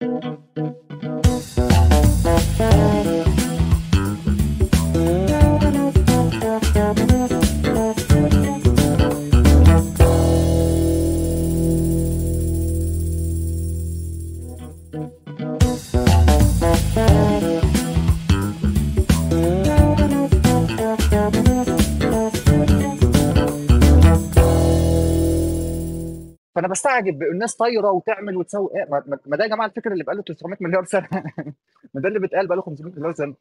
فانا بستعجب الناس طايرة وتعمل وتسوي إيه؟ ما- ده يا جماعة الفكر اللي بقاله 900 مليار سنة. ما ده اللي بيتقال بقاله 500 مليار سنة.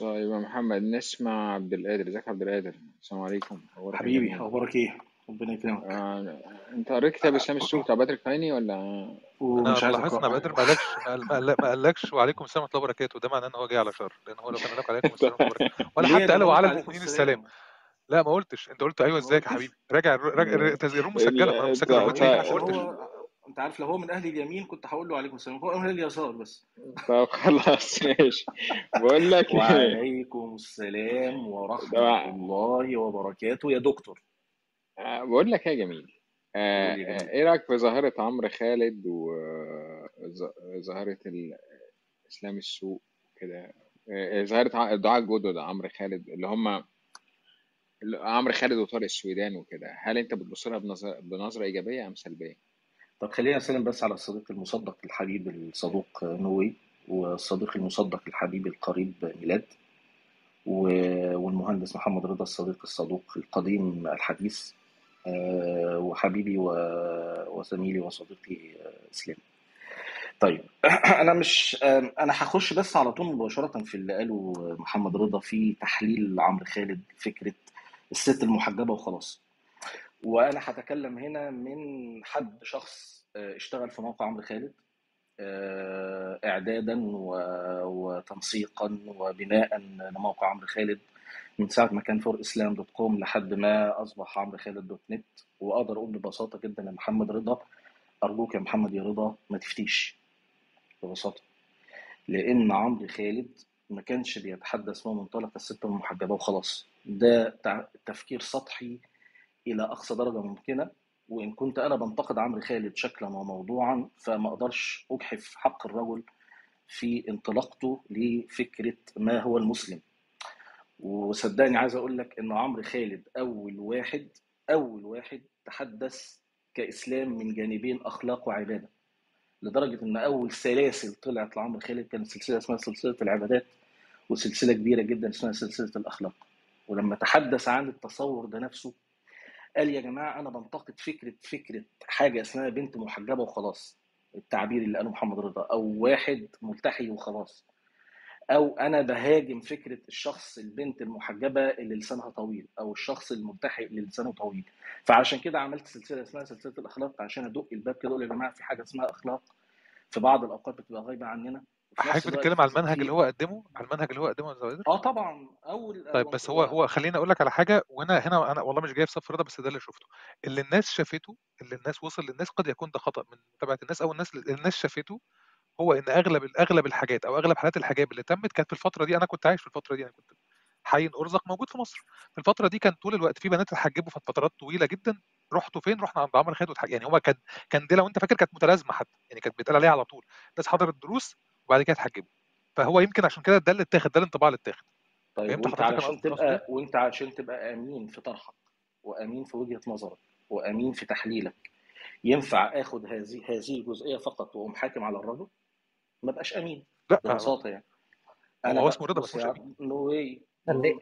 طيب يا محمد نسمع عبد القادر. إزيك يا عبد القادر؟ السلام عليكم. إيه؟ حبيبي أخبارك إيه؟ ربنا يكرمك. آه، أنت قريت كتاب اسلام السوق بتاع بدر كفايني ولا؟ أنا ومش عايز اقرا بدر ما قالكش ما قال- ما قال- ما قالكش وعليكم السلام ورحمة الله وبركاته. ده معناه إن هو جاي على شر لأن هو لو كان قالك عليكم السلام ورحمة الله وبركاته. ولا حتى قال وعلى المؤمنين السلام؟ السلام. لا ما قلتش. انت قلت أيوه ازيك يا حبيبي؟ راجع راجع الروم مسجلة ما أنا ال- مسجل الروم ط- دي ما قلتش هو انت عارف لو هو من أهل اليمين كنت هقول له عليكم السلام. هو من أهل اليسار بس. طب خلاص ماشي. بقول لك إيه؟ وعليكم السلام ورحمة ده الله وبركاته. يا دكتور. آه، بقول لك إيه يا جميل؟ آه، آه، جميل. إيه رأيك في ظاهرة عمرو خالد وظاهره إسلام السوق كده؟ ظاهرة الدعاة الجدد عمرو خالد اللي هم عمرو خالد وطارق السويدان وكده هل انت بتبص لها بنظره بنظرة إيجابية أم سلبية؟ طب خلينا نسلم بس على الصديق المصدق الحبيب الصدوق نووي والصديق المصدق الحبيب القريب ميلاد والمهندس محمد رضا الصديق الصدوق القديم الحديث آه، وحبيبي وزميلي وصديقي آه، اسلام طيب أنا مش أنا هخش بس على طول مباشرة في اللي قاله محمد رضا في تحليل عمرو خالد فكرة الست المحجبة وخلاص. وأنا هتكلم هنا من حد شخص آه، اشتغل في موقع عمرو خالد آه، إعدادا وتنسيقا وبناء لموقع عمرو خالد من ساعة ما كان for Islam dot com لحد ما أصبح عمرو خالد dot net وأقدر أقول ببساطة جدا لمحمد رضا أرجوك يا محمد يا رضا ما تفتيش ببساطة. لأن عمرو خالد ما كانش بيتحدث من منطلق الست المحجبة وخلاص. ده تفكير سطحي إلى أقصى درجة ممكنة. وإن كنت أنا بنتقد عمرو خالد شكلا وموضوعا فما أقدرش أجحف حق الرجل في انطلاقته لفكرة ما هو المسلم. وصدقني عايز أقول لك إن عمرو خالد أول واحد أول واحد تحدث كإسلام من جانبين أخلاق وعبادة. لدرجة إن أول سلاسل طلعت لعمرو خالد كانت سلسلة اسمها سلسلة العبادات. وسلسلة كبيرة جدا اسمها سلسلة الأخلاق. ولما تحدث عن التصور ده نفسه قال يا جماعة أنا بنتقد فكرة فكرة حاجة اسمها بنت محجبة وخلاص التعبير اللي قاله محمد رضا أو واحد ملتحي وخلاص. أو أنا بهاجم فكرة الشخص البنت المحجبة اللي لسانها طويل أو الشخص الملتحي اللي لسانه طويل. فعشان كده عملت سلسلة اسمها سلسلة الأخلاق عشان أدق الباب كده أقول يا جماعة في حاجة اسمها أخلاق في بعض الأوقات بتبقى غايبة عننا. وفي حضرتك الوقت بتتكلم على المنهج اللي في هو قدمه على المنهج اللي هو قدمه يا آه طبعا. أول طيب بس هو هو خليني أقول لك على حاجة وأنا هنا أنا والله مش جاي في صف رضا بس ده اللي شفته. اللي الناس شافته اللي الناس وصل للناس قد يكون ده خطأ من متابعه الناس أو الناس اللي الناس شافته هو إن أغلب أغلب الحاجات أو أغلب حالات الحجاب اللي تمت كانت في الفترة دي. أنا كنت عايش في الفترة دي أنا كنت حي أرزق موجود في مصر. في الفترة دي كان طول الوقت في بنات اتحجبوا في فترات طويلة جدا. رحتوا فين؟ رحنا عند عمرو خالد وتحج... يعني هو كان كان دي لو أنت فاكر كانت متلازمة حتى يعني كانت بيتقال عليها على طول. الناس حضرت دروس وبعد كده اتحجبوا فهو يمكن عشان كده ده اللي اتاخد ده الانطباع اللي اتاخد. طيب وانت قصدي؟ تبقى؟ وانت عشان تبقى آمين في طرحك وآمين في وجهة نظرك وآمين في تحليلك ينفع آخد هذه هذه الجزئية فقط وأقوم حاكم على الرجل؟ ما بقاش أمين لا. ببساطه يعني. هو أنا هو بقى اسمه رضا بس مش نووي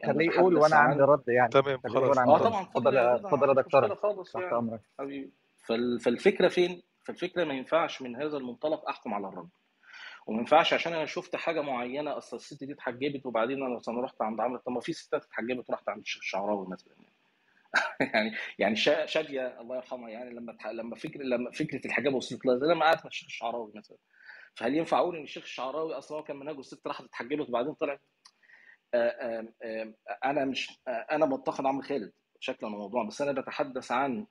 خليه يقول وأنا عندي عن رد يعني. تمام خلاص. آه طبعا اتفضل اتفضل يا دكتور. خالص تحت يعني. أمرك. حبيبي. فالفكرة فين؟ فالفكرة ما ينفعش من هذا المنطلق أحكم على الرجل. وما ينفعش عشان أنا شفت حاجة معينة أصل الست دي اتحجبت وبعدين أنا مثلا رحت عند عمرو طب ما في ستات اتحجبت ورحت عند الشعراوي مثلا. يعني يعني شا- شادية الله يرحمها يعني لما. لما فكر لما فكرة الحجاب وصلت لها لما قعدت مع الشيخ الشعراوي مثلا. فهل ينفع أقول إن الشيخ الشعراوي أصلا هو كان منهجه الست راحت اتحجبت وبعدين طلعت؟ آه، آم، آم، أنا مش آه، أنا بنتقد عمرو خالد شكلا وموضوعا بس أنا بتحدث عن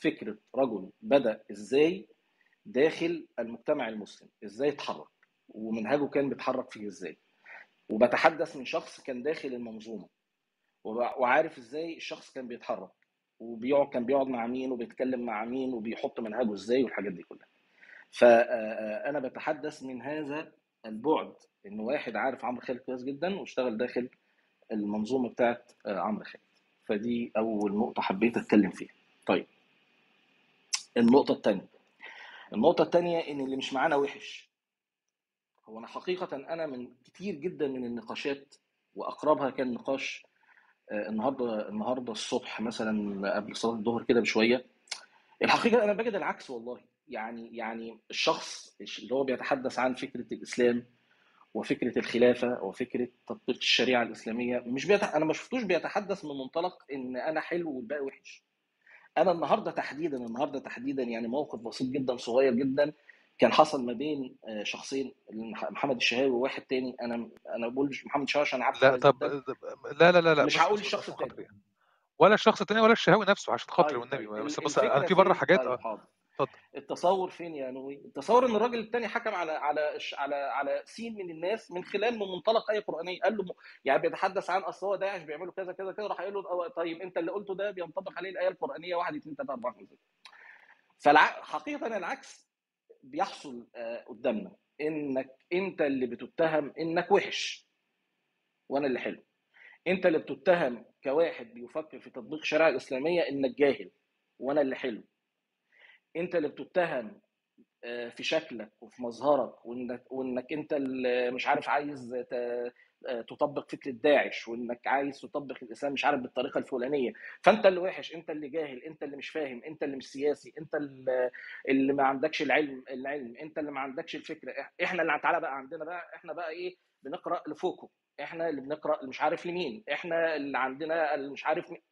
فكرة رجل بدأ إزاي داخل المجتمع المسلم إزاي اتحرك. ومنهجه كان بيتحرك فيه إزاي. وبتحدث من شخص كان داخل المنظومة. وعارف إزاي الشخص كان بيتحرك. وبيقعد كان بيقعد مع مين وبيتكلم مع مين وبيحط منهجه إزاي والحاجات دي كلها. فانا بتحدث من هذا البعد إن واحد عارف عمرو خالد كويس جدا واشتغل داخل المنظومة بتاعت آه، عمرو خالد. فدي أول نقطة حبيت أتكلم فيها. طيب. النقطة الثانية النقطة الثانية إن اللي مش معانا وحش. هو أنا حقيقة أنا من كتير جدا من النقاشات وأقربها كان نقاش آه، النهارده النهارده الصبح مثلا قبل صلاة الظهر كده بشوية. الحقيقة أنا بجد العكس والله. يعني يعني الشخص اللي هو بيتحدث عن فكرة الإسلام وفكرة الخلافة وفكرة تطبيق الشريعة الإسلامية مش بيتح... أنا ما شفتوش بيتحدث من منطلق إن أنا حلو والباقي وحش. أنا النهارده تحديدا النهارده تحديدا يعني موقف بسيط جدا صغير جدا كان حصل ما بين آه، شخصين محمد الشهاوي وواحد تاني أنا أنا بقول مش محمد الشهاوي عشان عارفه لا طب لا لا لا لا مش هقول الشخص التاني. خاطري ولا الشخص التاني ولا الشهاوي نفسه عشان خاطري طيب والنبي. طيب بس بص أنا في بره فين حاجات طيب حاضر. اتفضل. التصور فين يا نوي؟ التصور إن الراجل التاني حكم على على على على سين من الناس من خلال من منطلق آية قرآنية. قال له م- يعني بيتحدث عن أصل هو داعش بيعملوا كذا كذا كذا. راح قال له طيب أنت اللي قلته ده بينطبق عليه الآية القرآنية 1 2 3 4 5 فحقيقه العكس بيحصل آه، قدامنا. إنك إنت اللي بتتهم إنك وحش وأنا اللي حلو. إنت اللي بتتهم كواحد بيفكر في تطبيق الشريعه الاسلاميه إنك جاهل وأنا اللي حلو. إنت اللي بتتهم آه، في شكلك وفي مظهرك وإنك وإنك إنت اللي مش عارف عايز تطبق فكره داعش وإنك عايز تطبق الإسلام مش عارف بالطريقة الفلانية. فأنت اللي وحش أنت اللي جاهل أنت اللي مش فاهم أنت اللي مش سياسي أنت اللي ما عندكش العلم العلم أنت اللي ما عندكش الفكرة إحنا اللي تعالى بقى عندنا بقى إحنا بقى إيه بنقرأ لفوكو إحنا اللي بنقرأ مش عارف لمين. إحنا اللي عندنا اللي مش عارف مين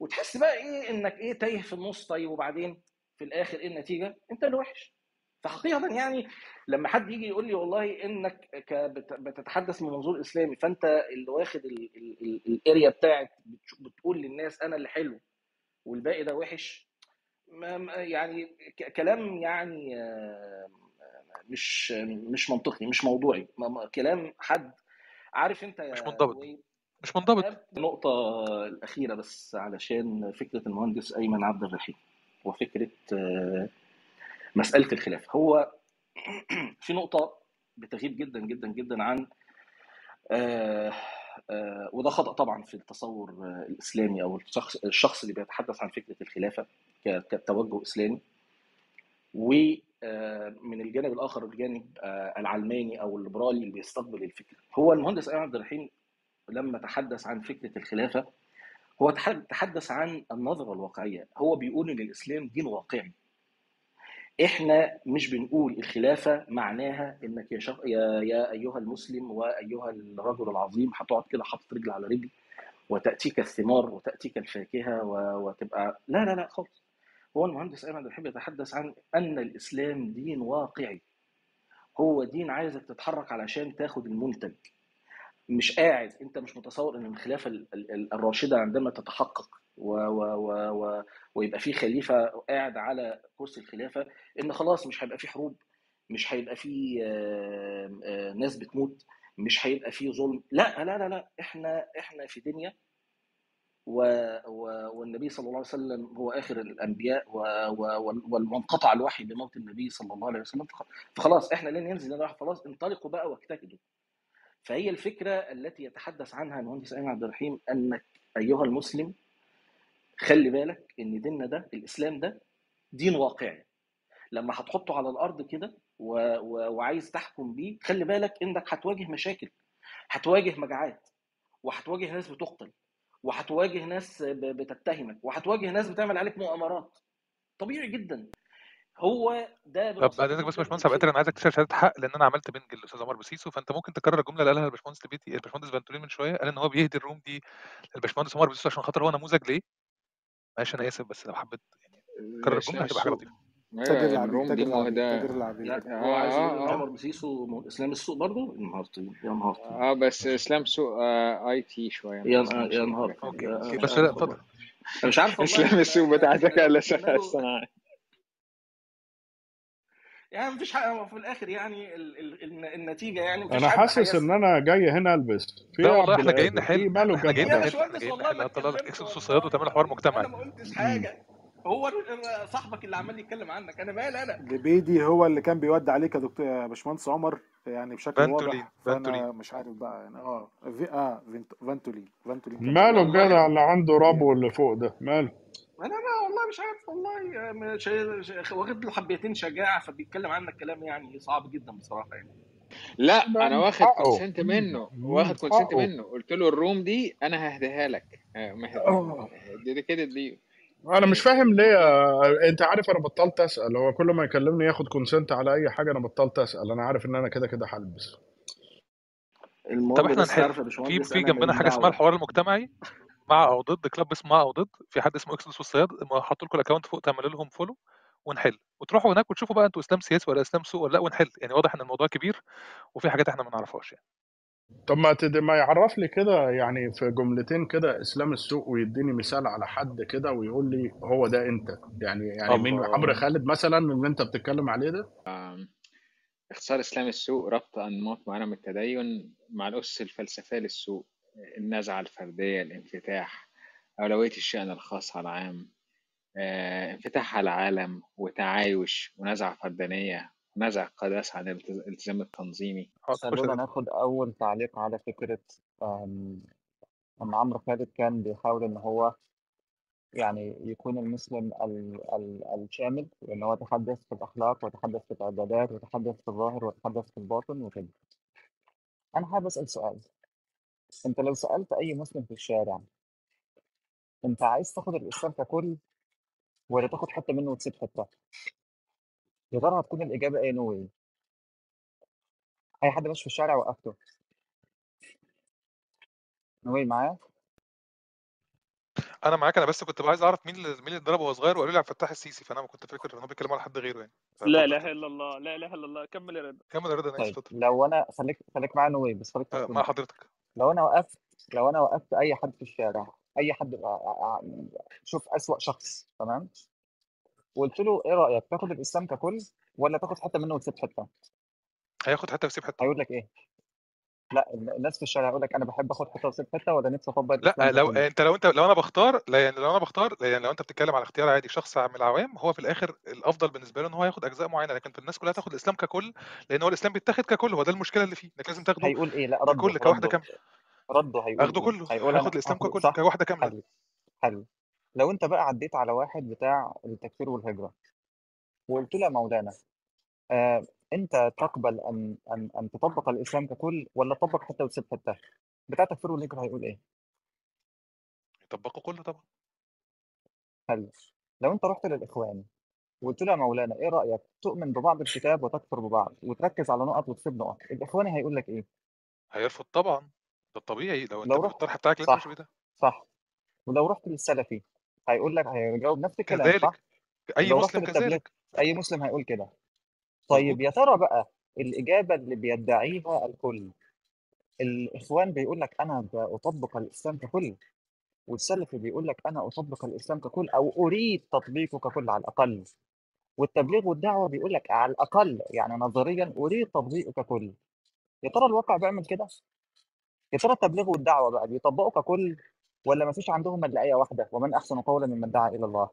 وتحس بقى إيه إنك إيه تايه في النص طيب وبعدين في الآخر إيه النتيجة؟ أنت اللي وحش. فحقيقة يعني لما حد يجي يقول لي والله إنك بتتحدث من منظور إسلامي فأنت اللي واخد ال- ال- ال- الاريا بتاعت بتقول للناس أنا اللي حلو والباقي ده وحش يعني كلام يعني آه، مش مش منطقي مش موضوعي. كلام حد عارف أنت مش منضبط. مش منضبط. النقطة الأخيرة بس علشان فكرة المهندس أيمن عبد الرحيم وفكرة آه، مسألة الخلاف. هو في نقطة بتغيب جدا جدا جدا عن آه، آه، وده خطأ طبعا في التصور آه، الإسلامي أو الشخص الشخص اللي بيتحدث عن فكرة الخلافة ك- كتوجه إسلامي. ومن الجانب الآخر الجانب آه، العلماني أو الليبرالي اللي بيستقبل الفكرة. هو المهندس أيمن عبد الرحيم لما تحدث عن فكرة الخلافة هو تح- تحدث عن النظرة الواقعية. هو بيقول إن الإسلام دين واقعي. إحنا مش بنقول الخلافة معناها إنك يا شخ... يا يا أيها المسلم وأيها الرجل العظيم هتقعد كده حاطط رجل على رجل وتأتيك الثمار وتأتيك الفاكهة و... وتبقى لا لا لا خالص. هو المهندس ايمن بيحب يتحدث عن أن الإسلام دين واقعي. هو دين عايزك تتحرك علشان تاخد المنتج. مش قاعد أنت مش متصور إن الخلافة ال- ال- الراشدة عندما تتحقق. و و و و ويبقى في خليفة قاعد على كرسي الخلافة إن خلاص مش هيبقى في حروب مش هيبقى في ناس بتموت مش هيبقى في ظلم. لا لا لا لا إحنا إحنا في دنيا و و والنبي صلى الله عليه وسلم هو آخر الأنبياء و و وانقطع الوحي بموت النبي صلى الله عليه وسلم فخ- فخلاص إحنا لن ينزل لنا وحي خلاص انطلقوا بقى واجتهدوا. فهي الفكرة التي يتحدث عنها المهندس أيمن عبد الرحيم أنك أيها المسلم خلي بالك إن ديننا ده الإسلام ده دين واقعي. لما هتحطه على الأرض كده و... و... وعايز تحكم بيه خلي بالك إنك هتواجه مشاكل هتواجه مجاعات وهتواجه ناس بتقتل وهتواجه ناس. بتتهمك وهتواجه ناس بتعمل عليك مؤامرات. طبيعي جدا. هو ده طب إذنك بس باشمهندس عبد أنا عايزك تشيل شهادة حق لأن أنا عملت بنج الاستاذ عمر بسيسو فأنت ممكن تكرر الجملة اللي قالها الباشمهندس بيتي الباشمهندس بنتولين من شوية قال إن هو بيهدي الروم دي للباشمهندس عمر بسيسو عشان خاطر هو نموذج ليه؟ معلش أنا آسف بس لو حبيت يعني كرر الجملة هتبقى حاجة لطيفة. تاجر أيوه العبيد تاجر العبيد تاجر العبيد آه هو عايز يقول ان آه. عمر بسيسو إسلام السوق برضه؟ يا نهار طين يا نهار آه بس إسلام سوق آه آي تي شوية. يا نهار أوكي بس لا اتفضل. أنا مش عارف إسلام السوق بتاع الذكاء الصناعي يعني مفيش حاجة في الآخر يعني ال ال ال النتيجة يعني مفيش أنا حاسس إن أنا جاي هنا ألبس. في لا والله إحنا جايين نحل. ماله إحنا جايين نحل. اكسس الصياد وتعمل حوار أنا مجتمعي ما قلتش. حاجة. هو صاحبك اللي عمال يتكلم عنك أنا مالي أنا لبيدي هو اللي كان بيودي عليك يا دكتور يا باشمهندس عمر يعني بشكل فانتولين واضح. فانتولين. فانا مش عارف بقى يعني آه في آه فانتولين فانتولين ماله الجدع اللي عنده ربو اللي فوق ده؟ ماله؟ أنا أنا والله مش عارف والله مش ش- واخد له حبيتين شجاعة فبيتكلم عنك كلام يعني صعب جدا بصراحة يعني. لا أنا واخد كونسنت منه واخد كونسنت منه. قلت له ال room دي أنا ههديها لك. آه. dedicated ليه أنا مش فاهم ليه آه، أنت عارف أنا بطلت أسأل. هو كل ما يكلمني ياخد consent على أي حاجة أنا بطلت أسأل. أنا عارف إن أنا كده كده هلبس. طب إحنا في في جنبنا حاجة اسمها الحوار المجتمعي؟ مع أو ضد club اسمه مع أو ضد في حد اسمه اكسلس والصياد حطوا لكم ال account فوق تعملوا لهم follow ونحل. وتروحوا هناك وتشوفوا بقى أنتوا اسلام سياسي ولا اسلام سوق ولا لأ ونحل. يعني واضح إن الموضوع كبير وفي حاجات إحنا ما نعرفهاش يعني. طب ما تد... ما يعرف لي كده يعني في جملتين كده اسلام السوق ويديني مثال على حد كده ويقول لي هو ده انت. يعني يعني مين؟ عمرو خالد مثلا اللي انت بتتكلم عليه ده؟ اختصار اسلام السوق ربط أنماط معينة من التدين مع الاسس الفلسفية للسوق النزعة الفردية الانفتاح أولوية الشأن الخاص على العام آه، انفتاح على العالم وتعايش ونزعة فردانية ونزع قداسه عن الالتز- الالتزام التنظيمي. خلونا ناخد أول تعليق على فكرة أم، أن عمرو خالد كان بيحاول إن هو يعني يكون المسلم ال ال الشامل وإن هو يتحدث في الأخلاق ويتحدث في العبادات ويتحدث في الظاهر ويتحدث في الباطن وكده. أنا حابب أسأل سؤال. أنت لو سألت أي مسلم في الشارع أنت عايز تاخد الإسلام ككل ولا تاخد حتة منه وتسيب حتة؟ يا ترى هتكون الإجابة إيه نوي أي حد ماشي في الشارع وقفته. نوي معايا؟ أنا معاك أنا بس كنت عايز أعرف مين اللي مين اللي ضربه وهو صغير وقالوا لي عبد الفتاح السيسي فأنا كنت فاكر إن هو بيتكلموا على حد غيره يعني. لا إله إلا الله لا إله إلا الله كمل يا رضا. كمل يا رضا أنا اسف طيب اتفضل. لو أنا خليك خليك معايا نوي بس خليك آه، مع حضرتك. لو أنا وقفت لو أنا وقفت أي حد في الشارع أي حد شوف أسوأ شخص تمام؟ وقلت له إيه رأيك تاخد الإسلام ككل ولا تاخد حتة منه وتسيب حتة؟ هياخد حتة ويسيب حتة. هيقول لك إيه؟ لا الناس في الشارع يقول لك أنا بحب آخد حتة وأسيب حتة ولا نفسي أطبق لا لو أنت لو أنت لو أنا بختار لا يعني لو أنا بختار لا يعني لو أنت بتتكلم على اختيار عادي شخص من العوام هو في الآخر الأفضل بالنسبة له إن هو ياخد أجزاء معينة لكن في الناس كلها تاخد الإسلام ككل لأن هو الإسلام بيتاخد ككل هو ده المشكلة اللي فيه إنك لازم تاخده هيقول إيه؟ لا رده ككل كواحدة كاملة. رده هيقول أخده إيه؟ كله هيقول هاخد الإسلام ككل كواحدة كاملة. حلو حلو. لو أنت بقى عديت على واحد بتاع التكفير والهجرة وقلت له يا مولانا آه، أنت تقبل أن أن أن تطبق الإسلام ككل ولا تطبق حتة وتسيب حتة بتاع تكفير والهجره هيقول إيه؟ يطبقوا كله طبعا. حلو. لو أنت رحت للإخوان وقلت له يا مولانا إيه رأيك؟ تؤمن ببعض الكتاب وتكفر ببعض وتركز على نقط وتسيب نقط. الاخواني هيقول لك إيه؟ هيرفض طبعا. ده الطبيعي. لو أنت لو رحت الطرح بتاعك صح ده صح. ولو رحت للسلفي هيقول لك هيجاوب نفس الكلام صح؟ كذلك. أي ولو رحت مسلم كذلك. أي مسلم هيقول كده. طيب يا ترى بقى الإجابة اللي بيدعيها الكل الإخوان بيقول لك أنا بطبق الإسلام ككل والسلفي بيقول لك أنا أطبق الإسلام ككل أو أريد تطبيقه ككل على الأقل والتبليغ والدعوة بيقول لك على الأقل يعني نظريا أريد تطبيقه ككل. يا ترى الواقع بيعمل كده؟ يا ترى التبليغ والدعوة بقى بيطبقوا ككل ولا ما فيش عندهم إلا آية واحدة ومن أحسن قولا ممن دعا إلى الله؟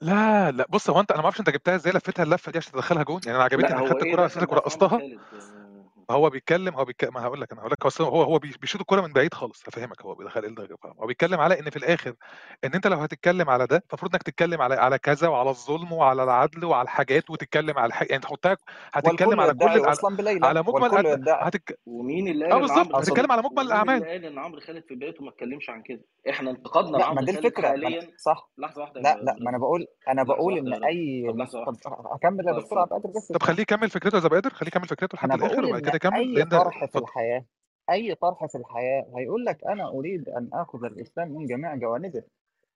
لا لا بص هو أنت أنا ما أعرفش أنت جبتها إزاي لفتها اللفة دي عشان تدخلها جون؟ يعني أنا عجبتني إنك هو خدت باشمهندس ورقصتها خالد ما هو بيتكلم هو بيتكلم ما هقول لك أنا هقول لك هو هو بي- بيشوط الكورة من بعيد خالص هفهمك هو بيدخل إيه اللي فاهم؟ هو بيتكلم على إن في الآخر إن أنت لو هتتكلم على ده المفروض إنك تتكلم على على كذا وعلى الظلم وعلى العدل وعلى الحاجات وتتكلم على الحاجة يعني تحطها هتتكلم على كل على, على مجمل هتك... ومين اللي آه قال إن بالظبط هتتكلم خالد على مجمل ومين اللي الاعمال قال إن عمرو خالد في بدايته ما اتكلمش عن كده؟ إحنا انتقدنا لا ما لعمرو دي خالد الفكرة حاليا. صح. لحظة واحدة لا لا ما أنا بقول أنا بقول إن أي طب أكمل يا طب دكتور عبد القادر بس طب خليه يكمل فكرته يا زبادر خليه يكمل فكرته لحد الآخر وبعد كده يكمل أي طرح في الحياة أي طرح في الحياة هيقول لك أنا أريد أن آخذ الإسلام من جميع جوانبه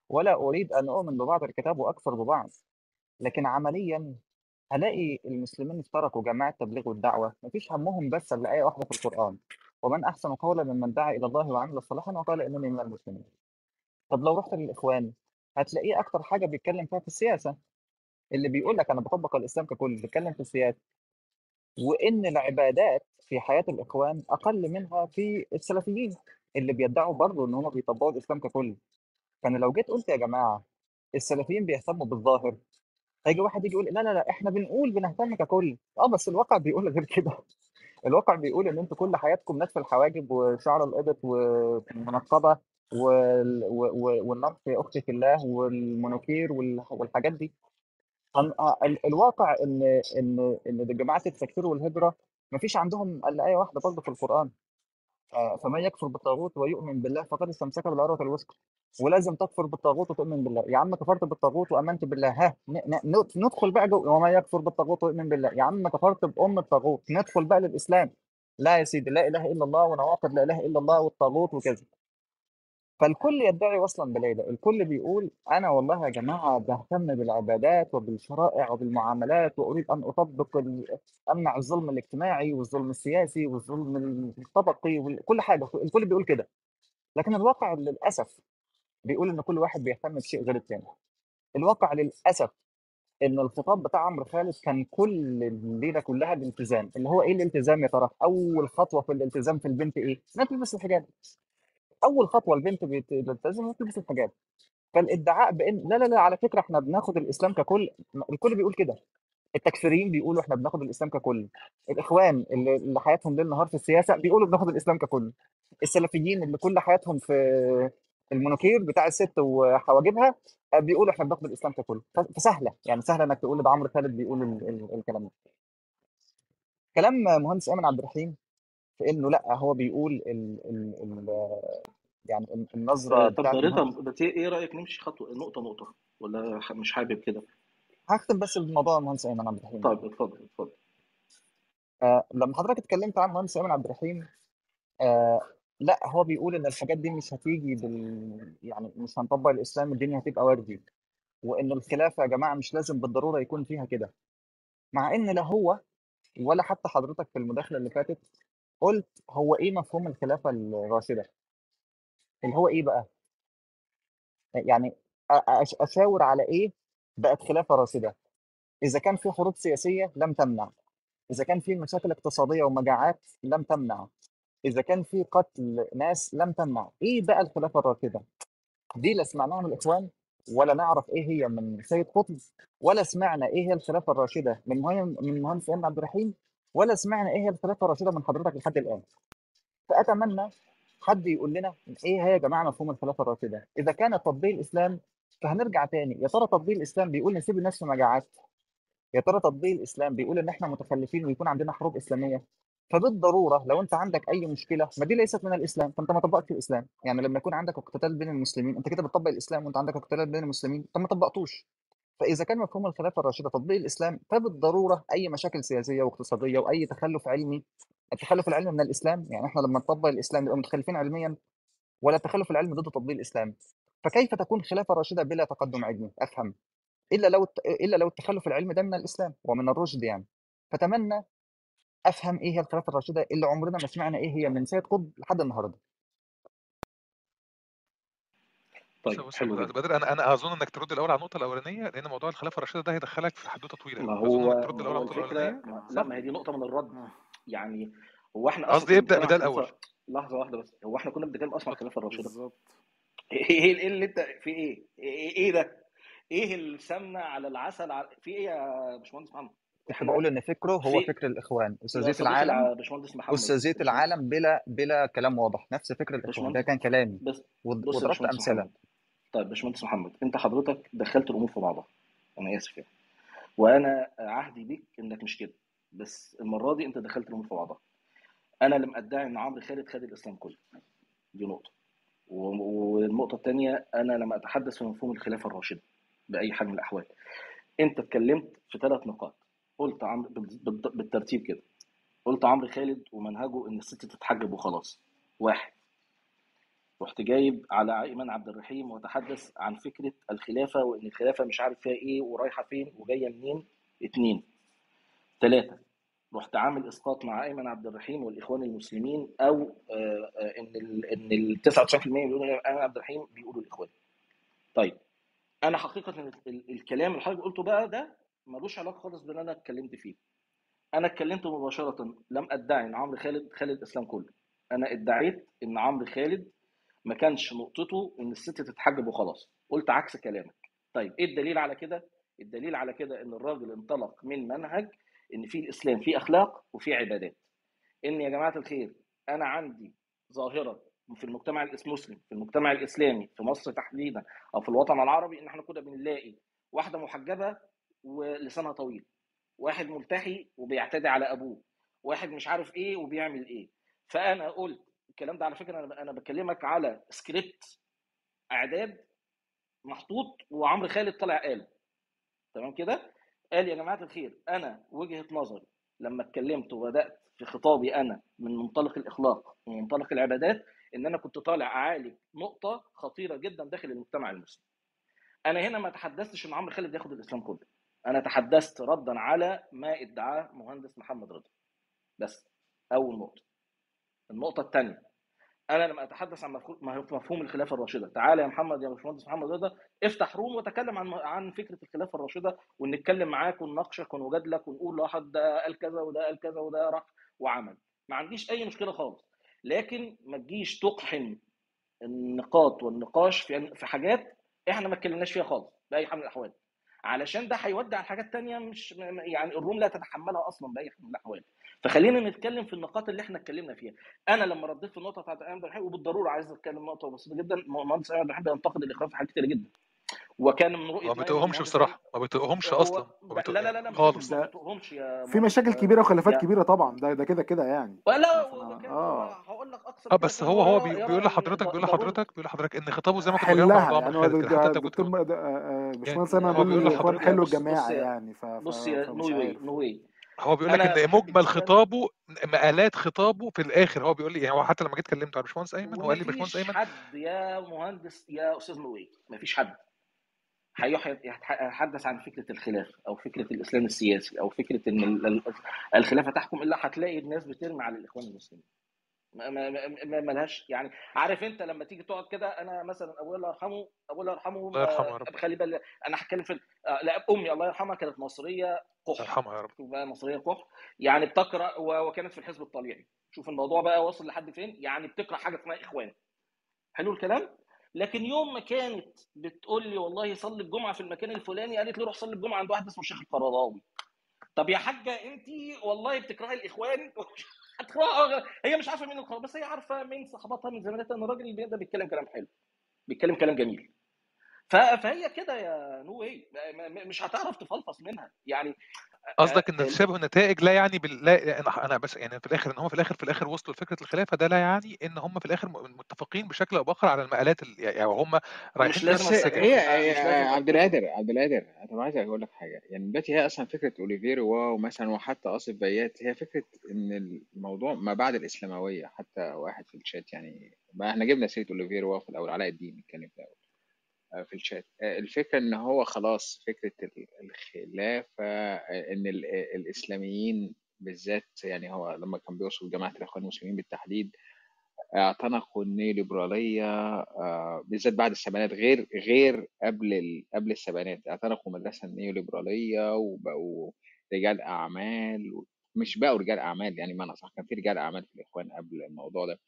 ولا أريد أن أؤمن ببعض الكتاب وأكفر ببعض. لكن عمليا هلاقي المسلمين اشتركوا جماعة التبليغ والدعوه مفيش همهم بس إلا إيه واحدة في القرآن. ومن أحسن قولا ممن دعا إلى الله وعمل صالحا وقال إنني من المسلمين. طب لو رحت للإخوان هتلاقيه أكتر حاجة بيتكلم فيها في السياسة؟ اللي بيقول لك أنا بطبق الإسلام ككل بيتكلم في السياسة. وإن العبادات في حياة الإخوان أقل منها في السلفيين اللي بيدعوا برضه إن هم بيطبقوا الإسلام ككل. فأنا لو جيت قلت يا جماعة السلفيين بيهتموا بالظاهر هيجي واحد يجي يقول لا لا لا إحنا بنقول بنهتم ككل. آه بس الواقع بيقول غير كده. الواقع بيقول إن أنتوا كل حياتكم نتف الحواجب وشعر الأبط والمنقبة وال- والنار في أختك الله والمنوكير وال- والحاجات دي. الواقع إن إن إن جماعة التكفير والهجرة ما فيش عندهم إلا إيه واحدة برضه في القرآن. آه، فمن يكفر بالطاغوت ويؤمن بالله فقد استمسك بالعروة الوثقى. ولازم تكفر بالطاغوت وتؤمن بالله. يا عم كفرت بالطاغوت وأمنت بالله. ها ندخل بقى جو وما يكفر بالطاغوت ويؤمن بالله. يا عم كفرت بأم الطاغوت. ندخل بقى للإسلام. لا يا سيدي لا إله إلا الله ونواقض لا إله إلا الله والطاغوت وكذا. فالكل يدعي وصلا بليلى الكل بيقول أنا والله يا جماعة بهتم بالعبادات وبالشرائع وبالمعاملات وأريد أن أطبق أمنع الظلم الاجتماعي والظلم السياسي والظلم الطبقي وكل حاجة الكل بيقول كده. لكن الواقع للأسف بيقول إن كل واحد بيهتم بشيء غير التاني. الواقع للأسف إن الخطاب بتاع عمرو خالد كان كل الليلة كلها الالتزام اللي هو إيه الالتزام يا ترى؟ أول خطوة في الالتزام في البنت إيه؟ انها تلبس الحجاب. أول خطوة البنت بتلتزم انها تلبس الحجاب فالإدعاء بان لا لا لا على فكرة إحنا بناخد الإسلام ككل الكل بيقول كده. التكفيريين بيقولوا إحنا بناخد الإسلام ككل. الإخوان اللي, اللي حياتهم ليل نهار في السياسة بيقولوا بناخد الإسلام ككل. السلفيين اللي كل حياتهم في المونوكير بتاع الست وحواجبها بيقولوا إحنا بناخد الإسلام ككل. فسهلة. يعني سهلة إنك تقول ده عمرو خالد بيقول ال ال الكلام ده. كلام مهندس ايمن عبد الرحيم. في إنه لأ هو بيقول ال ال ال يعني ال- النظرة آه، طب رضا بت- إيه رأيك نمشي خطوة نقطة نقطة؟ ولا مش حابب كده؟ هختم بس بموضوع المهندس ايمن عبد الرحيم. طيب اتفضل اتفضل. آه لما حضرتك اتكلمت عن المهندس ايمن عبد الرحيم آه لأ هو بيقول إن الحاجات دي مش هتيجي بال يعني مش هنطبق الإسلام الدنيا هتبقى وردي وإن الخلافه يا جماعة مش لازم بالضرورة يكون فيها كده. مع إن لا هو ولا حتى حضرتك في المداخلة اللي فاتت قلت هو إيه مفهوم الخلافة الراشدة؟ اللي هو إيه بقى؟ يعني أشاور على إيه بقت خلافة راشدة؟ إذا كان في حروب سياسية لم تمنع إذا كان في مشاكل اقتصادية ومجاعات لم تمنع إذا كان في قتل ناس لم تمنع. إيه بقى الخلافة الراشدة؟ دي لا سمعناها من الإخوان ولا نعرف إيه هي من سيد قطب ولا سمعنا إيه هي الخلافة الراشدة من مهندس من مهندس عبد الرحيم؟ ولا سمعنا إيه هي الخلافه الراشدة من حضرتك لحد الآن. فأتمنى حد يقول لنا إيه هي يا جماعة مفهوم الخلافه الراشدة. إذا كان تطبيق الإسلام فهنرجع تاني. يا ترى تطبيق الإسلام بيقول نسيب الناس في مجاعات؟ يا ترى تطبيق الإسلام بيقول إن إحنا متخلفين ويكون عندنا حروب إسلامية؟ فبالضرورة لو أنت عندك أي مشكلة ما دي ليست من الإسلام فأنت ما طبقتش الإسلام. يعني لما يكون عندك اقتتال بين المسلمين أنت كده بتطبق الإسلام وأنت عندك اقتتال بين المسلمين أنت ما طبقتوش. فإذا كان مفهوم الخلافة الراشدة تطبيق الإسلام فبالضروره أي مشاكل سياسية واقتصادية وأي تخلف علمي. التخلف العلمي من الإسلام يعني إحنا لما نطبق الإسلام نبقى متخلفين علميا ولا التخلف العلمي ضد تطبيق الإسلام. فكيف تكون خلافة راشدة بلا تقدم علمي؟ أفهم. إلا لو إلا لو التخلف العلمي ده من الإسلام ومن الرشد يعني. فتمنى أفهم إيه هي الخلافة الراشدة اللي عمرنا ما سمعنا إيه هي من سيد قطب لحد النهارده. طيب بص حلو جدا. بدر أنا أنا أظن إنك ترد الأول على النقطة الأولانية لأن موضوع الخلافة الراشده ده هيدخلك في حدوتة طويلة. ما هو إنك ترد الأول على النقطة الأولانية؟ ما لا صح؟ ما هي دي نقطة من الرد. آه. يعني هو إحنا أصلا قصدي ابدا بده الأول. لحظة واحدة بس. هو إحنا كنا بنتكلم أصلا عن الخلافة الراشده بالظبط إيه إيه إيه اللي أنت في إيه؟ إيه, إيه ده؟ إيه السمنة على العسل على في إيه يا باشمهندس محمد؟ إحنا بقول إن فكره هو في فكر الإخوان. استاذيه العالم استاذيه العالم بلا بلا كلام واضح. نفس فكر الإخوان. ده كان كلامي. بس وضربت أمثلة. طيب باشمهندس محمد انت حضرتك دخلت الأمور في بعضها. أنا آسف يعني. وأنا عهدي بيك إنك مش كده بس المرة دي أنت دخلت الأمور في بعضها. أنا لم أدعي إن عمرو خالد خد الإسلام كله. دي نقطة. والنقطة الثانية أنا لم أتحدث في مفهوم الخلافة الراشدة بأي حال من الأحوال. أنت اتكلمت في ثلاث نقاط. قلت عمرو بال- بال- بالترتيب كده. قلت عمرو خالد ومنهجه إن الست تتحجب وخلاص. واحد. رحت جايب على ايمن عبد الرحيم وتحدث عن فكرة الخلافة وإن الخلافة مش عارف فيها إيه ورايحة فين وجاية منين. اتنين. ثلاثة رحت عامل إسقاط مع ايمن عبد الرحيم والإخوان المسلمين أو آه، آه، إن ال إن ال 99% بيقولوا ايمن عبد الرحيم بيقولوا الاخوان طيب. أنا حقيقة ال- ال- الكلام اللي حضرتك قلته بقى ده ملوش علاقة خالص باللي أنا اتكلمت فيه. أنا اتكلمت مباشرة لم أدعي إن عمرو خالد خالد الإسلام كله. أنا ادعيت إن عمرو خالد ما كانش نقطته إن الست تتحجب وخلاص. قلت عكس كلامك. طيب إيه الدليل على كده؟ الدليل على كده إن الراجل انطلق من منهج إن في الإسلام في أخلاق وفي عبادات. إن يا جماعة الخير أنا عندي ظاهرة في المجتمع المسلم في المجتمع الإسلامي في مصر تحديدا أو في الوطن العربي إن إحنا كنا بنلاقي واحدة محجبة ولسانها طويل واحد ملتحي وبيعتدي على أبوه واحد مش عارف إيه وبيعمل إيه. فأنا قلت الكلام ده. على فكرة أنا أنا بكلمك على سكريبت إعداد محطوط وعمرو خالد طلع قال تمام كده؟ قال يا جماعة الخير أنا وجهة نظري لما اتكلمت وبدأت في خطابي أنا من منطلق الإخلاق ومن منطلق العبادات إن أنا كنت طالع اعالج نقطة خطيرة جدا داخل المجتمع المسلم. أنا هنا ما تحدثتش إن عمرو خالد ياخد الإسلام كله. أنا تحدثت ردا على ما ادعاه مهندس محمد رضا. بس أول نقطة. النقطة الثانية أنا لما أتحدث عن مفهوم الخلافة الراشدة. تعالى يا محمد يا باشمهندس محمد رضا افتح روم وتكلم عن عن فكرة الخلافة الراشدة ونتكلم معاك ونناقشك ونجادلك ونقول واحد ده قال كذا وده قال كذا وده راح وعمل. ما عنديش أي مشكلة خالص. لكن ما تجيش تقحم النقاط والنقاش في في حاجات إحنا ما اتكلمناش فيها خالص بأي حال من الأحوال. علشان ده هيودي على حاجات تانية مش يعني الروم لا تتحملها أصلا بأي حال من الأحوال. فخلينا نتكلم في النقاط اللي إحنا اتكلمنا فيها. أنا لما رديت في النقطة بتاعت ايمن الحين وبالضرورة عايز أتكلم نقطة بسيطه جدا مهندس ايمن الحين ينتقد الإخراج في حاجات كتير جدا. وكان من رؤية ما بتقهمش بصراحة ما بتقهمش أصلا ما لا لا لا لا خالص. ما بتقهمش يا في مشاكل كبيرة وخلافات كبيرة طبعا ده ده كده كده يعني. ولا آه. هقول لك أكثر آه بس هو هو بي- بيقول لحضرتك بيقول لحضرتك بيقول لحضرتك إن خطابه زي ما كنت يعني هو خالد كده. حتى كنت الدكتور باشمهندس يعني أنا بقول بيقول الاخوان لحضرتك بص الجماعة يعني. بص نووي نووي هو بيقول لك إن مجمل خطابه مقالات خطابه في الآخر هو بيقول لي يعني هو حتى لما جيت كلمته على باشمهندس أيمن هو قال لي باشمهندس أيمن حد يا مهندس يا أستاذ نووي مفيش حد. هيتحدث عن فكرة الخلاف أو فكرة الإسلام السياسي أو فكرة إن ال- ال- الخلافة تحكم إلا هتلاقي الناس بترمي على الإخوان المسلمين. ما ما ما ما لهاش. يعني عارف انت لما تيجي تقعد كده أنا مثلا أبويا الله يرحمه أبويا الله يرحمه الله يرحمه يا رب. خلي بالك أنا هتكلم في آه، لا أمي الله يرحمها كانت مصرية قح يرحمه يا رب. بقى مصرية قح يعني بتقرأ وكانت في الحزب الطليعي. شوف الموضوع بقى واصل لحد فين. يعني بتقرأ حاجة اسمها إخوان. حلو الكلام؟ لكن يوم ما كانت بتقول لي والله صلي الجمعة في المكان الفلاني قالت لي روح صلي الجمعة عند واحد اسمه الشيخ القرضاوي. طب يا حاجة انت والله بتكرهي الإخوان؟ هتكرهها هي مش عارفة مين القرضاوي بس هي عارفة من صحباتها من زميلاتها إن الراجل اللي ده بيتكلم كلام حلو بيتكلم كلام جميل. فهي كده يا نووي. مش هتعرف تفلفص منها. يعني قصدك إن آه، تشابه النتائج لا يعني بال... لا أنا أنا بس يعني في الآخر إن هم في الآخر في الآخر وصلوا لفكرة الخلافة ده لا يعني إن هم في الآخر متفقين بشكل أو بآخر على المقالات ال... يعني هم رايحين مش لازم بس هي هي عبد القادر عبد القادر أنا عايز أقول لك حاجة يعني دلوقتي هي أصلا فكرة اوليفييه روا مثلا وحتى آصف بيات هي فكرة إن الموضوع ما بعد الإسلاموية حتى واحد في الشات يعني ما إحنا جبنا سيرة اوليفييه روا في الأول علاء الدين اتكلم في الأول. آه، في الشات آه، الفكرة إن هو خلاص فكرة ال- الخلافة آه، إن ال- آه، الإسلاميين بالذات يعني هو لما كان بيوصف جماعة الإخوان المسلمين بالتحديد اعتنقوا النيوليبراليه آه، بالذات بعد السبعينات غير غير قبل. قبل السبعينات اعتنقوا المدرسة النيوليبراليه وبقوا رجال أعمال. مش بقوا رجال أعمال يعني ما صح كان في رجال أعمال في الإخوان قبل الموضوع ده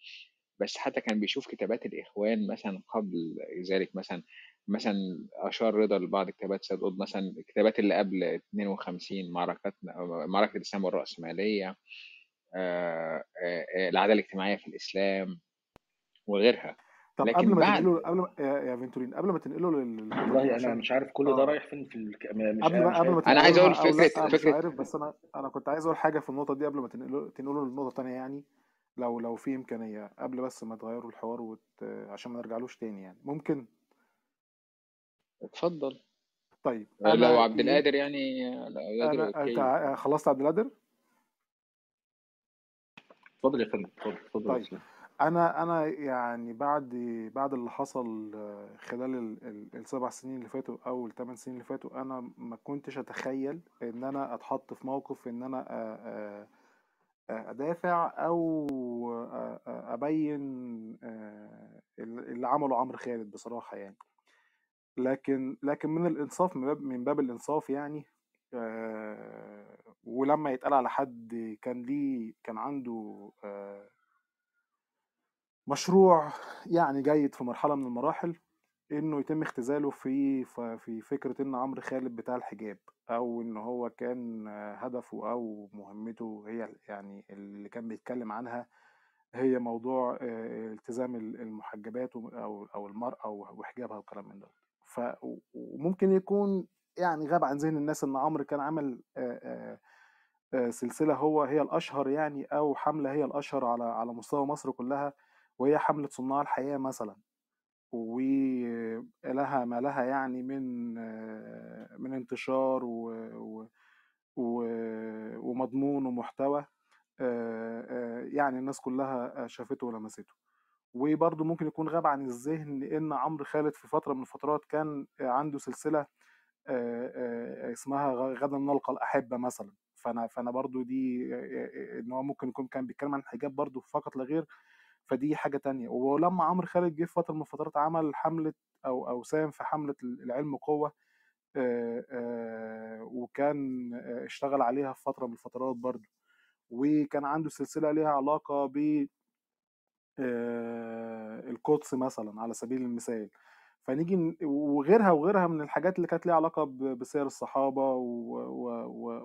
بس حتى كان بيشوف كتابات الإخوان مثلا قبل ذلك مثلا مثلا اشار رضا لبعض كتابات سيد قطب مثلا الكتابات اللي قبل 52 معركة معركة الإسلام والرأسمالية آه، آه، آه، العدالة الاجتماعية في الإسلام وغيرها. طب قبل لكن ما بعد تنقله قبل ما يا يا فينتورين قبل ما تنقله لل- والله أنا عشان مش عارف كل ده رايح فين في الك... مش قبل ما قبل ما أنا عايز أو فكرة لا مش عارف بس أنا أنا كنت عايز أقول حاجة في النقطة دي قبل ما تنقله تنقله للنقطه الثانية يعني لو لو في إمكانية قبل بس ما تغيروا الحوار وت... عشان ما نرجعلوش تاني يعني. ممكن اتفضل. طيب لو أنا عبد. القادر يعني لو أنا أنت خلصت عبد القادر؟ اتفضل يا فندم اتفضل اتفضل طيب أنا أنا يعني بعد بعد اللي حصل آه، خلال ال- ال- السبع سنين اللي فاتوا أو الثمان سنين اللي فاتوا أنا ما كنتش أتخيل إن أنا أتحط في موقف إن أنا آه، آه، أدافع أو أبين اللي عمله عمرو خالد بصراحة يعني. لكن لكن من الإنصاف من باب من باب الإنصاف يعني آه، ولما يتقال على حد كان ليه كان عنده آه، مشروع يعني جيد في مرحلة من المراحل إنه يتم اختزاله في في فكرة إن عمرو خالد بتاع الحجاب أو إن هو كان هدفه أو مهمته هي يعني اللي كان بيتكلم عنها هي موضوع آه، التزام ال- المحجبات أو أو المرأة وحجابها وكلام من ده. ف وممكن يكون يعني غاب عن ذهن الناس إن عمرو كان عمل آه، آه، سلسلة هو هي الأشهر يعني أو حملة هي الأشهر على على مستوى مصر كلها وهي حملة صناع الحياة مثلا. ولها ما لها يعني من من انتشار و و و ومضمون ومحتوى يعني الناس كلها شافته ولمسته. وبرضه ممكن يكون غاب عن الذهن إن عمرو خالد في فترة من الفترات كان عنده سلسلة اسمها غدا نلقى الأحبة مثلا. فأنا فأنا برضو دي إن هو ممكن يكون كان بيتكلم عن الحجاب برضو فقط لا غير فدي حاجة تانية. ولما عمرو خالد جه في فترة من الفترات عمل حملة أو أو ساهم في حملة العلم قوة وكان اشتغل عليها في فترة من الفترات برضو وكان عنده سلسلة ليها علاقة ب القدس مثلا على سبيل المثال. فنيجي وغيرها وغيرها من الحاجات اللي كانت ليها علاقة بسير الصحابة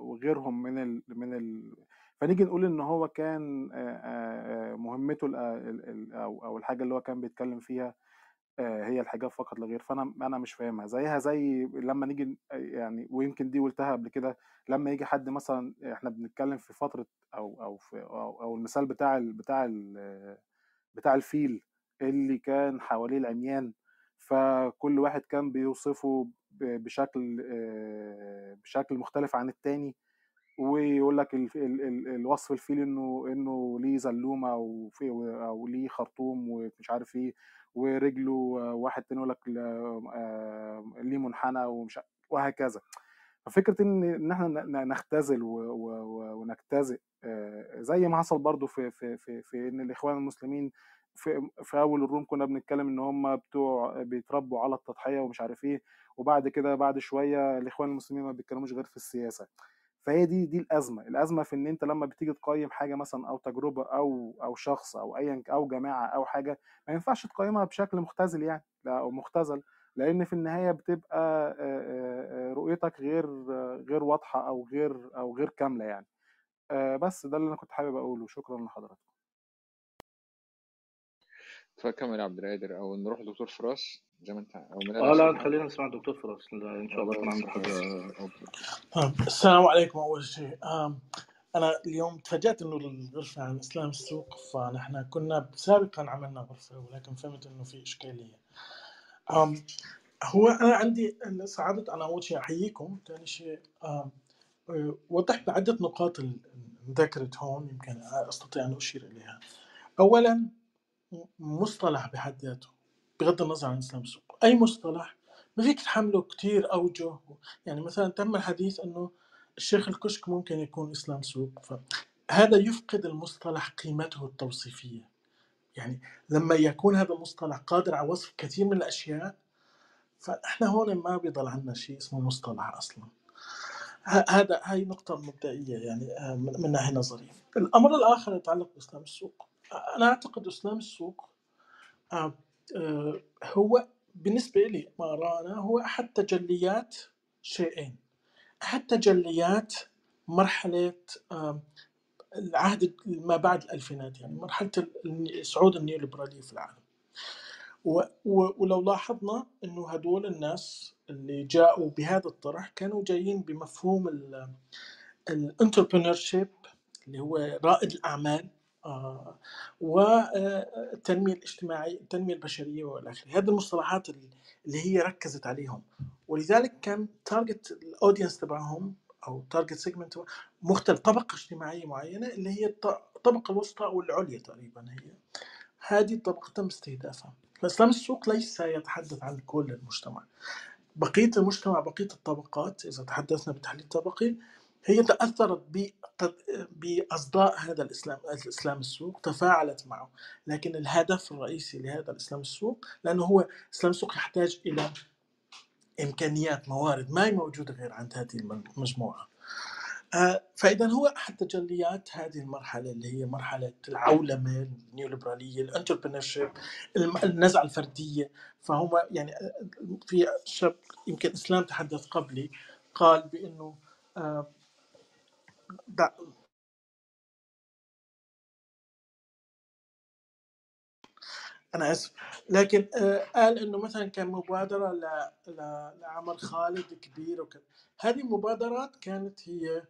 وغيرهم من ال من ال فنيجي نقول إن هو كان آه، آه، آه، مهمته أو الحاجة اللي هو كان بيتكلم فيها آه، هي الحجاب فقط لا غير. فأنا أنا مش فاهمها. زيها زي لما نيجي يعني ويمكن دي قلتها قبل كده لما يجي حد مثلا إحنا بنتكلم في فترة أو أو في أو, أو المثال بتاع ال بتاع ال بتاع الفيل اللي كان حواليه العميان فكل واحد كان بيوصفه بشكل بشكل مختلف عن التاني ويقول لك ال- ال- ال- الوصف الفيل إنه إنه ليه زلومة أو ليه خرطوم ومش عارف إيه ورجله واحد تاني يقول لك لا- آه، ليه منحنى ومش وهكذا. ففكرة إن إن إحنا نختزل ونجتزئ زي ما حصل برضو في في في في إن الإخوان المسلمين في في أول الروم كنا بنتكلم إن هم بتوع بيتربوا على التضحية ومش عارف إيه وبعد كده بعد شوية الإخوان المسلمين ما بيتكلموش غير في السياسة. فهي دي دي الأزمة. الأزمة في إن أنت لما بتيجي تقيم حاجة مثلا أو تجربة أو أو شخص أو ايا أو جماعة أو حاجة ما ينفعش تقيمها بشكل مختزل يعني أو مختزل. لأن في النهاية بتبقى آه، آه، آه، رؤيتك غير آه، غير واضحة أو غير أو غير كاملة يعني. آه، بس ده اللي أنا كنت حابب أقوله. شكرا لحضرتك. فكمل يا عبد القادر. أو نروح لدكتور فراس. زي ما أنت أو من آه لا خلينا نسمع الدكتور فراس. لا، إن شاء الله يكون عنده حاجة آه، السلام عليكم. أول شيء أنا اليوم تفاجأت إنه الغرفة عن إسلام السوق. فنحن كنا سابقا عملنا غرفة ولكن فهمت إنه في إشكالية. آم، هو أنا عندي سعادة أنا أول شيء أحييكم. ثاني شيء وضحت بعدة نقاط ال- ذكرت هون يمكن أستطيع أن أشير إليها. أولا مصطلح بحد ذاته بغض النظر عن اسلام السوق. أي مصطلح؟ ما فيك تحمله كتير أوجه. يعني مثلا تم الحديث أنه الشيخ الكشك ممكن يكون إسلام سوق فهذا يفقد المصطلح قيمته التوصيفية. يعني لما يكون هذا المصطلح قادر على وصف كثير من الأشياء فإحنا هون ما بيضل عندنا شيء اسمه مصطلح أصلا ه- هذا هاي نقطة مبدئية يعني آه، من ناحية نظرية. الأمر الآخر يتعلق بإسلام السوق. أنا أعتقد إسلام السوق آه، آه، هو بالنسبة لي ما أرانا هو أحد تجليات شيئين. أحد تجليات مرحلة العهد ما بعد الألفينات يعني مرحلة صعود النيوليبرالية في العالم. ولو لاحظنا إنه هدول الناس اللي جاءوا بهذا الطرح كانوا جايين بمفهوم ال entrepreneurship اللي هو رائد الأعمال آه، والتنميه الاجتماعية التنمية البشرية وإلى آخره هذه المصطلحات اللي هي ركزت عليهم ولذلك كان target ال audience تبعهم أو target segment مختلف طبقة اجتماعية معينة اللي هي الط- الطبقه الوسطى أو العليا تقريبا هي. هذه الطبقة تم استهدافها. فإسلام السوق ليس يتحدث عن كل المجتمع. بقية المجتمع بقية الطبقات إذا تحدثنا بتحليل طبقي هي تأثرت بأصداء هذا الإسلام الإسلام السوق تفاعلت معه. لكن الهدف الرئيسي لهذا الإسلام السوق لأنه هو إسلام السوق يحتاج إلى إمكانيات موارد ما هي موجودة غير عند هذه المجموعة. فإذا هو أحد تجليات هذه المرحلة اللي هي مرحلة العولمة النيوليبرالية الانتربرنورشيب النزعة الفردية. فهم يعني آه، في شاب يمكن إسلام تحدث قبلي قال بإنه آه، أنا آسف. لكن آه، قال إنه مثلا كان مبادرة لعمر خالد كبير وكذا. هذه المبادرات كانت هي آه،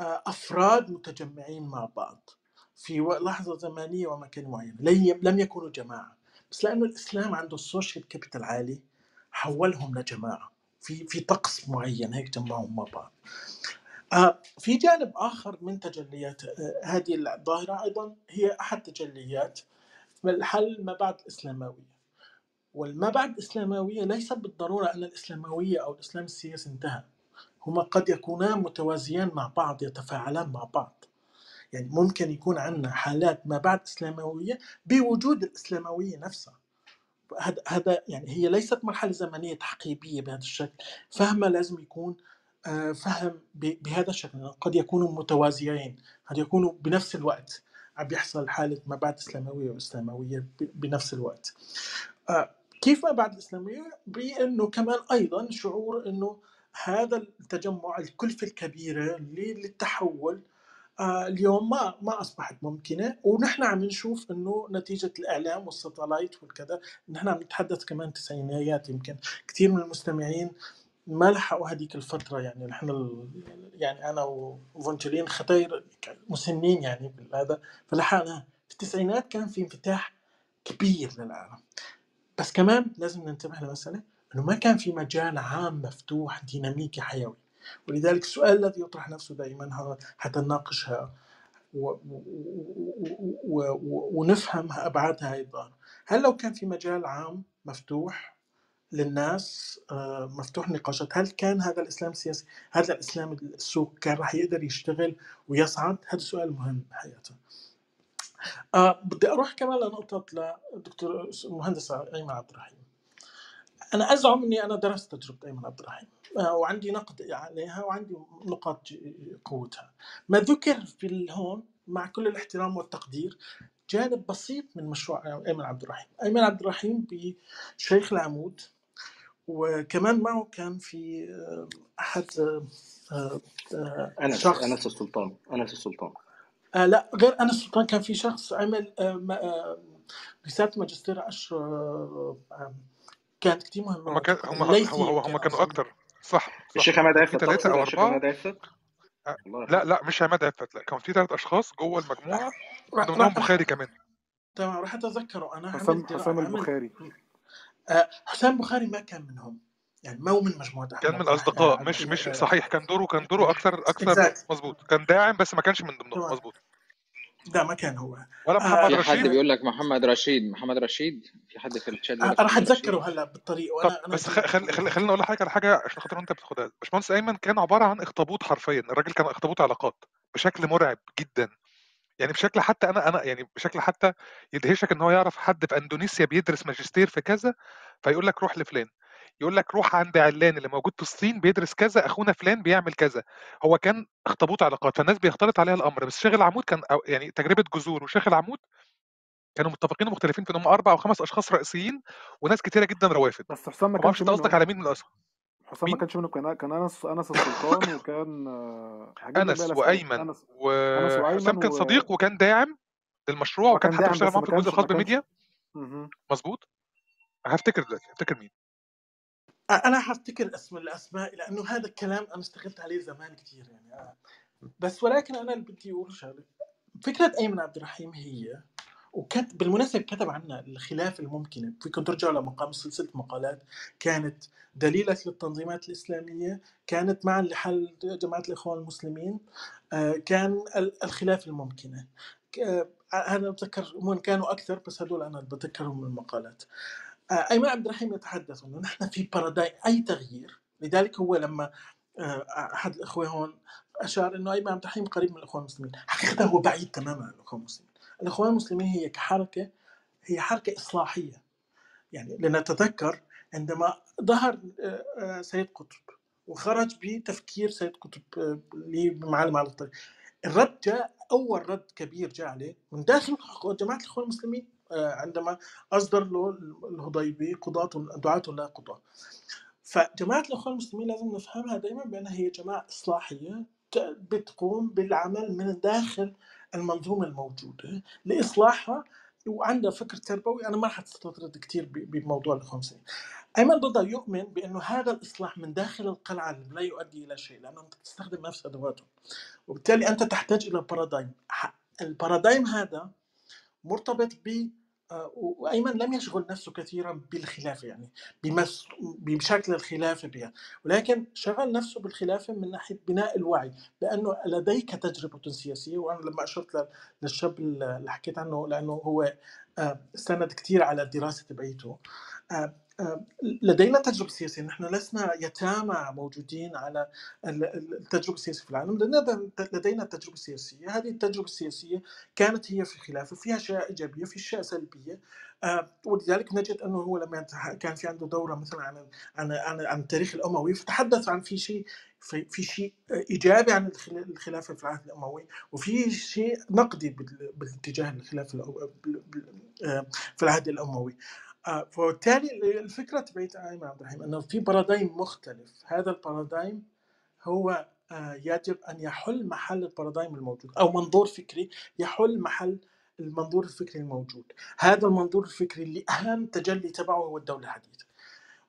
أفراد متجمعين مع بعض في لحظة زمنية ومكان معين لم لم يكونوا جماعة. بس لأنه الإسلام عنده ال social capital عالي حولهم لجماعة. في في طقس معين هيك جمعهم مع بعض. آه، في جانب آخر من تجليات آه، هذه الظاهرة أيضا هي أحد تجليات الحل ما بعد الاسلامويه والما بعد الإسلاموية ليس بالضرورة أن الإسلاموية أو الإسلام السياسي انتهى. هما قد يكونان متوازيان مع بعض يتفاعلان مع بعض. يعني ممكن يكون عندنا حالات ما بعد إسلاموية بوجود الإسلاموية نفسها. هذا يعني هي ليست مرحلة زمنية تحقيبيه بهذا الشكل. فهمها لازم يكون آه، فهم بهذا الشكل. قد يكونوا متوازيين قد يكونوا بنفس الوقت عم بيحصل حالة ما بعد إسلاموية وإسلاموية ب- بنفس الوقت. آه، كيف ما بعد الإسلامية بأنه كمان أيضا شعور أنه هذا التجمع الكلفة الكبيرة ل- للتحول آه، اليوم ما ما أصبحت ممكنة. ونحن عم نشوف أنه نتيجة الإعلام والساتلايت والكذا. نحن عم نتحدث كمان تسعينيات يمكن. كثير من المستمعين ما لحقوا هذيك الفترة يعني نحن يعني أنا وفونتولين خطير مسنين يعني بالهذا. فلحقنا. في التسعينات كان في انفتاح كبير للعالم. بس كمان لازم ننتبه لمسألة. أنه ما كان في مجال عام مفتوح ديناميكي حيوي. ولذلك السؤال الذي يطرح نفسه دائما حتى نناقشها و... و... و... ونفهم أبعادها أيضا. هل لو كان في مجال عام مفتوح للناس آه، مفتوح نقاشات هل كان هذا الإسلام السياسي هذا الإسلام السوق كان راح يقدر يشتغل ويصعد؟ هذا سؤال مهم حقيقة. آه بدي أروح كمان لنقطة لدكتور المهندس أيمن عبد الرحيم. أنا أزعم إني أنا درست تجربة أيمن عبد الرحيم آه، وعندي نقد عليها وعندي نقاط قوتها. ما ذكر في الهون مع كل الاحترام والتقدير جانب بسيط من مشروع أيمن عبد الرحيم. أيمن عبد الرحيم بشيخ العمود وكمان معه كان في آه، أحد آه، أنس شخص أنس السلطان أنس السلطان. آه لا غير أنس السلطان كان في شخص عمل آه، آه، رسالة ماجستير عشر آه، آه، كانت كثير مهمة هم كان هم هو هم يمكن كانوا أكتر. صح صح. الشيخ عماد كان عفت ثلاثة تقصد أو الشيخ أربعة؟ عماد عفت الله لا لا مش عماد عفت لا كان في ثلاث أشخاص جوه المجموعة من راح ضمنهم راح بخاري كمان. تمام راح اتذكره أنا حسام درا... حسام البخاري. حسام بخاري ما كان منهم. يعني ما هو من مجموعة كان احمد من راح الأصدقاء. آه، مش مش صحيح كان دوره كان دوره أكثر أكثر مظبوط. كان داعم بس ما كانش من ضمنهم. مظبوط. لا ما كان هو. ولا محمد آه، في حد رشيد؟ بيقول لك محمد رشيد؟ محمد رشيد؟ في حد في الشات آه، راح محمد رشيد؟ اتذكره هلا بالطريق وأنا أنا بس جاي خ- خل... خل... أقول لحضرتك على حاجة عشان خاطر أنت بتاخدها. باشمهندس أيمن كان عبارة عن اخطبوط حرفيا. الراجل كان اخطبوط علاقات بشكل مرعب جدا. يعني بشكل حتى أنا أنا يعني بشكل حتى يدهشك إن هو يعرف حد في أندونيسيا بيدرس ماجستير في كذا فيقول لك روح لفلان. يقول لك روح عند علان اللي موجود في الصين بيدرس كذا أخونا فلان بيعمل كذا. هو كان اخطبوط علاقات فالناس بيختلط عليها الأمر. بس شيخ العمود كان أو يعني تجربة جذور وشيخ العمود كانوا متفقين ومختلفين في إن هم أربع أو خمس أشخاص رئيسيين وناس كتيرة جدا روافد. بس حسام ما كانش قصدك على مين من الأشخاص؟ حسام ما كانش منهم. كان كان أنس أنس السلطان وكان آه، أنس وأيمن وحسام كان و... صديق وكان داعم للمشروع وكان وكان حتى بيشتغل معاهم في الجزء الخاص مهم. مظبوط. هفتكر دلوقتي هفتكر مين؟ أنا هفتكر اسم الأسماء لأنه هذا الكلام أنا اشتغلت عليه زمان كثير يعني آه. بس ولكن أنا اللي بدي أقول شغلة فكرة أيمن عبد الرحيم هي وكانت بالمناسبة كتب عنها الخلاف الممكنة فيكم ترجعوا لمقام سلسلة مقالات كانت دليلة للتنظيمات الإسلامية كانت معا لحل جماعة الإخوان المسلمين آه، كان ال- الخلاف الممكنة أنا بتذكر هم كانوا أكثر بس هدول أنا بتذكرهم من المقالات آه، أيمن عبد الرحيم يتحدث أنه نحن في بارادايم أي تغيير. لذلك هو لما آه، أحد الإخوة هون أشار أنه أيمن عبد الرحيم قريب من الإخوان المسلمين. حقيقة هو بعيد تماما عن الإخوان المسلمين. الإخوان المسلمين هي كحركة هي حركة إصلاحية. يعني لنتذكر عندما ظهر آه، آه، سيد قطب وخرج بتفكير سيد قطب آه، اللي معلم على الطريق. الرد جاء أول رد كبير جاء عليه من داخل جماعة الإخوان المسلمين آه، عندما أصدر له الهضيبي قضاة دعاة لا قضاة. فجماعة الأخوان المسلمين لازم نفهمها دائما بأنها هي جماعة إصلاحية ت- بتقوم بالعمل من داخل المنظومة الموجودة لإصلاحها وعندها فكر تربوي. أنا ما راح أستطرد كثير بموضوع الأخوان المسلمين. أيمن رضا يؤمن بأنه هذا الإصلاح من داخل القلعة لا يؤدي إلى شيء لأنه أنت تستخدم نفس أدواتهم. وبالتالي أنت تحتاج إلى بارادايم البارادايم هذا مرتبط ب آه، وأيمن لم يشغل نفسه كثيرا بالخلافه يعني. بشكل الخلافه بها ولكن شغل نفسه بالخلافه من ناحية بناء الوعي بانه لديك تجربة سياسية وأنا لما أشرت لل- للشاب اللي حكيت عنه لأنه هو آه، استند كثير على دراسه آه، آه، لدينا تجربة سياسية. نحن لسنا يتامى موجودين على ال- ال- التجربة السياسية في العالم. لدينا تجربة سياسية. هذه التجربة السياسية كانت هي في خلافة فيها أشياء إيجابية في أشياء سلبية. آه، ولذلك نجد أنه هو لما كان في عنده دورة مثلا عن عن عن, عن التاريخ الأموي فتحدث عن في شيء في, في شيء إيجابي عن الخلا- الخلافة في العهد الأموي وفي شيء نقدي باتجاه الخلافه آه، في العهد الأموي. آه، فبالتالي الفكرة تبعت ايمن عبد الرحيم إنه في بارادايم مختلف. هذا البارادايم هو آه، يجب أن يحل محل البارادايم الموجود أو منظور فكري يحل محل المنظور الفكري الموجود. هذا المنظور الفكري اللي أهم تجلي تبعه هو الدولة الحديثة.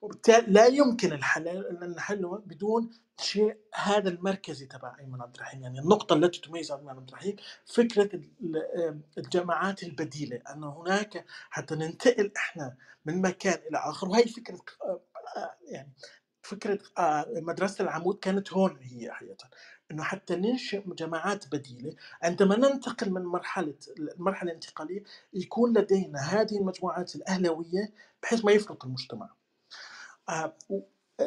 وبالتالي لا يمكن الحل أن نحله بدون شيء هذا المركزي تبع أيمن عبد الرحيم. يعني النقطة التي تميز أيمن عبد الرحيم فكرة ال- الجماعات البديلة أن هناك حتى ننتقل إحنا من مكان إلى آخر. وهي فكرة آه، آه، يعني فكرة آه، مدرسة العمود كانت هون هي حقيقة. إنه حتى ننشئ جماعات بديلة عندما ننتقل من مرحلة المرحلة الانتقالية يكون لدينا هذه المجموعات الأهلوية بحيث ما يفرق المجتمع.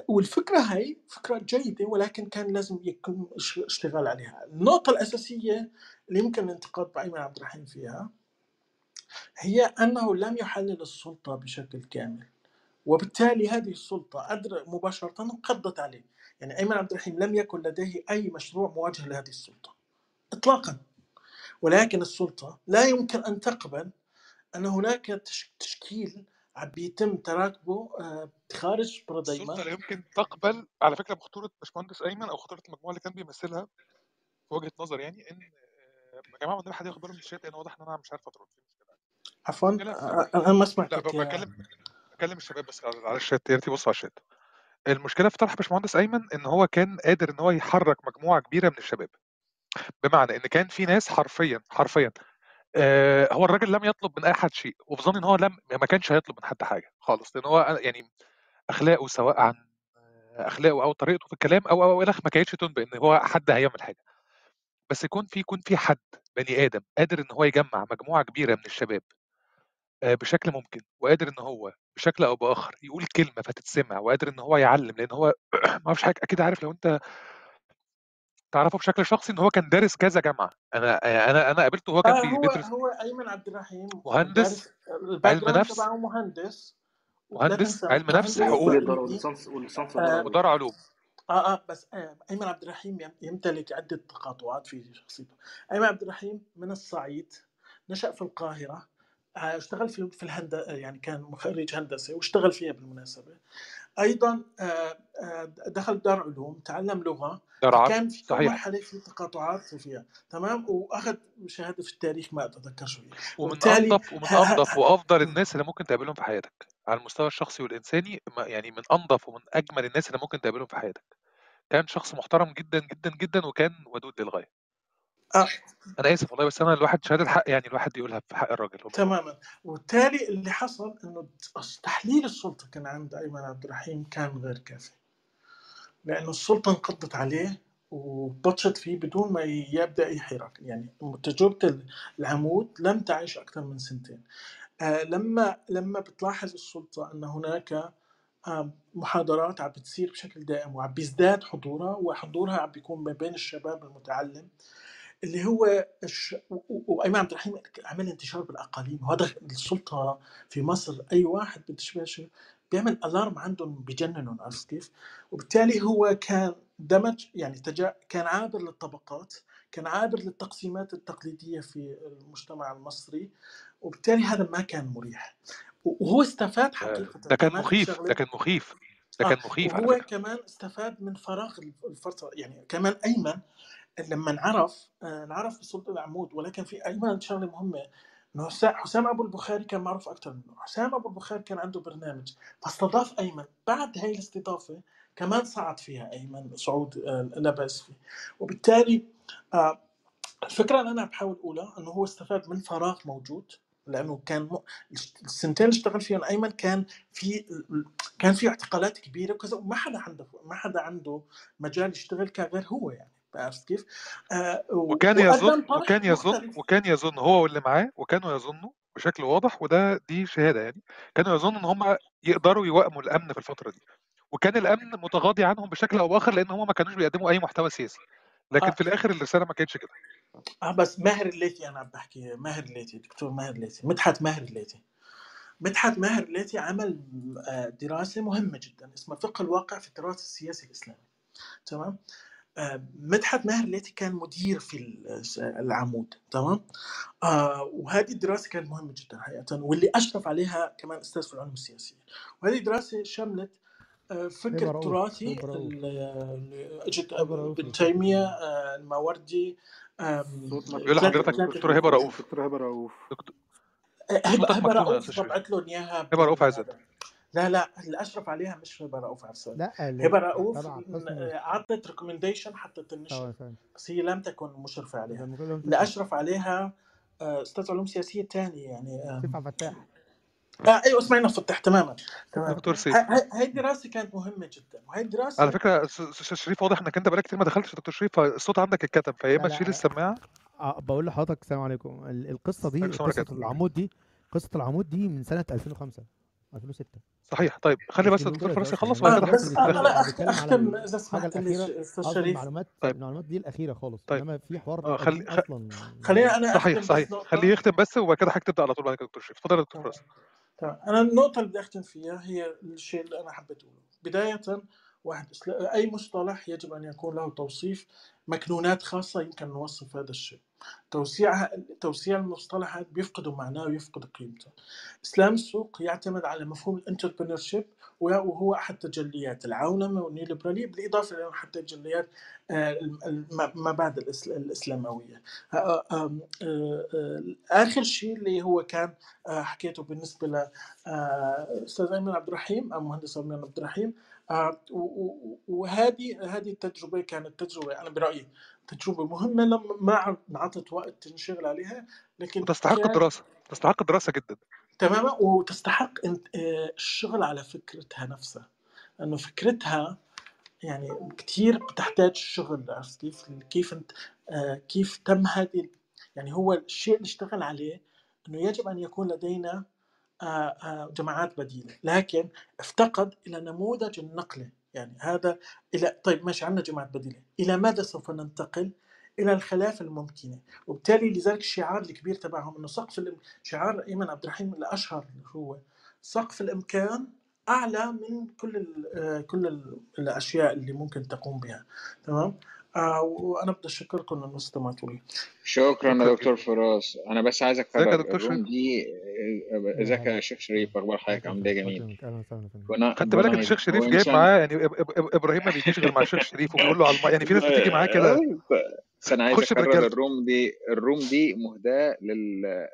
والفكرة هاي فكرة جيدة ولكن كان لازم يكون اش- اشتغال عليها. النقطة الأساسية اللي يمكن الانتقاد بأيمن عبد الرحيم فيها هي أنه لم يحلل السلطة بشكل كامل وبالتالي هذه السلطة أدرى مباشرة انقضت عليه. يعني أيمن عبد الرحيم لم يكن لديه أي مشروع مواجه لهذه السلطة إطلاقا. ولكن السلطة لا يمكن أن تقبل أن هناك تش- تشكيل بيتم تراكبه آه، خارج السلطة بارادايما لا يمكن تقبل على فكرة بخطورة باشمهندس أيمن أو خطورة المجموعة اللي كان بيمثلها في وجهة نظر يعني إن آه، يا جماعة والنبي حد ياخد باله من الشات لأن واضح إن أنا مش عارف اترد في مشكلة. عفوا آه، أنا ما لا سمعتك يا بكلم بكلم الشباب بس على الشات يا ريت يبصوا على الشات. المشكلة في طرح باشمهندس أيمن إن هو كان قادر إن هو يحرك مجموعة كبيرة من الشباب. بمعنى إن كان في ناس حرفيا حرفيا هو الراجل لم يطلب من أي حد شيء وفي ظني إن هو لم ما كانش هيطلب من حد حاجة خالص لأن هو يعني أخلاقه سواء عن آه، أخلاقه أو طريقته في الكلام أو أو آخره ما كانتش تنبئ إن هو حد هيعمل حاجة. بس يكون في يكون في حد بني آدم قادر إن هو يجمع مجموعة كبيرة من الشباب آه، بشكل ممكن وقادر إن هو بشكل أو بآخر يقول كلمة فتتسمع وقادر إن هو يعلم لأن هو ما أعرفش حاجة أكيد عارف لو أنت تعرفه بشكل شخصي إن هو كان دارس كذا جامعة. أنا أنا أنا قابلته وهو كان آه هو بيدرس هو أيمن عبد الرحيم مهندس الباك علم نفس. تبعه مهندس مهندس علم نفس حقوق. وكلية دار تقليدي وليسانس وليسانس آه علوم ودار علوم. آه آه بس آه أيمن عبد الرحيم يم- يمتلك عدة تقاطعات في شخصيته. أيمن عبد الرحيم من الصعيد نشأ في القاهرة آه، اشتغل في في الهندسه يعني كان خريج هندسة واشتغل فيها بالمناسبة. أيضا آه، آه، دخل دار علوم تعلم لغة فكان في صحيح. مرحله في تقاطعات فيها تمام؟ وأخذ شهاده في التاريخ ما أتذكر شو ومن أنظف ومن أنظف وأفضل. الناس اللي ممكن تقابلهم في حياتك على المستوى الشخصي والإنساني يعني من أنظف ومن أجمل الناس اللي ممكن تقابلهم في حياتك. كان شخص محترم جدا جدا جدا وكان ودود للغاية. آه. أنا آسف والله بس أنا الواحد شهادة حق يعني الواحد يقولها في حق الراجل تماما. وبالتالي اللي حصل إنه تحليل السلطة كان عند أيمن عبد الرحيم كان غير كافي. لأنه السلطة انقضت عليه وبطشت فيه بدون ما يبدأ أي حراك. يعني تجربة العمود لم تعيش أكثر من سنتين. آه، لما لما بتلاحظ السلطة أن هناك آه، محاضرات عم بتصير بشكل دائم وعم بيزداد حضورها وحضورها عم بيكون ما بين الشباب المتعلم اللي هو الش... وايمن عبد الرحيم عمل انتشار بالأقاليم وهذا السلطة في مصر أي واحد باشا بيعمل الارم عندهم بجننهم عرفت كيف؟ وبالتالي هو كان دمج يعني تجا كان عابر للطبقات كان عابر للتقسيمات التقليدية في المجتمع المصري وبالتالي هذا ما كان مريح. وهو استفاد ده حقيقة. ده كان مخيف ده بشغله كان مخيف ده كان مخيف فكرة. كمان استفاد من فراغ الفترة يعني كمان أيمن لما انعرف آه، انعرف بسلطة العمود ولكن في ايمن شغلة مهمة إنه حسام أبو البخاري كان معروف أكثر منه، حسام أبو البخاري كان عنده برنامج فاستضاف أيمن، بعد هاي الاستضافة كمان صعد فيها أيمن صعود آه، لا باس فيه، وبالتالي آه، الفكرة اللي أنا بحاول أقولها إنه هو استفاد من فراغ موجود لأنه كان م... السنتين اللي اشتغل فيهم أيمن كان في كان في اعتقالات كبيرة وكذا وما حدا عنده ما حدا عنده مجال يشتغل كغير هو يعني. عرفت كيف؟ آه وكان يظن وكان يظن مختلف. وكان يظن هو واللي معاه وكانوا يظنوا بشكل واضح وده دي شهادة يعني كانوا يظنوا إن هم يقدروا يوائموا الأمن في الفترة دي. وكان الأمن متغاضي عنهم بشكل أو بآخر لأن هم ما كانوش بيقدموا أي محتوى سياسي. لكن آه. في الآخر الرسالة ما كانتش كده. آه بس ماهر الليثي أنا بحكي ماهر الليثي دكتور ماهر الليثي مدحت ماهر الليثي. مدحت ماهر الليثي عمل آه، دراسة مهمة جدا اسمها فقه الواقع في التراث السياسي الإسلامي. تمام؟ آه، مدحت ماهر كان مدير في ال- العمود تمام؟ آه وهذه الدراسة كانت مهمة جدا حقيقه واللي أشرف عليها كمان أستاذ في العلوم السياسية. وهذه الدراسة شملت آه، فكر تراثي اجت ابن لو تيمية آه، الماوردي بيقول لحضرتك دكتور هبة رؤوف. دكتور هبة رؤوف. دكتور هبة رؤوف طبعت لهم إياها هبة رؤوف بهذا لا لا اللي اشرف عليها مش هبه رؤوف عرسان لا هبه رؤوف اعطت recommendation حتى النشر بس هي لم تكن مشرفة عليها. اللي اشرف عليها آه، أستاذ علوم سياسية تاني يعني سيف عبد الفتاح آه أيوه اسماعيل فتح تماما. تمام. دكتور سيف. هاي الدراسه كانت مهمة جدا وهي على الدراسه فكرة س- س- شريف واضح إنك أنت بقالك كتير ما دخلتش دكتور شريف فالصوت عندك اتكتم فيا إما تشيل السماعة. آه، بقول لحضرتك السلام عليكم. ال- القصة دي قصة العمود دي قصة العمود دي من سنة 2005 2006 صحيح. طيب خلي بس الدكتور فراس يخلص وبعد كده بس أنا اختم اذا سمحت لي أستاذ شريف المعلومات طيب. المعلومات دي الأخيرة خالص. طيب. إنما في حوار آه خلي. أصلا خلينا أنا صحيح صحيح. خليه يختم بس وبعد كده حضرتك تبدا على طول بعد كده دكتور شريف. اتفضل يا دكتور تمام فراس تمام. أنا النقطة اللي بدي أختم فيها هي الشيء اللي أنا حبيت أقوله. بداية واحد أي مصطلح يجب أن يكون له توصيف مكنونات خاصة يمكن نوصف هذا الشيء. توسيع توسيع المصطلحات بيفقدوا معناه ويفقد قيمته. إسلام السوق يعتمد على مفهوم ال entrepreneurship وهو أحد تجليات العولمه والنيوليبراليه بالإضافة إلى أحد تجليات آه، الم- المبادئ الإسلاموية. آه، آه، آخر شيء اللي هو كان حكيته بالنسبة ل أستاذ أيمن عبد الرحيم أو مهندس أيمن عبد الرحيم. وهذه هذه التجربة كانت تجربة أنا برأيي تجربه مهمة لما ما انعطت وقت نشتغل عليها لكن وتستحق كان الدراسه تستحق الدراسه جدا. تماما وتستحق انت- آه، الشغل على فكرتها نفسها. لأنه فكرتها يعني كثير بتحتاج شغل عرفت كيف؟ كيف انت آه، كيف تم هذه يعني هو الشيء اللي اشتغل عليه إنه يجب أن يكون لدينا آه، جماعات بديلة. لكن افتقد إلى نموذج النقله يعني هذا إلى طيب ماشي عندنا جماعات بديلة. إلى ماذا سوف ننتقل؟ إلى الخلافه الممكنة. وبالتالي لذلك الشعار الكبير تبعهم إنه سقف الإم... شعار ايمن عبد الرحيم الأشهر اللي هو سقف الإمكان أعلى من كل ال... آه، كل ال... الأشياء اللي ممكن تقوم بها. تمام؟ آه وأنا بدي أشكركم إنه استمعتوا لي. شكرا يا دكتور فراس. أنا بس عايز اكرر دكتور دي آه، ازيك يا شيخ شريف؟ أخبار حضرتك؟ عامل إيه جميل؟ خدت بالك إن الشيخ شريف جايب معاه؟ يعني إبراهيم ما بيجيش غير مع الشيخ شريف وبيقول له على الم... يعني في ناس بتيجي معاه كده. بس أنا عايز أكرر الروم دي الروم دي مهداة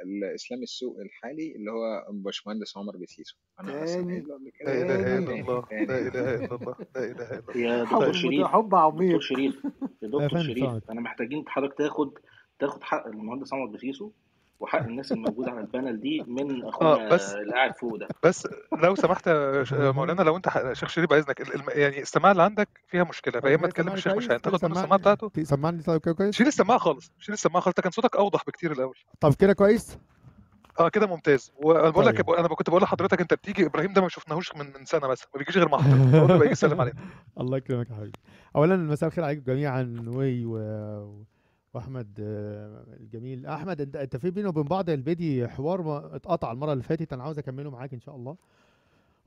للاسلام السوق الحالي اللي هو باشمهندس عمر بسيسو. أنا تاني. لا إله إلا الله لا إله إلا الله لا إله إلا الله. يا دكتور شريف حب دكتور عميق. شريف يا يا دكتور شريف أنا محتاجين حضرتك تاخد تاخد حق المهندس عمر بسيسو. وحق الناس الموجودة على ال panel دي من أخونا بس اللي قاعد فوق ده. بس لو سمحت يا مولانا لو انت شيخ شريف بإذنك يعني السماعه اللي عندك فيها مشكلة. فيا اما إزاي تكلم الشيخ كويس مشاهين كده تاخد منه السماعه بتاعته. سمعني طيب كده كويس؟ شيل السماعه خالص شيل السماعه خالص. كان صوتك أوضح بكتير الأول. طب كده كويس؟ آه كده ممتاز. وأنا بقول لك طيب. أنا كنت بقول لحضرتك أنت بتيجي إبراهيم ده ما شفناهوش من من سنة بس. ما بيجيش غير مع حضرتك. بقول له بقى يجي يسلم علينا. الله يكرمك يا حبيبي. اولا مساء الخير عليكم جميعا. وي و... واحمد آه، الجميل. أحمد أنت أنت في بينه وبين بعض البيدي حوار ما اتقطع المرة اللي فاتت. أنا عاوز أكمله معاك إن شاء الله.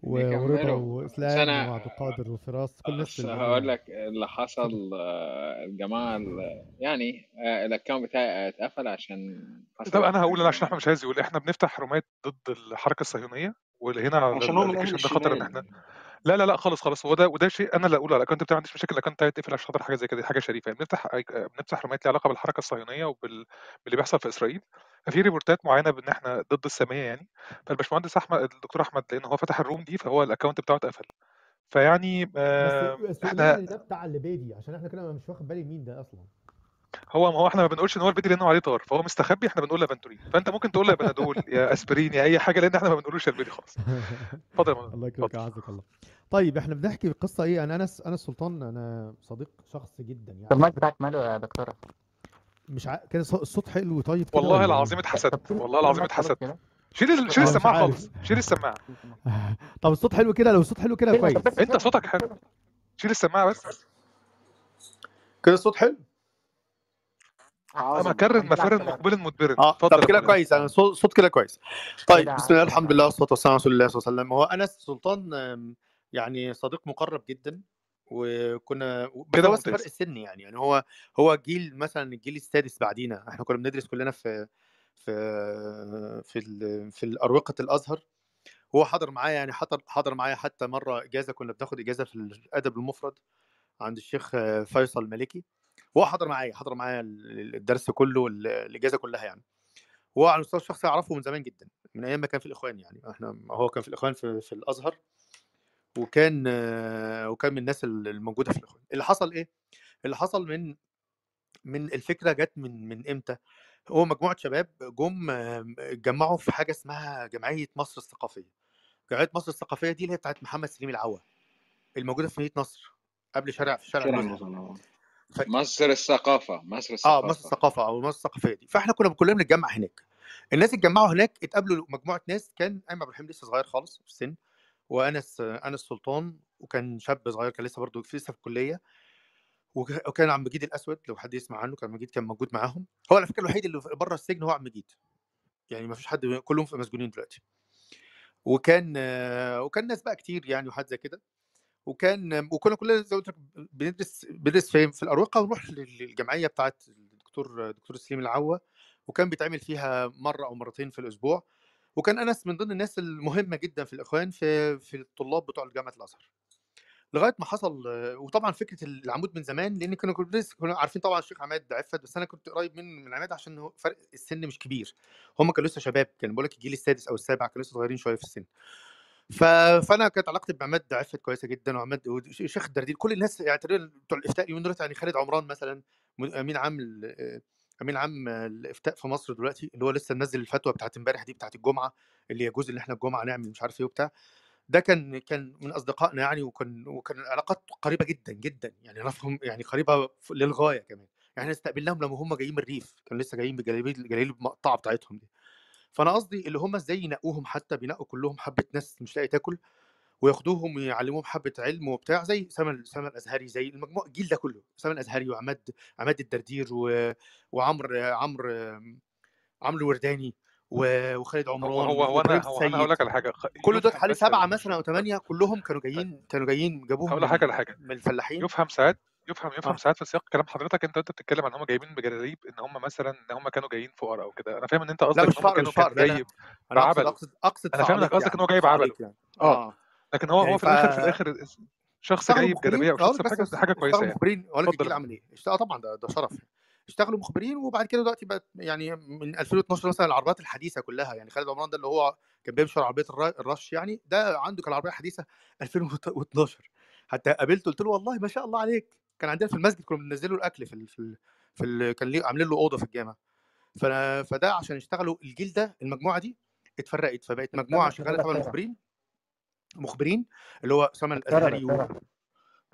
ورضا وإسلام وعبد القادر وفراس كل الناس هقول لك اللي حصل آه، الجماعة ال- يعني آه، ال account بتاعي اتقفل عشان حصل طب أنا هقول أنا عشان أحمد مش عايز يقول إحنا بنفتح رومات ضد الحركة الصهيونية وهنا على عشان هو من أهل ال application ده خطر إن إحنا لا لا لا خالص خالص. هو ده وده شيء أنا اللي أقوله على ال account بتاعي ما عنديش مشاكل. ال account بتاعي يتقفل عشان خاطر حاجة زي كده دي حاجة شريفة. يعني بنفتح بنفتح رومات ليها علاقة بالحركة الصهيونية وبال باللي بيحصل في إسرائيل. ففي ريبورتات معينة بإن إحنا ضد السامية يعني. فالباشمهندس أحمد الدكتور أحمد لأن هو فتح ال room دي فهو ال account بتاعه اتقفل. فيعني بس آه بس قول إحنا ان ده بتاع الليبيدي عشان إحنا كده مش واخد بالي مين ده أصلا. هو ما هو إحنا ما بنقولش إن هو الليبيدي لأنه عليه طار فهو مستخبي إحنا بنقول له فنتولين فأنت ممكن تقول له يا بنادول يا اسبرين يا أي حاجة لأن إحنا ما بنقولوش الليبيدي خالص. اتفضل الله يكرمك اعزك الله. طيب إحنا بنحكي قصة إيه؟ أنا أنس أنس سلطان أنا صديق شخص جدا طب يعني. المايك بتاعك ماله يا دكتورة؟ مش ع... كده ص- الصوت حلو طيب والله العظيم طب اتحسدت والله العظيم اتحسدت. شيل ال- شيل السماعة خالص. شيل السماعة. طب الصوت حلو كده لو الصوت حلو كده كويس. طب أنت صوتك حلو. شيل السماعة بس. كده الصوت حلو؟ أما عظمه كرر الحمد لله على مفر مقبل مدبر آه اتفضل طب كده كويس أنا صوت صوت كده كويس. طيب بسم الله الحمد لله والصلاة والسلام على رسول الله صلى الله عليه وسلم. هو أنس سلطان يعني صديق مقرب جدا وكنا كده هو بس فرق السن يعني. يعني هو هو جيل مثلا الجيل السادس بعدينا. إحنا كنا بندرس كلنا في في في ال- في اروقه الأزهر. هو حضر معايا يعني حضر حضر معايا حتى مرة إجازة كنا بناخد إجازة في الأدب المفرد عند الشيخ آه، فيصل مالكي هو حضر معايا حضر معايا ال- الدرس كله الإجازة كلها يعني. هو على المستوى الشخصي أعرفه من زمان جدا من أيام ما كان في الإخوان يعني إحنا هو كان في الإخوان في, في الأزهر وكان آه، وكان من الناس الموجودة في الإخوان. اللي حصل إيه؟ اللي حصل من من الفكرة جت من من إمتى؟ هو مجموعة شباب جم آه، اتجمعوا في حاجة اسمها جمعية مصر الثقافية. جمعية مصر الثقافية دي اللي هي بتاعت محمد سليم العوا الموجودة في مدينة نصر قبل شارع في شارع شارع ف... مصر الثقافة مصر آه مصر الثقافة الثقافة أو مصر الثقافية دي. فإحنا كنا كلنا بنتجمع هناك. الناس اتجمعوا هناك اتقابلوا مجموعة ناس. كان أيمن عبد الرحيم لسه صغير خالص في السن وأنس أنس سلطان وكان شاب صغير كان لسه برضه في لسه في الكلية. وك- وكان عم مجيد الأسود لو حد يسمع عنه كان مجيد كان موجود معاهم. هو على فكرة الوحيد اللي بره السجن هو عم مجيد. يعني ما فيش حد كلهم في مسجونين دلوقتي. وكان آه، وكان ناس بقى كتير يعني وحاجات زي كده. وكان وكنا كلنا زي ما قلت لك بندرس بندرس في في الأروقة ونروح للجمعية بتاعت الدكتور دكتور سليم العوا وكان بيتعمل فيها مرة أو مرتين في الأسبوع. وكان أنس من ضمن الناس المهمة جدا في الإخوان في في الطلاب بتوع جامعة الأزهر. لغاية ما حصل وطبعا فكرة العمود من زمان لأن كنا كنا عارفين طبعا الشيخ عماد عفت بس أنا كنت قريب من من عماد عشان فرق السن مش كبير. هم كانوا لسه شباب كان بقول لك الجيل السادس أو السابع كانوا لسه صغيرين شوية في السن. فأنا كانت علاقتي بعماد عفت كويسة جدا وعماد وشيخ الدردير كل الناس يعني تقريبا بتوع الإفتاء اليومين دول يعني خالد عمران مثلا أمين عام أمين عام الإفتاء في مصر دلوقتي اللي هو لسه منزل الفتوى بتاعت امبارح دي بتاعت الجمعة اللي جزء اللي إحنا الجمعة نعمل مش عارف إيه وبتاع. ده كان كان من أصدقائنا يعني وكان وكان العلاقات قريبة جدا جدا يعني نفهم يعني قريبة للغاية كمان. يعني إحنا استقبلناهم لما هم جايين من الريف كانوا لسه جايين بجلاليب الجلاليب المقطعة بتاعتهم دي. فأنا قصدي اللي هم إزاي ينقوهم حتى بينقوا كلهم حبة ناس مش لاقي تاكل وياخدوهم ويعلموهم حبة علم وبتاع زي سما سما الأزهري زي المجموع الجيل ده كله سما الأزهري وعماد عماد الدردير و... وعمرو عمرو عمرو الورداني و... وخالد عمران هو هو أنا هو أنا هقول لك على حاجة كل دول حوالي سبعة مثلا أو ثمانيه كلهم كانوا جايين كانوا جايين جابوهم هقول من لك حاجة على حاجة. من الفلاحين. يفهم ساعات يفهم يفهم. ساعات في سياق كلام حضرتك أنت أنت بتتكلم عن هم جايبين بجلاليب إن هم مثلا إن هم كانوا جايين فقراء أو كده. أنا فاهم إن أنت لا قصدك مش إن هم فقر كانوا مش كان فقر لا لا. جايب أنا أقصد بعبله أقصد أقصد أنا فاهم إنك صعاليك قصدك إن يعني هو جايب عبله صعاليك يعني. آه. آه. لكن هو يعني هو في الآخر في الآخر شخص جايب جلابيه مخبرين. أو أقول شخص لك حاجة حاجة كويسة اشتغلوا يعني. مخبرين. أقول لك الجيل عمل إيه اشتغل طبعا ده ده شرف يعني. اشتغلوا مخبرين وبعد كده دلوقتي بقت يعني من 2012 مثلا العربيات الحديثة كلها يعني. خالد عمران ده اللي هو كان بيمشي عربية الر- الرش يعني ده عنده كان عربية حديثة 2012 حتى قابلته قلت له والله ما شاء الله عليك. كان عندنا في المسجد كنا بننزل له الأكل في ال في ال في ال كان ليه عاملين له أوضة في الجامع. ف- فده عشان يشتغلوا الجيل ده المجموعة دي اتفرقت فبقت مجموعة شغالة طبعا مخبرين مخبرين اللي هو دكتورة الأزهري و...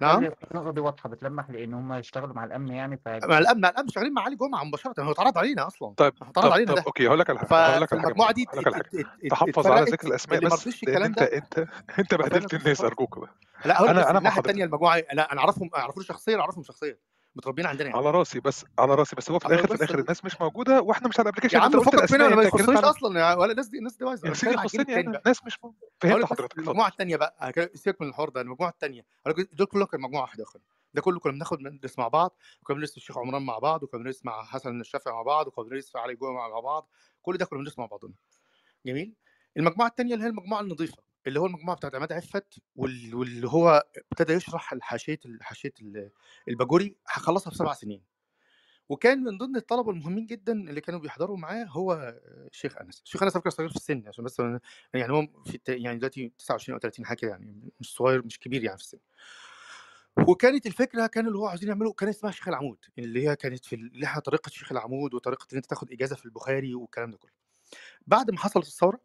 نعم خلي النقطة دي واضحة بتلمح لأن هم يشتغلوا مع الأمن يعني ف مع الأمن مع الأمن شغالين مع علي جمعة مباشرة هو اتعرض علينا أصلا. طيب اتعرض علينا طب ده. أوكي هقول لك على حاجة هقول لك على حاجة دي تحفظ على ذكر الأسماء بس لأن أنت ده. أنت أنت بهدلت الناس. أرجوك بقى. لا أنا أنا الناحية الثانية المجموعة لا أنا أعرفهم اعرفهم شخصيا أعرفهم شخصيا. متربيين عندنا يعني. على راسي بس على راسي بس هو في الآخر في الآخر الناس مش موجودة وإحنا مش على يا ال application انت عم فكك فينا ولا ما يخصنيش أصلا يعني ولا الناس دي الناس دي بايظه يا أنا يخصني أنا بقى الناس مش م... فهمت هقول لك بس حضرتك المجموعة الثانية بقى سيبك من الحوار ده المجموعة الثانية دول كلهم كانوا مجموعة واحدة يا اخوان ده كله كنا بناخد ندرس مع بعض وكنا بندرس الشيخ عمران مع بعض وكنا بندرس مع حسن الشافعي مع بعض وكنا بندرس علي جمعه مع بعض. كل ده كنا بندرس مع بعضنا. جميل؟ المجموعة الثانية اللي هي المجموعة النظيفة. اللي هو المجموعة بتاعت عماد عفت وال- واللي هو ابتدى يشرح الحاشية حاشية الباجوري خلصها في سبع سنين. وكان من ضمن الطلبة المهمين جدا اللي كانوا بيحضروا معاه هو الشيخ أنس. الشيخ أنس فكره صغير في السن عشان بس يعني هو في يعني دلوقتي 29 أو 30 حاجة يعني مش صغير مش كبير يعني في السن. وكانت الفكرة كان اللي هو عاوزين يعملوا كان اسمها شيخ العمود اللي هي كانت في اللي هي طريقة شيخ العمود وطريقة إن أنت تاخد إجازة في البخاري والكلام ده كله. بعد ما حصلت الثورة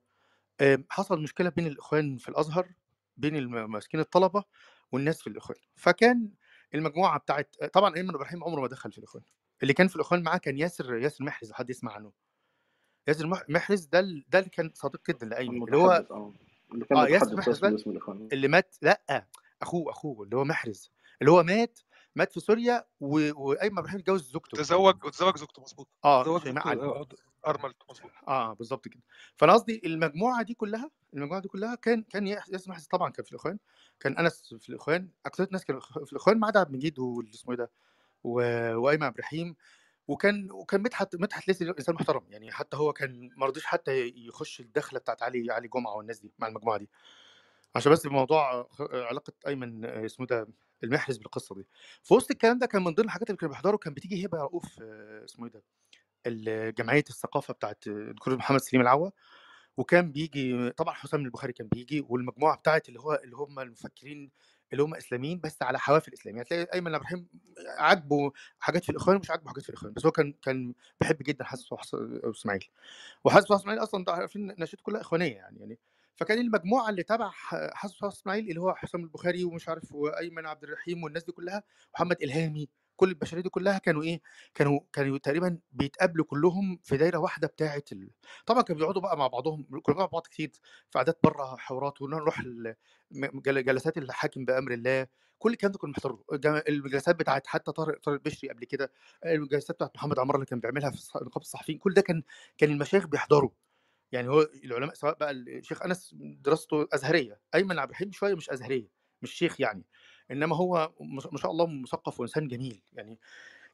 آم، حصل مشكلة بين الإخوان في الأزهر بين ماسكين الطلبة والناس في الإخوان. فكان المجموعة بتاعت طبعا إيمن إبراهيم عمره ما دخل في الإخوان. اللي كان في الإخوان معاه كان ياسر ياسر محرز لو حد يسمع عنه. ياسر مح- محرز ده ده اللي كان صديق جدا لأيمن اللي هو آه. اللي كان آه ياسر محرز اللي مات لأ أخوه أخوه اللي هو محرز. اللي هو مات مات في سوريا و... وأيمن إبراهيم اتجوز زوجته. تزوج وتزوج زوجته مظبوط. آه تزوج شيماء آه، ارملته مظبوط. آه بالظبط كده. فأنا قصدي المجموعة دي كلها المجموعة دي كلها كان كان ياسر محرز طبعا كان في الإخوان كان أنس في الإخوان أكثر الناس كانوا في الإخوان ما عدا عبد المجيد واللي اسمه إيه ده وأيمن إبراهيم وكان وكان مدحت مدحت لسه إنسان محترم يعني حتى هو كان ما رضيش حتى يخش الدخلة بتاعت علي علي جمعة والناس دي مع المجموعة دي. عشان بس موضوع علاقة أيمن آه، اسمه ده المحرز بالقصة دي. في وسط الكلام ده كان من ضمن الحاجات اللي كانوا بيحضروا كان بتيجي هبة رؤوف آه، اسمه إيه ده جمعية الثقافة بتاعت الدكتور محمد سليم العوا وكان بيجي طبعا حسام البخاري كان بيجي والمجموعة بتاعت اللي هو اللي هم المفكرين اللي هم إسلاميين بس على حوافل إسلامية. هتلاقي أيمن إبراهيم عاجبه حاجات في الإخوان ومش عاجبه حاجات في الإخوان بس هو كان كان بيحب جدا حسن وحسن وحسن إسماعيل أصلا عارفين نشأته كلها إخوانية يعني يعني فكان المجموعة اللي تبع ح- حسن وحسن إسماعيل اللي هو حسام البخاري ومش عارف وأيمن عبد الرحيم والناس دي كلها محمد إلهامي كل البشرية دي كلها كانوا إيه كانوا كانوا تقريبا بيتقابلوا كلهم في دايرة واحدة بتاعة ال... طبعا كانوا بيقعدوا بقى مع بعضهم كنا مع بعض كتير في عادات بره حوارات ونروح جلسات الحاكم بأمر الله كل الكلام ده كنا بنحضره الجلسات بتاعت حتى طارق طارق البشري قبل كده الجلسات بتاعت محمد عمار اللي كان بيعملها في نقابة الصحفيين كل ده كان كان المشايخ بيحضروا. يعني هو العلماء سواء بقى الشيخ أنس دراسته أزهرية أيمن عبد الرحيم شوية مش أزهرية مش شيخ يعني. إنما هو ما شاء الله مثقف وإنسان جميل. يعني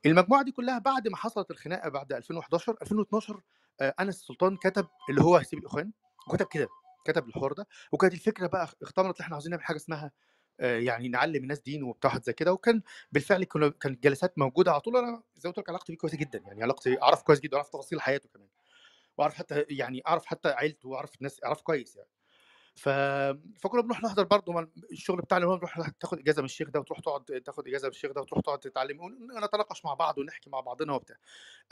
المجموعة دي كلها بعد ما حصلت الخناقة بعد 2011 2012 آه، أنس السلطان كتب اللي هو هيسيب الإخوان وكتب كده كتب الحوار ده. وكانت الفكرة بقى اختمرت إحنا عاوزين نعمل حاجة اسمها آه، يعني نعلم الناس دين وبتاع زي كده. وكان بالفعل كانت جلسات موجودة على طول. أنا زي ما قلت لك علاقتي بيه كويسة جدا. يعني علاقتي أعرف كويس جدا أعرف تفاصيل حياته كمان. وأعرف حتى يعني أعرف حتى عيلته وأعرف الناس أعرف كويس يعني. ف... فكنا بنروح نحضر برضه الشغل بتاعنا اللي هو نروح تاخد إجازة من الشيخ ده وتروح تقعد تاخد إجازة من الشيخ ده وتروح تقعد تتعلم ونتناقش مع بعض ونحكي مع بعضنا وبتاع.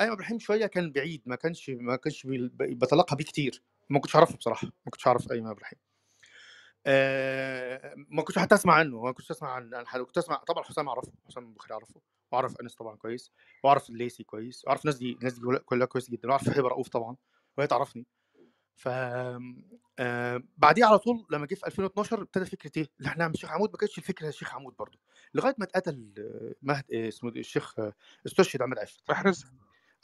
ايمن إبراهيم شوية كان بعيد ما كانش ما كانش بتلقى بيه كتير. ما كنتش أعرفه بصراحة ما كنتش أعرف ايمن إبراهيم. آه، ما كنتش حتى أسمع عنه ما كنتش أسمع عن حد كنت أسمع طبعا حسام أعرفه حسام البخاري أعرفه وأعرف أنس طبعا كويس وأعرف الليسي كويس وأعرف الناس دي الناس دي كلها كويس جدا وأعرف هبة رؤوف طبعا وهي تعرفني. ف آه بعديها على طول لما جه في 2012 ابتدى فكرة إيه؟ اللي إحنا نعمل شيخ عمود ما كانتش الفكرة شيخ عمود برضه لغاية ما اتقتل آه، مهد آه، اسمه؟ الشيخ آه، استشهد عماد عفت. محرز؟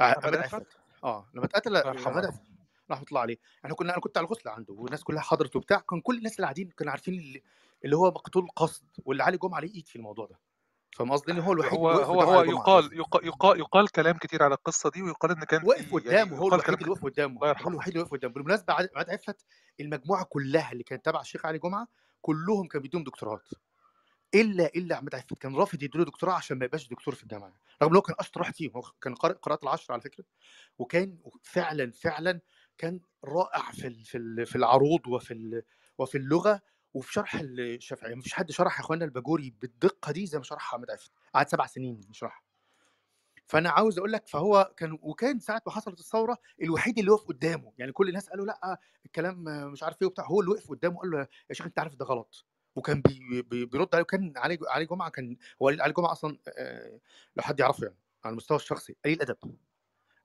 ع- عماد عفت؟ آه لما اتقتل عماد عفت رحمة الله عليه. إحنا كنا أنا كنت على الغسل عنده والناس كلها حضرت وبتاع كان كل الناس اللي قاعدين كانوا عارفين اللي, اللي هو مقتول قصد واللي علي جمعه عليه إيد في الموضوع ده. فاهم قصدي؟ هو الوحيد هو هو هو يقال يقال يقال, يقال كلام كتير على القصة دي ويقال إن كان وقف يعني قدامه هو الوحيد اللي وقف قدامه. هو الوحيد اللي وقف قدامه. بالمناسبة عاد عفت المجموعة كلها اللي كانت تبع الشيخ علي جمعة كلهم كانوا بيدوهم دكتوراه إلا إلا عماد عفت كان رافض يديله دكتوراه عشان ما يبقاش دكتور في الجامعة. رغم إن هو كان أشطر واحد فيهم هو كان قارئ قراءة العشر على فكرة. وكان فعلا فعلا كان رائع في في ال- في العروض وفي وفي اللغة. وفي شرح الشافعيه مفيش حد شرح يا إخوانا الباجوري بالدقة دي زي ما شرحها عماد عفت قعد سبع سنين يشرحها فأنا عاوز أقول لك فهو كان وكان ساعة ما حصلت الثورة الوحيد اللي وقف قدامه يعني كل الناس قالوا لأ الكلام مش عارف إيه وبتاع هو اللي وقف قدامه قال له يا شيخ أنت عارف ده غلط. وكان بي بي بيرد عليه وكان علي علي جمعة كان هو علي جمعة أصلا لو حد يعرفه يعني على المستوى الشخصي قليل ادب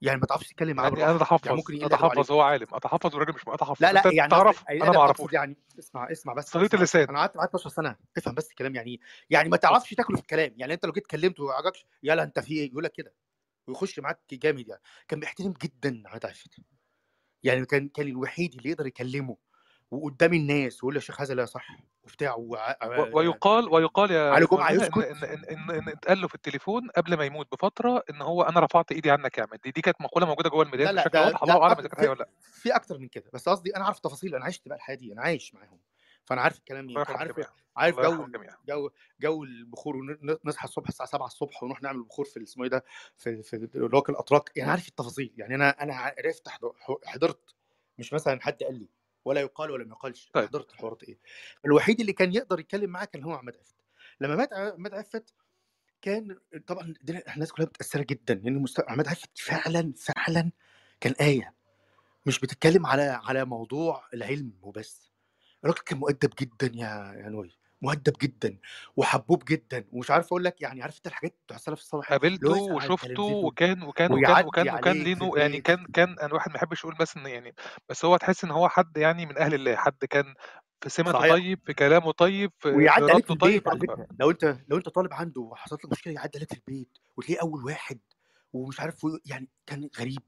يعني ما تعرفش تتكلم معاه يعني أنا بالراحه يعني اتحفظ ممكن عليك أتحفظ هو عالم. أتحفظ والراجل مش اتحفظ لا لا يعني تعرف؟ يعني أنا ما يعني اسمع اسمع بس بس اللسان. أنا قعدت معاه 12 سنة. افهم بس الكلام يعني إيه يعني ما تعرفش تاكله في الكلام. يعني أنت لو جيت كلمته وما عجبكش يلا أنت في إيه؟ يقول لك كده. ويخش معاك جامد يعني. كان بيحترم جدا عاد عفت يعني كان كان الوحيد اللي يقدر يكلمه. وقدام الناس ويقول يا شيخ هذا لا صح وبتاع و- ويقال ويقال يا علي جمعة يسكت. إن إن إن, إن اتقال له في التليفون قبل ما يموت بفترة إن هو أنا رفعت إيدي عنك يا احمد دي, دي كانت مقولة موجودة جوه الميدان لا لا بشكل واضح الله لا اعلم إذا كانت ولا لأ. في أكتر من كده بس قصدي أنا عارف التفاصيل أنا عشت بقى الحياة دي أنا عايش معاهم. فأنا عارف الكلام إيه عارف عارف جو جو جو البخور ونصحى الصبح الساعة 7 الصبح ونروح نعمل بخور في اسمه إيه ده في في اللي هو الأتراك. يعني عارف التفاصيل يعني أنا أنا عرفت حض- حضرت مش مثلا حد قال لي. ولا يقال ولا ما يقالش. طيب. حضرت الحوارات إيه الوحيد اللي كان يقدر يتكلم معاه كان هو عماد عفت. لما مات عماد عفت كان طبعا الناس كلها متاثره جدا لأن مست... عماد عفت فعلا فعلا كان آية مش بتتكلم على على موضوع العلم وبس. الراجل كان مؤدب جدا يا يا نوي مؤدب جدا وحبوب جدا ومش عارف أقول لك يعني عارف أنت الحاجات بتوع السلف الصالح قابلته وشفته وكان وكان وكان وكان وكان في نوع يعني كان كان أنا الواحد ما يحبش يقول بس إن يعني بس هو تحس إن هو حد يعني من أهل الله حد كان في سمته صحيح. طيب في كلامه طيب في في ويعدي عليك في طيب على لو أنت لو أنت طالب عنده وحصلت لك مشكلة يعدي عليك في البيت وتلاقيه أول واحد ومش عارف يعني كان غريب.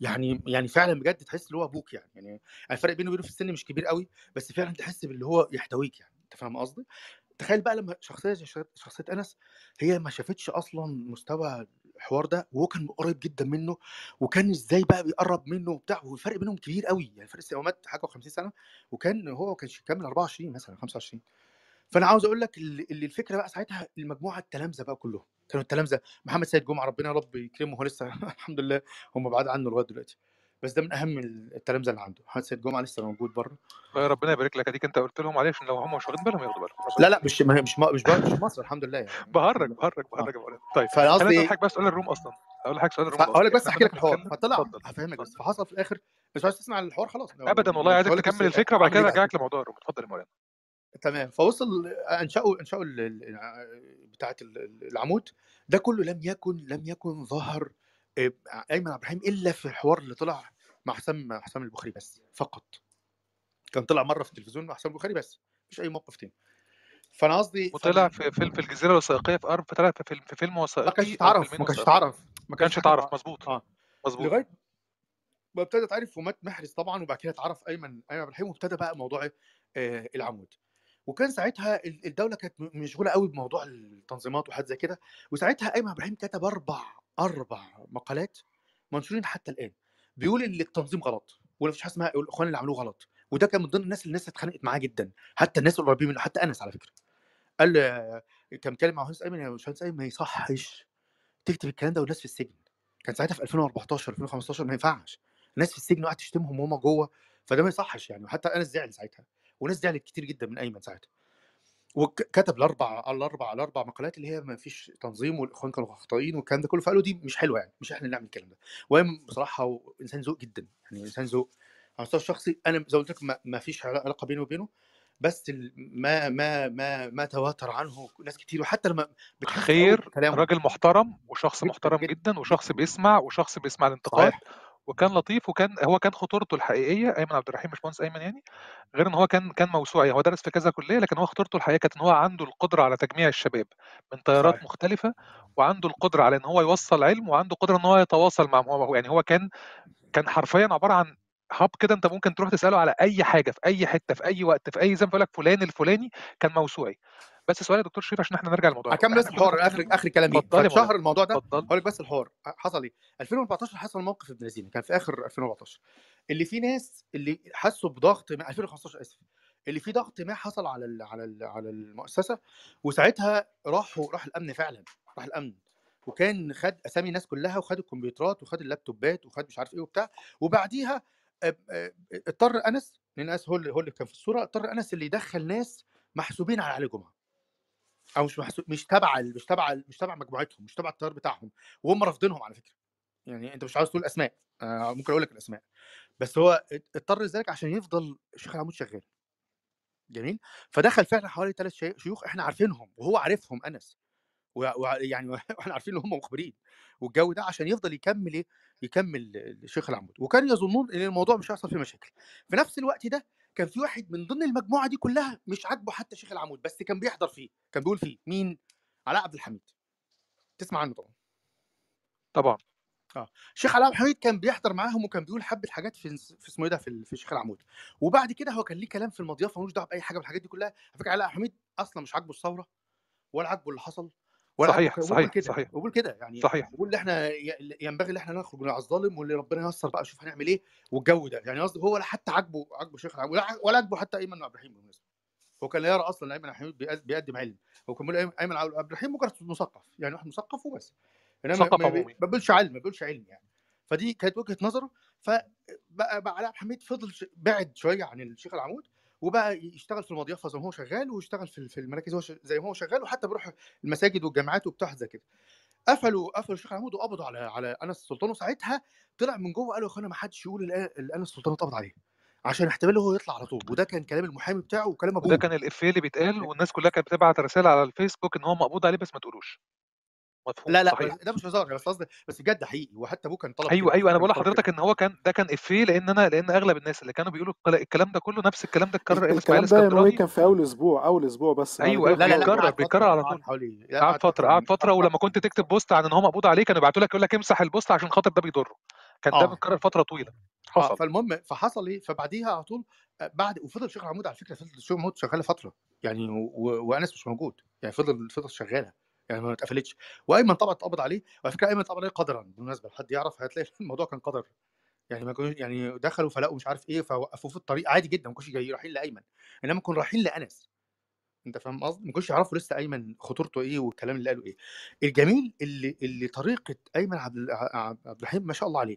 يعني يعني فعلا بجد تحس اللي هو أبوك يعني يعني الفرق بينه وبينه في السن مش كبير قوي بس فعلا تحس باللي هو يحتويك يعني. أنت فاهم قصدي؟ تخيل بقى لما شخصية زي شخ- شخصية أنس هي ما شافتش أصلا مستوى الحوار ده وهو كان قريب جدا منه وكان إزاي بقى بيقرب منه وبتاع والفرق بينهم كبير قوي يعني فرق سنوات حاجة و50 سنة وكان هو ما كانش كامل 24 مثلا 25 فأنا عاوز أقول لك اللي الفكرة بقى ساعتها المجموعة التلامذة بقى كلهم كانوا التلامذة محمد سيد جمعة ربنا يا رب يكرمه هو لسه الحمد لله هم بعاد عنه لغاية دلوقتي بس ده من أهم التلامذه اللي عنده. محمد سيد جمعة لسه موجود بره. الله ربنا يبارك لك. أديك أنت قلت لهم عليه عشان لو هم مش واخدين بالهم ياخدوا بالهم. لا لا مش مش ما- مش مش مصر الحمد لله يعني. بهرج بهرج بهرج مولانا طيب فأنا قصدي حضرتك بقى سؤال الروم أصلا. أقول لحضرتك سؤال الروم الاصلي لك بس أحكي لك الحوار. فطلع هفهمك بس. فحصل في الآخر مش عايز تسمع الحوار خلاص. ابدا والله عايزك لك بس. تكمل الفكرة وبعد كده أرجعك لموضوع الروم اتفضل يا مولانا تمام. فوصل ال- ال- بتاعة ال- العمود. ده كله لم يكن لم يكن ظهر آه، أيمن عبد الرحيم إلا في الحوار اللي طلع مع حسام حسام البخاري بس فقط. كان طلع مرة في التلفزيون مع حسام البخاري بس مفيش أي موقف تاني. فأنا قصدي وطلع. في فيلم في الجزيرة الوثائقية في أرب طلع في فيلم في فيلم ما كانش وثائقي ما كانش اتعرف ما ما كانش كانش حاجة اتعرف اتعرف مظبوط آه مظبوط. لغاية ما ابتدى اتعرف ومات محرز طبعا وبعد كده اتعرف أيمن أيمن عبد الرحيم وابتدى بقى موضوع آه، العمود. وكان ساعتها ال- الدولة كانت مشغولة قوي بموضوع التنظيمات وحاجات زي كده وساعتها أيمن الرحيم كتب أربع أربع مقالات منشورين حتى الآن بيقول إن التنظيم غلط ولا مفيش حاجة اسمها الإخوان اللي عملوه غلط وده كان من ضمن الناس اللي الناس اتخانقت معاه جدا حتى الناس القريبين منه حتى أنس على فكرة قال آه، كان بيتكلم مع مهندس أيمن يا باشمهندس أيمن ما يصحش تكتب الكلام ده والناس في السجن كان ساعتها في 2014 2015 ما ينفعش الناس في السجن وقعدت تشتمهم وهم جوه فده ما يصحش يعني وحتى أنس زعل ساعتها وناس زعلت كتير جدا من أيمن ساعتها. وكتب الأربع الأربع الأربع مقالات اللي هي ما فيش تنظيم والإخوان كانوا خطائين والكلام ده كله فقالوا دي مش حلوة يعني مش إحنا اللي نعمل الكلام ده. وأيمن بصراحة هو إنسان ذوق جدا يعني إنسان ذوق على المستوى الشخصي. أنا زي ما قلت لك ما, فيش علاقة بيني وبينه بس ما ما ما ما تواتر عنه ناس كتير. وحتى لما خير راجل محترم وشخص محترم جدا جدا. وشخص بيسمع وشخص بيسمع الانتقاد. صحيح. وكان لطيف وكان هو كان خطورته الحقيقية أيمن عبد الرحيم باشمهندس أيمن يعني غير إن هو كان كان موسوعي هو درس في كذا كلية لكن هو خطورته الحقيقية كانت إن هو عنده القدرة على تجميع الشباب من تيارات صحيح. مختلفة وعنده القدرة على إن هو يوصل علم وعنده قدرة إن هو يتواصل مع هو يعني هو كان كان حرفيا عبارة عن هاب كده أنت ممكن تروح تسأله على أي حاجة في أي حتة في أي وقت في أي زي ما بقول لك فلان الفلاني كان موسوعي. بس سؤال يا دكتور شريف عشان إحنا نرجع لموضوع الروم اكمل بس الحوار اخر آخر كلام اتفضل يا مولانا فاتشهر الموضوع ده هقول لك بس الحوار. حصل إيه؟ 2014 حصل موقف ابن لذينه كان في آخر 2014 اللي في ناس اللي حسوا بضغط ما 2015 آسف اللي في ضغط ما حصل على ال على ال على المؤسسة وساعتها راحوا راح الأمن فعلا راح الأمن. وكان خد أسامي الناس كلها وخد الكمبيوترات وخد اللابتوبات وخد مش عارف إيه وبتاع. وبعديها آه، آه، اضطر أنس لأن أنس هو اللي هو اللي كان في الصورة اضطر أنس اللي يدخل ناس محسوبين على علي جمعة. أو مش محسوب مش تبع مش تبع مش تبع مجموعتهم مش تبع التيار بتاعهم وهم رافضينهم على فكرة. يعني أنت مش عاوز تقول أسماء آه ممكن أقول لك الأسماء. بس هو اضطر لذلك عشان يفضل الشيخ العمود شغال. جميل؟ فدخل فعلا حوالي ثلاث شيوخ إحنا عارفينهم وهو عارفهم أنس. ويعني وإحنا عارفين إن هم مخبرين والجو ده عشان يفضل يكمل إيه؟ يكمل الشيخ العمود. وكان يظنون إن الموضوع مش هيحصل فيه مشاكل. في نفس الوقت ده كان في واحد من ضمن المجموعة دي كلها مش عاجبه حتى شيخ العمود بس كان بيحضر فيه كان بيقول فيه مين؟ علاء عبد الحميد. تسمع عنه طبعا. طبعا. آه. شيخ علاء عبد الحميد كان بيحضر معاهم وكان بيقول حبة حاجات في في اسمه إيه ده في, في شيخ العمود. وبعد كده هو كان ليه كلام في المضيافة ملوش دعوة بأي حاجة من الحاجات دي كلها. على فكرة علاء عبد الحميد أصلا مش عاجبه الثورة ولا عاجبه اللي حصل. ولا صحيح صحيح كده صحيح. وبقول كده يعني صحيح. بقول إن إحنا ينبغي إن إحنا نخرج من الظالم واللي ربنا ييسر بقى شوف هنعمل إيه والجو ده. يعني قصدي هو ولا حتى عاجبه عاجبه شيخ ولا عاجبه حتى أيمن عبد الرحيم بالمناسبة. هو كان لا يرى أصلا أيمن عبد بيقد- بيقدم علم. هو كان بيقول أيمن عبد الرحيم مجرد مثقف يعني واحد مثقف وبس. إنما ما بيقولش علم ما بيقولش علم يعني. فدي كانت وجهة نظره. فبقى بقى علاء الحميد فضل بعد شوية عن الشيخ العمود وبقى يشتغل في المضيافه زي ما هو شغال ويشتغل في في المراكز زي ما هو شغال وحتى بيروح المساجد والجامعات وبتاع زي كده. قفلوا قفلوا الشيخ العمود وقبضوا على على أنس السلطان وساعتها طلع من جوه قالوا يا أخوانا ما حدش يقول أنس السلطان اتقبض عليه عشان احتمال هو يطلع على طول. وده كان كلام المحامي بتاعه وكلام أبوه. كان الإفيه اللي بيتقال والناس كلها كانت بتبعت رسائل على الفيسبوك إن هو مقبوض عليه بس ما تقولوش. مفهوم لا لا صحيح. ده مش هزار بس قصدي بس بجد حقيقي وحتى أبوه كان طلب أيوه كده أيوه أنا بقول لحضرتك إن هو كان ده كان إفيه لأن أنا لأن أغلب الناس اللي كانوا بيقولوا الكلا- الكلام ده كله نفس الكلام ده اتكرر الكلام ده يا كان في أول أسبوع أول أسبوع بس أيوه لا لا بيتكرر بيتكرر على طول. قعد فترة قعد من فترة ولما كنت تكتب post عن إن هو مقبوض عليه كانوا يبعتوا لك يقول لك امسح ال post عشان خاطر ده بيضره. كان ده آه. متكرر فترة طويلة. آه حصل. فالمهم فحصل إيه؟ فبعديها على طول آه، بعد وفضل شيخ العمود على فكرة فضل شيخ العمود شغاله فترة يعني. وأنس مش موجود يعني فضل فضل شغالة. يعني ما اتقفلتش. وأيمن طبعا اتقبض عليه وعلى فكرة أيمن اتقبض عليه قدرا بالمناسبة حد يعرف هتلاقي الموضوع كان قدر. يعني ما يعني دخلوا فلقوا مش عارف إيه فوقفوه في الطريق عادي جدا ما كانوش جايين رايحين لأيمن. إنما كانوا رايحين لأنس. أنت فاهم قصدي؟ ما كانوش يعرفوا لسه أيمن خطورته إيه والكلام اللي قاله إيه. الجميل اللي اللي طريقة أيمن عبد عبد الرحيم ما شاء الله عليه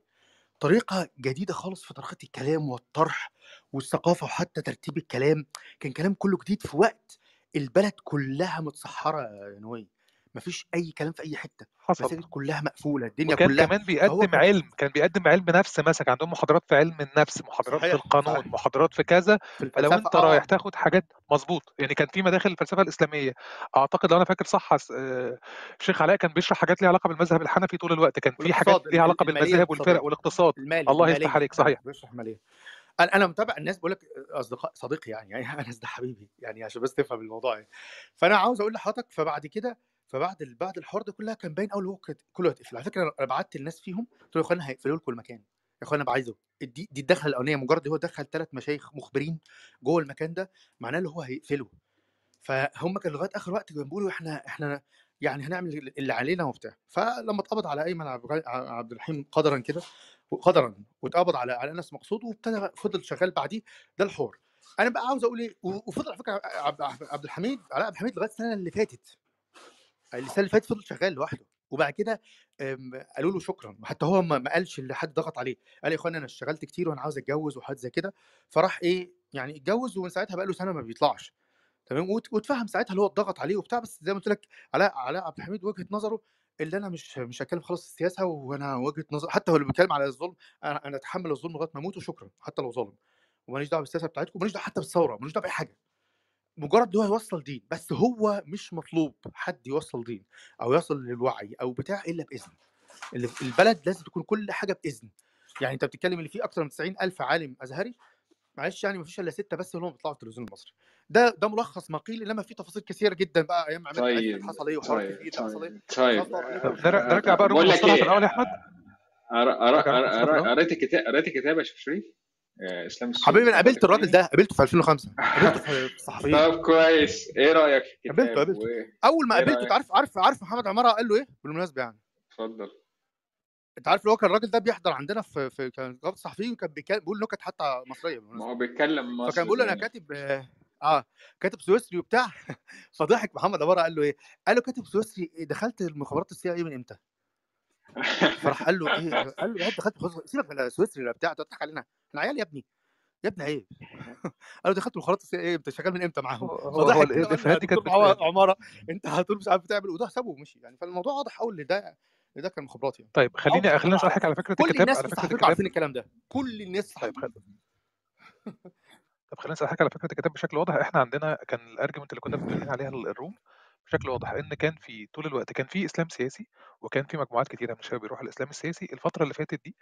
طريقة جديدة خالص في طريقة الكلام والطرح والثقافة وحتى ترتيب الكلام. كان كلام كله جديد في وقت البلد كلها متسحرة يا نوي مفيش أي كلام في أي حتة حصل. المساجد كلها مقفولة الدنيا وكان كلها كمان بيقدم كان علم كان بيقدم علم نفس مثلا عندهم محاضرات في علم النفس محاضرات في صحيح القانون صحيح محاضرات في كذا في فلو انت رايح آه. تاخد حاجات مظبوط يعني كان في مداخل الفلسفة الإسلامية أعتقد لو أنا فاكر صح آه، الشيخ علاء كان بيشرح حاجات ليها علاقة بالمذهب الحنفي طول الوقت كان في حاجات ليها علاقة بالمذاهب والفرق والاقتصاد. المالي الله يفتح عليك صحيح. بيشرح ماليه أنا أنا متابع الناس بقول لك أصدقاء صديقي يعني يعني انس ده حبيبي يعني عشان بس تفهم الموضوع يعني. فأنا عاوز أقول لحضرتك فبعد كده فبعد بعد الحوار ده كلها كان باين اول وقت كله هيتقفل. على فكرة أنا بعت الناس فيهم قلت له يا إخوانا هيقفلوا لكم المكان. يا إخوانا بعايزه دي دي الدخلة الأولانية مجرد هو دخل ثلاث مشايخ مخبرين جوه المكان ده معناه اللي هو هيقفله فهم كانوا لغاية آخر وقت كانوا بيقولوا إحنا إحنا يعني هنعمل اللي علينا وبتاع. فلما اتقبض على أيمن عبد الرحيم قدرا كده قدرا واتقبض على على أنس مقصود وابتدى فضل شغال بعديه. ده الحوار. أنا بقى عاوز أقول إيه وفضل على فكرة عبد الحميد علاء عبد الحميد لغاية السنة اللي فاتت السنة اللي فاتت فضل شغال لوحده وبعد كده أم، قالوا له شكرا وحتى هو ما قالش اللي حد ضغط عليه قال يا اخوانا أنا اشتغلت كتير وأنا عاوز أتجوز وحاجات زي كده فراح إيه يعني اتجوز ومن ساعتها بقى له سنة ما بيطلعش تمام؟ واتفهم ساعتها اللي هو اتضغط عليه وبتاع بس زي ما قلت لك علاء علاء عبد الحميد وجهة نظره اللي أنا مش مش هتكلم خلاص السياسة وأنا وجهة نظر حتى هو اللي بيتكلم على الظلم أنا أتحمل الظلم لغاية ما أموت وشكرا حتى لو ظالم وماليش دعوة بالسياسة بتاعتكم وماليش دعوة حتى بالثورة ماليش دعوة بأي حاجة. مجرد هو يوصل دين بس هو مش مطلوب حد يوصل دين أو يصل للوعي أو بتاع إلا بإذن. في البلد لازم تكون كل حاجة بإذن. يعني أنت بتتكلم اللي فيه أكتر من 90 ألف عالم أزهري معلش يعني مفيش إلا ستة بس اللي هم بيطلعوا في التلفزيون المصري. ده ده ملخص ما قيل إنما في تفاصيل كثيرة جدا بقى أيام عماد طيب حصل إيه وحوارات طيب كتير حصل إيه. طيب مش طيب نرجع بقى في إيه؟ الأول يا أحمد. نرجع في قريت الكتاب قريت الكتاب يا شيخ شريف؟ إسلام السوق حبيبي أنا قابلت الراجل ده قابلته في 2005 قابلته في الصحفيين طب كويس. إيه رأيك في قابلته الكتاب قابلته أول ما قابلته رأيك؟ أنت عارف عارف عارف محمد عمارة قال له إيه؟ بالمناسبة يعني. اتفضل. أنت عارف اللي هو كان الراجل ده بيحضر عندنا في في كان نقابه الصحفيين وكان بيقول نكت حتى مصرية ما هو بيتكلم فكان مصري بيقول له أنا كاتب آه آه، كاتب سويسري وبتاع. فضحك محمد عمارة قال له إيه؟ قال له كاتب سويسري إيه، دخلت المخابرات ال CIA من إمتى؟ فراح قال له إيه؟ قال له دخلت مخابرات- سيبك من سويسري ولا بتاع تضحك علينا. إحنا عيال يا ابني يا ابني عيب. قال له دخلت مخابرات ال CIA إمتى شغال من إمتى معاهم؟ هو الافيهات دي كانت عمارة انت هتقول مش عارف تعمل وده سابه ومشي. يعني فالموضوع واضح قوي ده ده كان مخابرات يعني. طيب خليني خليني اسالك على فكرة كل الكتاب. على فكرة الكتاب عارفين الكلام ده. كل الناس طيب خل... طب خليني اسالك على فكرة الكتاب بشكل واضح. إحنا عندنا كان الأرجيومنت اللي كنا بنبني عليها ال- الروم. بشكل واضح لأن كان في طول الوقت كان في إسلام سياسي وكان في مجموعات كتيرة من الشباب بيروحوا الإسلام السياسي. الفترة اللي فاتت دي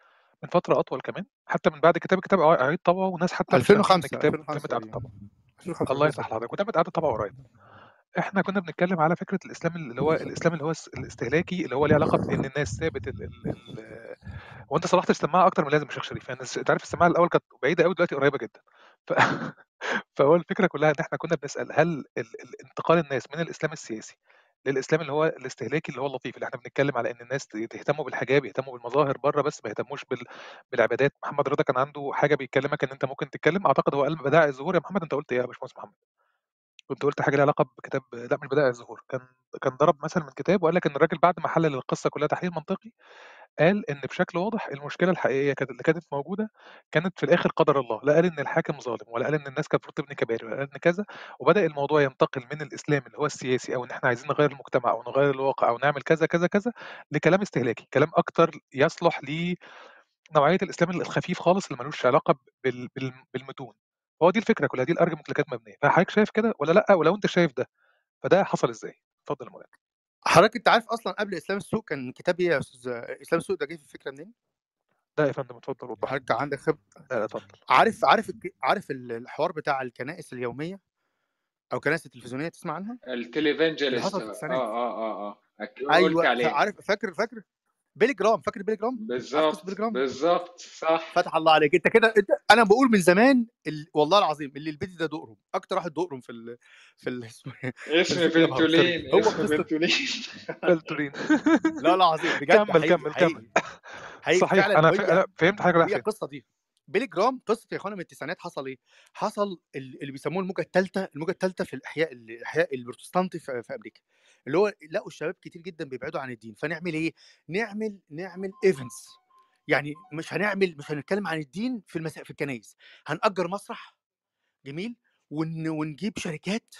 من فترة أطول كمان حتى من بعد كتاب الكتاب أعيد طبعه وناس حتى مش فاهمين ان 2005 الكتاب 2005 تمت اعاده تقريبا طبعه 2005 الله 2006 يفتح عليك وتمت اعاده طبعه قريب. إحنا كنا بنتكلم على فكرة الإسلام اللي هو الإسلام اللي هو الس- الاستهلاكي اللي هو ليه علاقة بإن الناس سابت ال... ال... ال... وأنت صلحت السماعه أكتر من لازم يا شيخ شريف. يعني أنت عارف السماعة الأول كانت بعيدة قوي دلوقتي قريبة جدا. ف... فهو الفكرة كلها إن إحنا كنا بنسأل هل ال... ال... انتقال الناس من الإسلام السياسي للإسلام اللي هو الاستهلاكي اللي هو اللطيف اللي إحنا بنتكلم على إن الناس تهتموا بالحجاب يهتموا بالمظاهر بره بس ما يهتموش بال... بالعبادات. محمد رضا كان عنده حاجة بيكلمك إن أنت ممكن تتكلم أعتقد هو قال بدائع الظهور يا محمد أنت قلت إيه يا باشمهندس محمد؟ كنت قلت حاجة ليها علاقة بكتاب لأ مش بدائع الظهور كان كان ضرب مثل من كتاب وقال لك إن الراجل بعد ما حلل القصة كلها تحليل منطقي قال إن بشكل واضح المشكلة الحقيقية كانت اللي كانت موجودة كانت في الآخر قدر الله لا قال إن الحاكم ظالم ولا قال إن الناس كانت المفروض تبني كباري ولا قال إن كذا وبدأ الموضوع ينتقل من الإسلام اللي هو السياسي أو إن إحنا عايزين نغير المجتمع أو نغير الواقع أو نعمل كذا كذا كذا لكلام استهلاكي كلام أكتر يصلح لنوعيه الإسلام الخفيف خالص اللي ملوش علاقة بال... بال... بالمتون. هو دي الفكرة كلها دي الارجمنت اللي كانت مبنية فحضرتك شايف كده ولا لأ؟ ولو أنت شايف ده فده حصل إزاي؟ اتفضل يا مولانا حضرتك أنت عارف أصلا قبل إسلام السوق كان كتاب إيه يا أستاذ؟ إسلام السوق ده جه في الفكرة منين؟ لا يا فندم اتفضل وضح حضرتك عندك خبرة؟ لا لا اتفضل. عارف عارف عارف ال- الحوار بتاع الكنائس اليومية أو كنائس التلفزيونية تسمع عنها؟ التليفانجلست. في آه آه آه آه. أيوه عليه عارف فاكر فاكر؟ بيلي جرام فاكر بيلي جرام؟ بالظبط؟ بالظبط صح. فتح الله عليك. انت كده انت أنا بقول من زمان ال... والله العظيم اللي البيت ده دقرم أكتر واحد دقرم في ال... في ال... إيه؟ اسم سوري فنتولين هو فنتولين فلترين لا لا العظيم بجد. كمل كمل كمل. صحيح أنا أنا فهمت حاجة فين القصة دي. بيلي جرام قصة يا إخوانا من التسعينات حصل إيه؟ حصل ال- اللي بيسموه الموجة الثالثه الموجة الثالثه في الأحياء الأحياء البروتستانتي في, في أمريكا اللي هو لقوا الشباب كتير جدا بيبعدوا عن الدين فنعمل إيه؟ نعمل نعمل ايفنتس يعني مش هنعمل مش هنتكلم عن الدين في المسا... في الكنائس هنأجر مسرح جميل ون... ونجيب شركات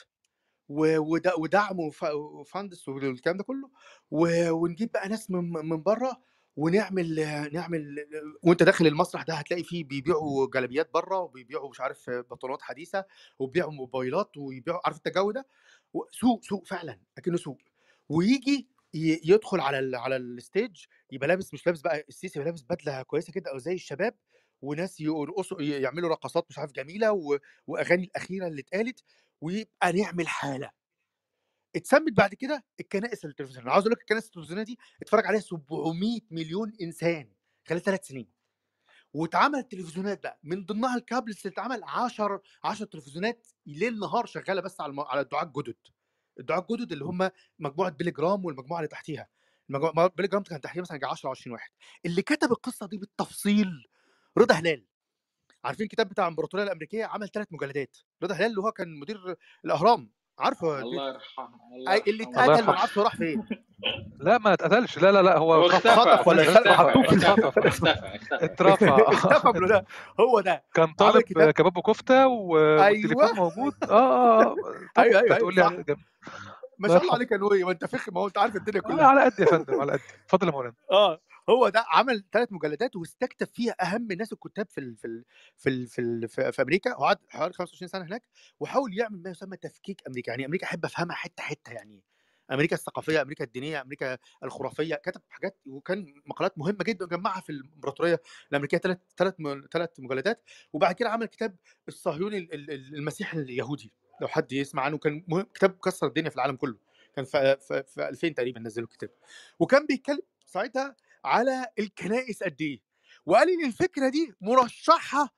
ودعم وف- وفاندس والكلام ده كله ونجيب بقى ناس من من بره ونعمل نعمل وأنت داخل المسرح ده هتلاقي فيه بيبيعوا جلابيات بره وبيبيعوا مش عارف بطانات حديثة وبيبيعوا موبايلات ويبيعوا عارف أنت الجو ده سوق سوق فعلا أكنه سوق ويجي يدخل على ال على الستيج يبقى لابس مش لابس بقى السيسي يبقى لابس بدلة كويسة كده أو زي الشباب وناس يرقصوا يعملوا رقصات مش عارف جميلة. وأغاني الأخيرة اللي اتقالت ويبقى نعمل حالة اتسمت بعد كده الكنائس التلفزيونية. عاوز أقول لك الكنائس التلفزيونية دي اتفرج عليها 700 مليون إنسان خلال ثلاث سنين. واتعمل تلفزيونات بقى من ضمنها ال cables اللي اتعمل 10 10 تلفزيونات ليل نهار شغالة بس على على الدعاة الجدد الدعاة الجدد اللي هم مجموعة بيلي جرام والمجموعة اللي تحتيها. المجموعة بيلي جرام كان تحتيها مثلا 10 20 واحد. اللي كتب القصة دي بالتفصيل رضا هلال. عارفين الكتاب بتاع الإمبراطورية الأمريكية؟ عمل ثلاث مجلدات. رضا هلال اللي هو كان مدير الأهرام. عارفه الله يرحمه أي- اللي اتقتل ما هو راح فين؟ لا ما اتقتلش. لا لا لا هو خطف. ولا اختفى؟ اختفى اختفى اختفى اترفع. اختفى ده هو ده. كان طالب كباب وكفتة والتليفون أيوه. موجود. آه آه آه. طب أيوه أيوه هتقول أيوه لي ما شاء الله عليك يا نوي ما انت فخم ما هو انت عارف الدنيا آه كلها. على قد يا فندم على قد. اتفضل يا مولانا آه. هو ده عمل ثلاث مجلدات واستكتب فيها أهم الناس الكتاب في ال في ال في ال في, ال في, في أمريكا وقعد حوالي 25 سنة هناك وحاول يعمل ما يسمى تفكيك أمريكا. يعني أمريكا أحب أفهمها حتة حتة يعني. أمريكا الثقافية أمريكا الدينية أمريكا الخرافية. كتب حاجات وكان مقالات مهمة جدا جمعها في الإمبراطورية الأمريكية ثلاث ثلاث ثلاث مجلدات. وبعد كده عمل كتاب الصهيوني ال- ال- ال- المسيح اليهودي لو حد يسمع عنه. كان مهم كتاب كسر الدنيا في العالم كله. كان في 2000 تقريبا نزلوا الكتاب. وكان بيتكلم ساعتها على الكنائس قد إيه؟ وقال إن الفكرة دي مرشحة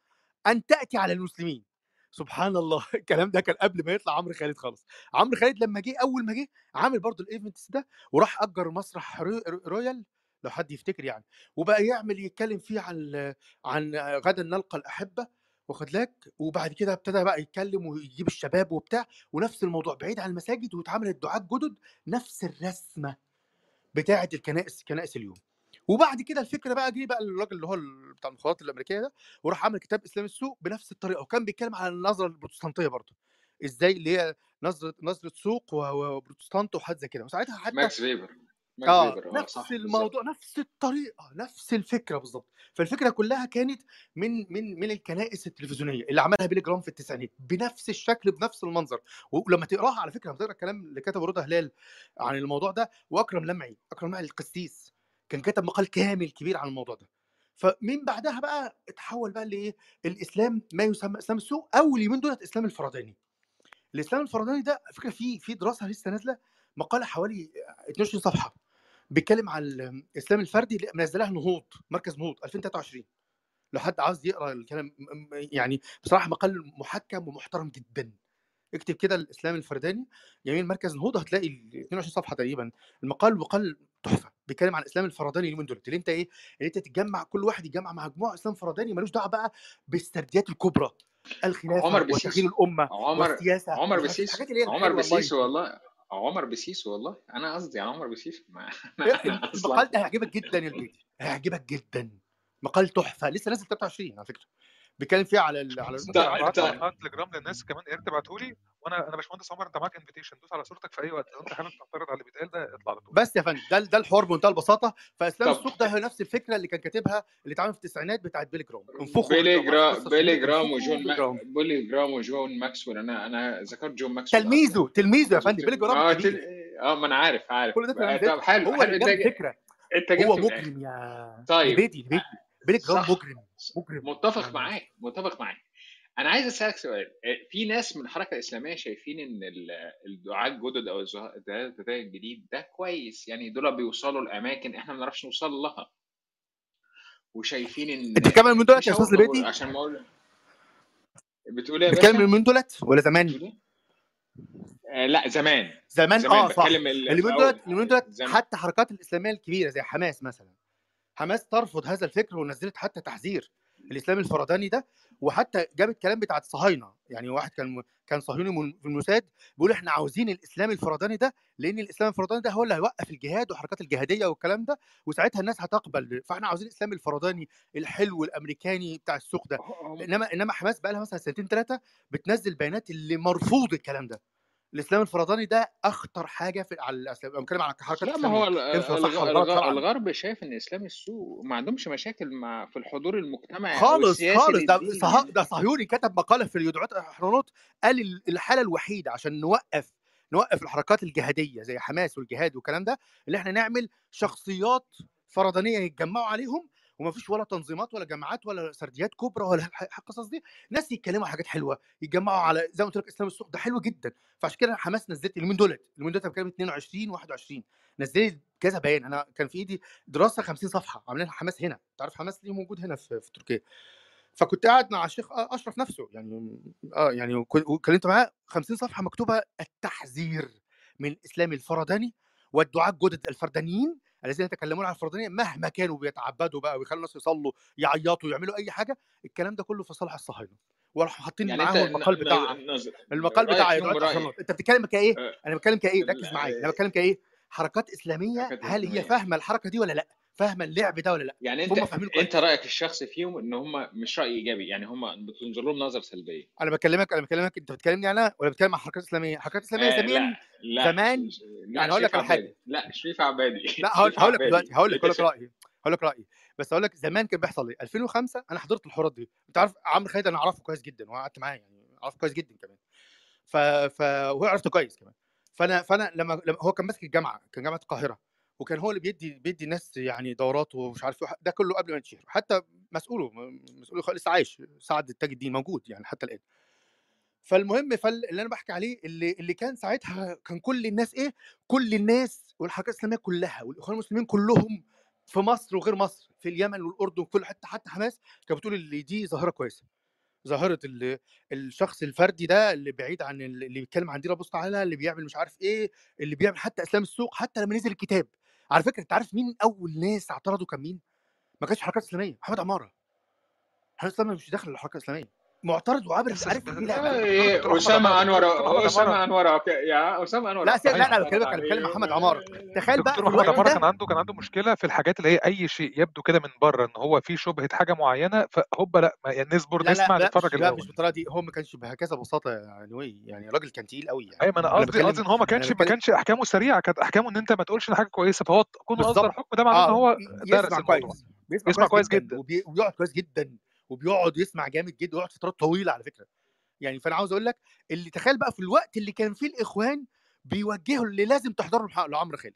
أن تأتي على المسلمين. سبحان الله. الكلام ده كان قبل ما يطلع عمرو خالد خالص. عمرو خالد لما جه أول ما جه عامل برضو ال events ده وراح أجر مسرح رو- رويال لو حد يفتكر يعني. وبقى يعمل يتكلم فيه عن عن غدا نلقى الأحبة واخد لك؟ وبعد كده ابتدى بقى يتكلم ويجيب الشباب وبتاع ونفس الموضوع. بعيد عن المساجد واتعمل الدعاة الجدد نفس الرسمة بتاعة الكنائس كنائس اليوم. وبعد كده الفكرة بقى جه بقى الراجل اللي هو بتاع المخابرات الأمريكية ده وراح عمل كتاب اسلام السوق بنفس الطريقة وكان بيتكلم على النظرة البروتستانتية برضه. إزاي اللي هي نظرة نظرة سوق وبروتستانت وحاجات زي كده. وساعتها حتى ماكس ويبر آه نفس صح الموضوع نفس الطريقة نفس الفكرة بالظبط فالفكرة كلها كانت من من من الكنائس التلفزيونية اللي عملها بيلي جرام في التسعينات بنفس الشكل بنفس المنظر. ولما تقراها على فكرة لما تقرا الكلام اللي كتبه رضا هلال عن الموضوع ده وأكرم لمعي أكرم لمعي القسيس كان كتب مقال كامل كبير عن الموضوع ده. فمن بعدها بقى اتحول بقى لإيه؟ الإسلام ما يسمى اسلام السوق أو اليومين دولت اسلام الفرداني الإسلام الفرداني ده على فكرة في في دراسة لسه نازلة مقاله حوالي 22 صفحة بيتكلم عن الإسلام الفردي اللي منزلها نهوض مركز نهوض 2023 لو حد عاوز يقرأ الكلام يعني بصراحة مقال محكم ومحترم جدا. اكتب كده الإسلام الفرداني يمين مركز نهوض هتلاقي ال 22 صفحة تقريبا. المقال مقال تحفة. بيتكلم عن الاسلام الفرداني اليومين دول اللي أنت إيه اللي أنت تتجمع كل واحد يتجمع مع مجموعة إسلام فرداني ملوش دعوة بقى بالسرديات الكبرى الخلافة عمر وتغيير الأمة عمر والسياسة عمر هي عمر بسيسو والله عمر بسيسو والله أنا قصدي على عمر بسيسو ما المقال ده هيعجبك جدا يا لبيدي هيعجبك جدا. مقال تحفة لسه نازل 23 على فكرة. بيتكلم فيها على ال... على انت ممكن ابعت انت على تليجرام للناس كمان يا ريت تبعته لي وأنا أنا باشمهندس عمر أنت معاك invitation دوس على صورتك في أي وقت. لو أنت حابب تعترض على اللي بيتقال ده اطلع على طول. بس يا فندم ده ده الحوار بمنتهى البساطة. فإسلام السوق ده هو نفس الفكرة اللي كان كاتبها اللي اتعمل في التسعينات بتاعت بيلي جرام. انفخوا بيلي جرام بيلي جرام وجون بيلي ما... جرام. بيلي جرام وجون ماكسويل. أنا أنا ذكرت جون ماكسويل. تلميذه تلميذه يا فندم. بيلي جرام آه تل... آه ما أنا عارف عارف. كل ده تلاميذ طب حلو. هو الفكرة أنت هو مجرم يا طيب. لبيدي لبيدي بيلي جرام مجرم. مجرم. متفق يعني. معاك متفق معاك. أنا عايز أسألك سؤال. في ناس من الحركة الإسلامية شايفين إن ال- الدعاة الجدد أو الدعاة الجديد ده كويس. يعني دول بيوصلوا لأماكن إحنا ما نعرفش نوصل لها. وشايفين إن أنت بتتكلم من دولت يا أستاذ لبيدي عشان ما أقول بتقول إيه بتتكلم من دولت ولا زمان؟ إيه؟ آه لا زمان. زمان زمان. آه صح. بتكلم ال- في اليومين اول دولت حتى حركات الإسلامية الكبيرة زي حماس مثلا. حماس ترفض هذا الفكر ونزلت حتى تحذير الإسلام الفرداني ده وحتى جابت كلام بتاع الصهاينه يعني واحد كان كان صهيوني في الموساد بيقول إحنا عاوزين الإسلام الفرداني ده لأن الإسلام الفرداني ده هو اللي هيوقف الجهاد وحركات الجهادية والكلام ده وساعتها الناس هتقبل. فإحنا عاوزين الإسلام الفرداني الحلو الأمريكاني بتاع السوق ده. هم- انما إنما حماس بقى لها مثلا سنتين ثلاثة بتنزل بيانات اللي مرفوض الكلام ده. الإسلام الفرداني ده أخطر حاجة في على الاسلام أنا بتكلم عن حركات لا ما هو صح شرعا الغرب شايف إن إسلام السوق ما عندهمش مشاكل مع في الحضور المجتمعي خالص خالص. ده. يعني ده صهيوني كتب مقالة في اليدعوات الاحرانوت قال ال- الحالة الوحيدة عشان نوقف نوقف الحركات الجهادية زي حماس والجهاد والكلام ده اللي إحنا نعمل شخصيات فردانيه يتجمعوا عليهم وما فيش ولا تنظيمات ولا جماعات ولا سرديات كبرى ولا القصص دي ناس يتكلموا حاجات حلوة يتجمعوا على زي ما قلت لك إسلام السوق ده حلو جدا. فعشان كده حماس نزلت اليومين دولت اليومين دولت بتكلم 22 21 نزلت كذا بيان أنا كان في إيدي دراسة 50 صفحة عاملينها حماس هنا. تعرف حماس ليه موجود هنا في, في تركيا؟ فكنت قاعد مع الشيخ أشرف نفسه يعني آه يعني وك- وكلمت معاه 50 صفحة مكتوبة التحذير من الإسلام الفرداني والدعاة الجدد الفردانيين الذين يتكلمون عن الفردانيه مهما كانوا بيتعبدوا بقى ويخلوا الناس يصلوا يعيطوا يعملوا أي حاجة الكلام ده كله في صالح الصهاينة. وراحوا حاطين يعني معاهم المقال بتاع المقال بتاع أنت بتتكلم كإيه؟ آه، أنا بتكلم كإيه؟ ركز معايا. أنا بتكلم كإيه؟ حركات إسلامية هل هي فاهمة الحركة دي ولا لأ؟ فاهمة اللعب ده ولا لأ؟ يعني أنت أنت رأيك الشخصي فيهم إن هم مش رأي إيجابي؟ يعني هم بتنظر لهم نظرة سلبية. أنا بكلمك أنا بكلمك أنت بتكلمني أنا ولا بتكلم عن حركات إسلامية؟ حركات إسلامية آه زمان لا لا زمان ش- يعني لا هقول لك على حاجة. لا شريف عبادي. لا هقول لك دلوقتي هقول لك هقول لك. رأيي هقول لك رأيي. بس هقول لك زمان كان بيحصل إيه؟ 2005 أنا حضرت الحوارات دي. أنت عارف عمرو خالد أنا أعرفه كويس جدا وقعدت معاه يعني أعرفه كويس جدا كمان. ف ف وهو عرفته كويس كمان. فأنا فأنا لما, لما هو كان ماسك الجامعة كان جامعة القاهرة. وكان هو اللي بيدي بيدي الناس يعني دورات ومش عارف إيه، ده كله قبل ما يتشهر حتى مسؤوله مسؤوله لسه عايش سعد تاج الدين موجود يعني حتى الآن. فالمهم فاللي أنا بحكي عليه اللي اللي كان ساعتها كان كل الناس إيه كل الناس والحركات الإسلامية كلها والإخوان المسلمين كلهم في مصر وغير مصر في اليمن والأردن وكل حتة حتى حماس كانت بتقول اللي دي ظاهرة كويسة. ظاهرة ال- الشخص الفردي ده اللي بعيد عن ال- اللي بيتكلم عن دين ربنا تعالى اللي بيعمل مش عارف إيه اللي بيعمل حتى أسلام السوق حتى لما نزل الكتاب. على فكرة أنت عارف مين أول ناس اعترضوا كان مين؟ ما كانش حركات اسلاميه محمد عمارة الحركات الإسلامية مش داخل الحركه الإسلامية معترض وعابر بس عارف إيه محمد أسامة أنور أسامة أنور. يا أسامة أنور لا. لا لا اتفضل بكلمك أنا بتكلم عليه محمد عماره تخيل بقى دكتور محمد ده كان عنده كان عنده مشكلة في الحاجات اللي هي أي شيء يبدو كده من بره إن هو في شبهة حاجة معينة فهوبا لا ما يعني نصبر لا نسمع لا نتفرج مش لا مش بالطريقة دي. هو ما كانش بهكذا بساطة يعني يعني راجل كان تقيل قوي يعني. أيوه ما أنا أنا قصدي قصدي إن هو ما أنا كانش ما كانش أحكامه سريعة كانت أحكامه إن أنت ما تقولش إن حاجة كويسة فهو كونه أصدر حكم ده معناه إن آه هو درس الموضوع. كويس. بيسمع يسمع كويس جدا جدا. وبي... وبيقعد كويس جدا. وبيقعد يسمع جامد جدا ويقعد فترات طويلة على فكرة. يعني فأنا عاوز أقول لك اللي تخيل بقى في الوقت اللي كان فيه الإخوان بيوجهوا اللي لازم تحضروا لعمرو خالد.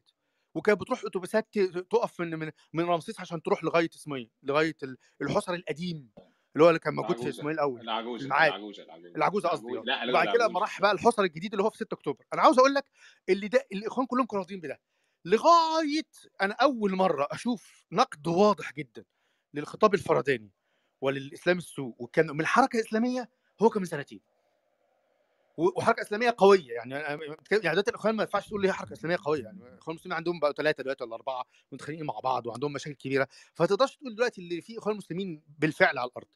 وكانت بتروح أتوبيسات تقف من من من رمسيس عشان تروح لغاية اسمه إيه؟ لغاية ال- الحصر القديم اللي هو اللي كان موجود في إيه الأول العجوزة المعاد العجوزة العجوزة. قصدي. وبعد كده لما راح بقى الحصر الجديد اللي هو في 6 أكتوبر. أنا عاوز أقول لك اللي ده الإخوان كلهم كانوا راضيين بده. لغاية أنا أول مرة أشوف نقد واضح جدا للخطاب الفرداني وللإسلام السوء وكان من الحركة الإسلامية هو كان من سنتين. وحركة إسلامية قوية يعني يعني دلوقتي الإخوان ما ينفعش تقول لي حركة إسلامية قوية يعني الإخوان المسلمين عندهم بقوا ثلاثة دلوقتي ولا أربعة متخانقين مع بعض وعندهم مشاكل كبيرة فما تقدرش تقول دلوقتي اللي في إخوان مسلمين بالفعل على الأرض.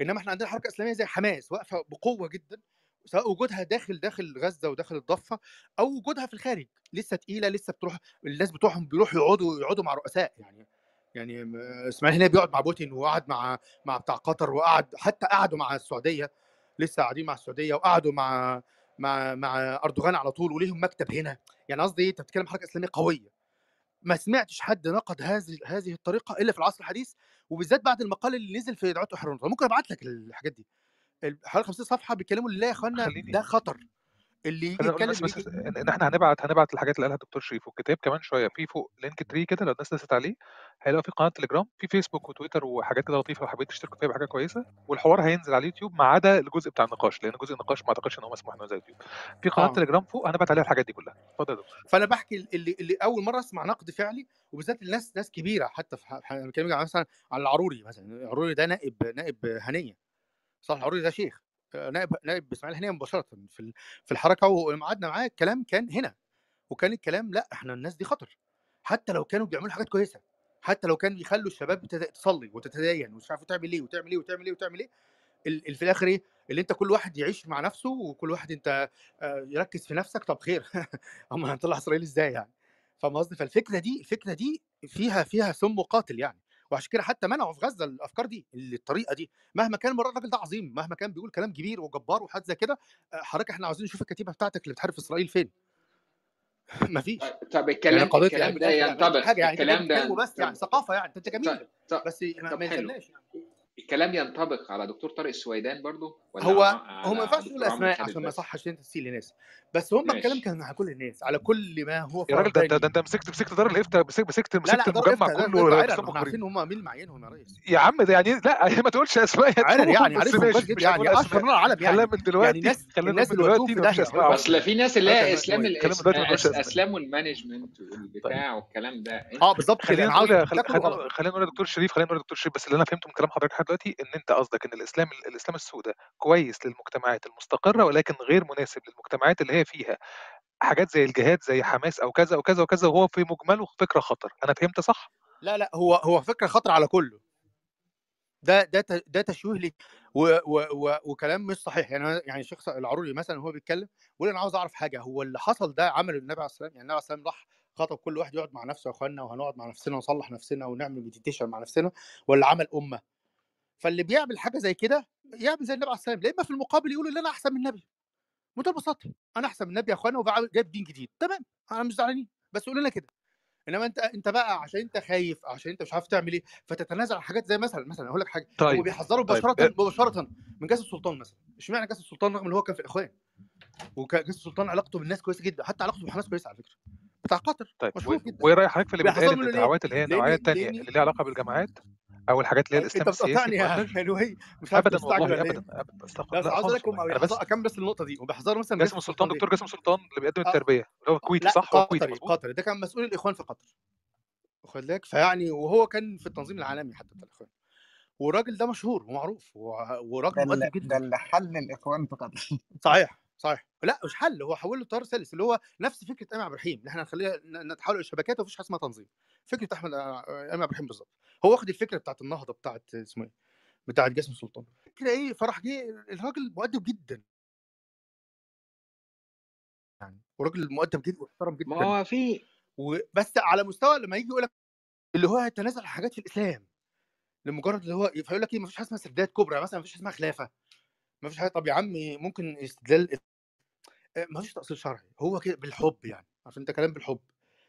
إنما إحنا عندنا حركة إسلامية زي حماس واقفة بقوة جدا سواء وجودها داخل داخل غزة وداخل الضفة أو وجودها في الخارج. لسه تقيلة لسه بتروح الناس بتوعهم بيروحوا يقعدوا يقعدوا مع رؤساء يعني يعني إسماعيل هنا بيقعد مع بوتين وقعد مع مع بتاع قطر وقعد حتى قعدوا مع السعودية لسه قاعدين مع السعودية وقعدوا مع مع مع أردوغان على طول وليهم مكتب هنا. يعني قصدي إيه؟ أنت بتتكلم حركة إسلامية قوية. ما سمعتش حد نقد هذه هذه الطريقة إلا في العصر الحديث وبالذات بعد المقال اللي نزل في دعوة حرون ممكن أبعت لك الحاجات دي. حوالي 50 صفحة بيتكلموا لله يا إخوانا ده خطر. اللي يجي يتكلم بس إن إحنا هنبعت هنبعت الحاجات اللي قالها الدكتور شريف والكتاب كمان شوية في فوق Linktree كده لو الناس دست عليه هيلاقوا في قناة تليجرام في فيسبوك وتويتر وحاجات كده لطيفة لو حبيت تشتركوا فيها بحاجة كويسة والحوار هينزل على اليوتيوب ما عدا الجزء بتاع النقاش لأن جزء النقاش ما أعتقدش إن هو مسموح إنه على اليوتيوب. في قناة آه. تليجرام فوق هنبعت عليها الحاجات دي كلها. اتفضل يا دكتور. فأنا بحكي اللي اللي أول مرة أسمع نقد فعلي وبالذات الناس ناس كبيرة حتى في مثلا عن العروري مثلا العروري ده نائب نائب هنية. صح العروري ده شيخ. آه، نائب نائب إسماعيل هنيه مباشرة في في الحركة ولما قعدنا معاه الكلام كان هنا. وكان الكلام لأ إحنا الناس دي خطر. حتى لو كانوا بيعملوا حاجات كويسة حتى لو كانوا بيخلوا الشباب تصلي وتتدين ومش عارف تعمل إيه وتعمل إيه وتعمل إيه وتعمل إيه في الآخر إيه؟ اللي أنت كل واحد يعيش مع نفسه وكل واحد أنت آه، يركز في نفسك طب خير. اما هنطلع إسرائيل إزاي يعني؟ فاهم قصدي؟ فالفكرة دي الفكرة دي فيها فيها سم قاتل يعني. وعشان كده حتى منعوا في غزة الأفكار دي الطريقة دي مهما كان الراجل ده عظيم مهما كان بيقول كلام كبير وجبار وحاجات زي كده آه، حضرتك إحنا عاوزين نشوف الكتيبة بتاعتك اللي بتحارب إسرائيل فين. مفيش طب يعني الكلام قضية يعني الكلام ده بالاخر يعني ينطبق حاجة يعني الكلام ده وبس يعني ثقافة يعني أنت جميل. طب بس ما, يلزمناش يعني. الكلام ينطبق على دكتور طارق السويدان برضو ولا هو هو ما ينفعش نقول أسماء عشان ما بس؟ يصحش أنت تسيء لناس. بس هم الكلام كان على كل الناس على كل ما هو يا راجل ده انت فرداني ده انت مسكت مسكت دار الإفتاء مسكت مسكت مسكت المجمع كله إحنا عارفين هم مين معينهم يا ريس. يا عم ده يعني لا ما تقولش أسماء. عارف يعني هنقول يعني أشهر نار العالم خلينا يعني. من يعني دلوقتي ناس خلينا الناس من اللي دلوقتي في داهيه أصل في ناس اللي هي أسلام أسلام ال management والبتاع والكلام ده. آه بالظبط كده خلينا أنا نقول عاوز خلينا نقول يا دكتور شريف خلينا نقول يا دكتور شريف بس اللي أنا فهمته من كلام حضرتك لحد دلوقتي إن أنت قصدك إن الاسلام الإسلام السوق ده كويس للمجتمعات المستقرة ولكن غير مناسب للمجتمعات اللي هي فيها حاجات زي الجهاد زي حماس أو كذا وكذا وكذا وهو في مجمله فكرة خطر. أنا فهمت صح؟ لا لا هو هو فكرة خطر على كله. ده ده ده تشويه لي و و و وكلام مش صحيح. يعني يعني الشيخ العروري مثلا وهو بيتكلم بيقول أنا عاوز أعرف حاجة. هو اللي حصل ده عمله النبي عليه السلام يعني النبي عليه السلام راح خطب كل واحد يقعد مع نفسه يا أخوانا وهنقعد مع نفسنا ونصلح نفسنا ونعمل مديتيشن مع نفسنا ولا عمل أمة؟ فاللي بيعمل حاجة زي كده يعمل زي النبي عليه السلام لا اما في المقابل يقول إن أنا أحسن من النبي. بمنتهى البساطه أنا أحسن من النبي يا إخوانا وجايب دين جديد تمام أنا مش زعلانين بس قول لنا كده. إنما أنت أنت بقى عشان أنت خايف عشان أنت مش عارف تعمل إيه فتتنازل عن حاجات زي مثلا مثلا أقول لك حاجة طيب بيحذروا طيب مباشره آه، مباشره من جاسم السلطان مثلا اشمعنى جاسم السلطان رغم إن هو كان في الاخوان وجاسم السلطان علاقته بالناس كويسة جدا حتى علاقته بحماس كويسة على فكرة بتاع قطر طيب مشهور جدا. وإيه راي حضرتك في اللي بيتقال؟ الدعوات اللي هي النوعيه الثانية اللي ليها علاقة بالجماعات؟ أو الحاجات اللي هي أنت الاسلام السياسي بتقطعني يا المؤجج هلوي مش عارف ابدا تستعجل والله إيه؟ ابدا ابدا أستغفر أقول خالص لكم أنا بس اكمل بس النقطة دي وبيحذروا مثلا جاسم ليه؟ دكتور جاسم السلطان اللي بيقدم آه. التربية اللي هو كويتي صح؟ هو كويتي قطري قطري. ده كان مسؤول الإخوان في قطر. واخد بالك فيعني وهو كان في التنظيم العالمي حتى بتاع الإخوان. والراجل ده مشهور ومعروف وراجل ده مؤدب اللي ده جدا اللي حل الإخوان في قطر. صحيح. صحيح. لا مش حل هو حول له تيار ثالث اللي هو نفس فكرة ايمن عبد الرحيم اللي إحنا نخليها ن- نتحول إلى شبكات ومفيش حاجة اسمها تنظيم. فكرة أحمد ايمن عبد الرحيم بالظبط هو واخد الفكرة بتاعت النهضة بتاعت اسمه إيه بتاعت جاسم سلطان كده إيه فرح جه الراجل مؤدب جدا. يعني وراجل مؤدب جدا ومحترم ما جدا. هو في وبس على مستوى لما يجي يقول لك اللي هو يتنازل عن حاجات في الإسلام لمجرد اللي هو فيقول لك إيه مفيش حاجة اسمها سداد كبرى مثلا مفيش حاجة اسمها خلافة. مفيش حاجة طب يا عمي ممكن استدلال آه، مفيش تاصيل شرعي هو كده بالحب يعني عارف انت كلام بالحب.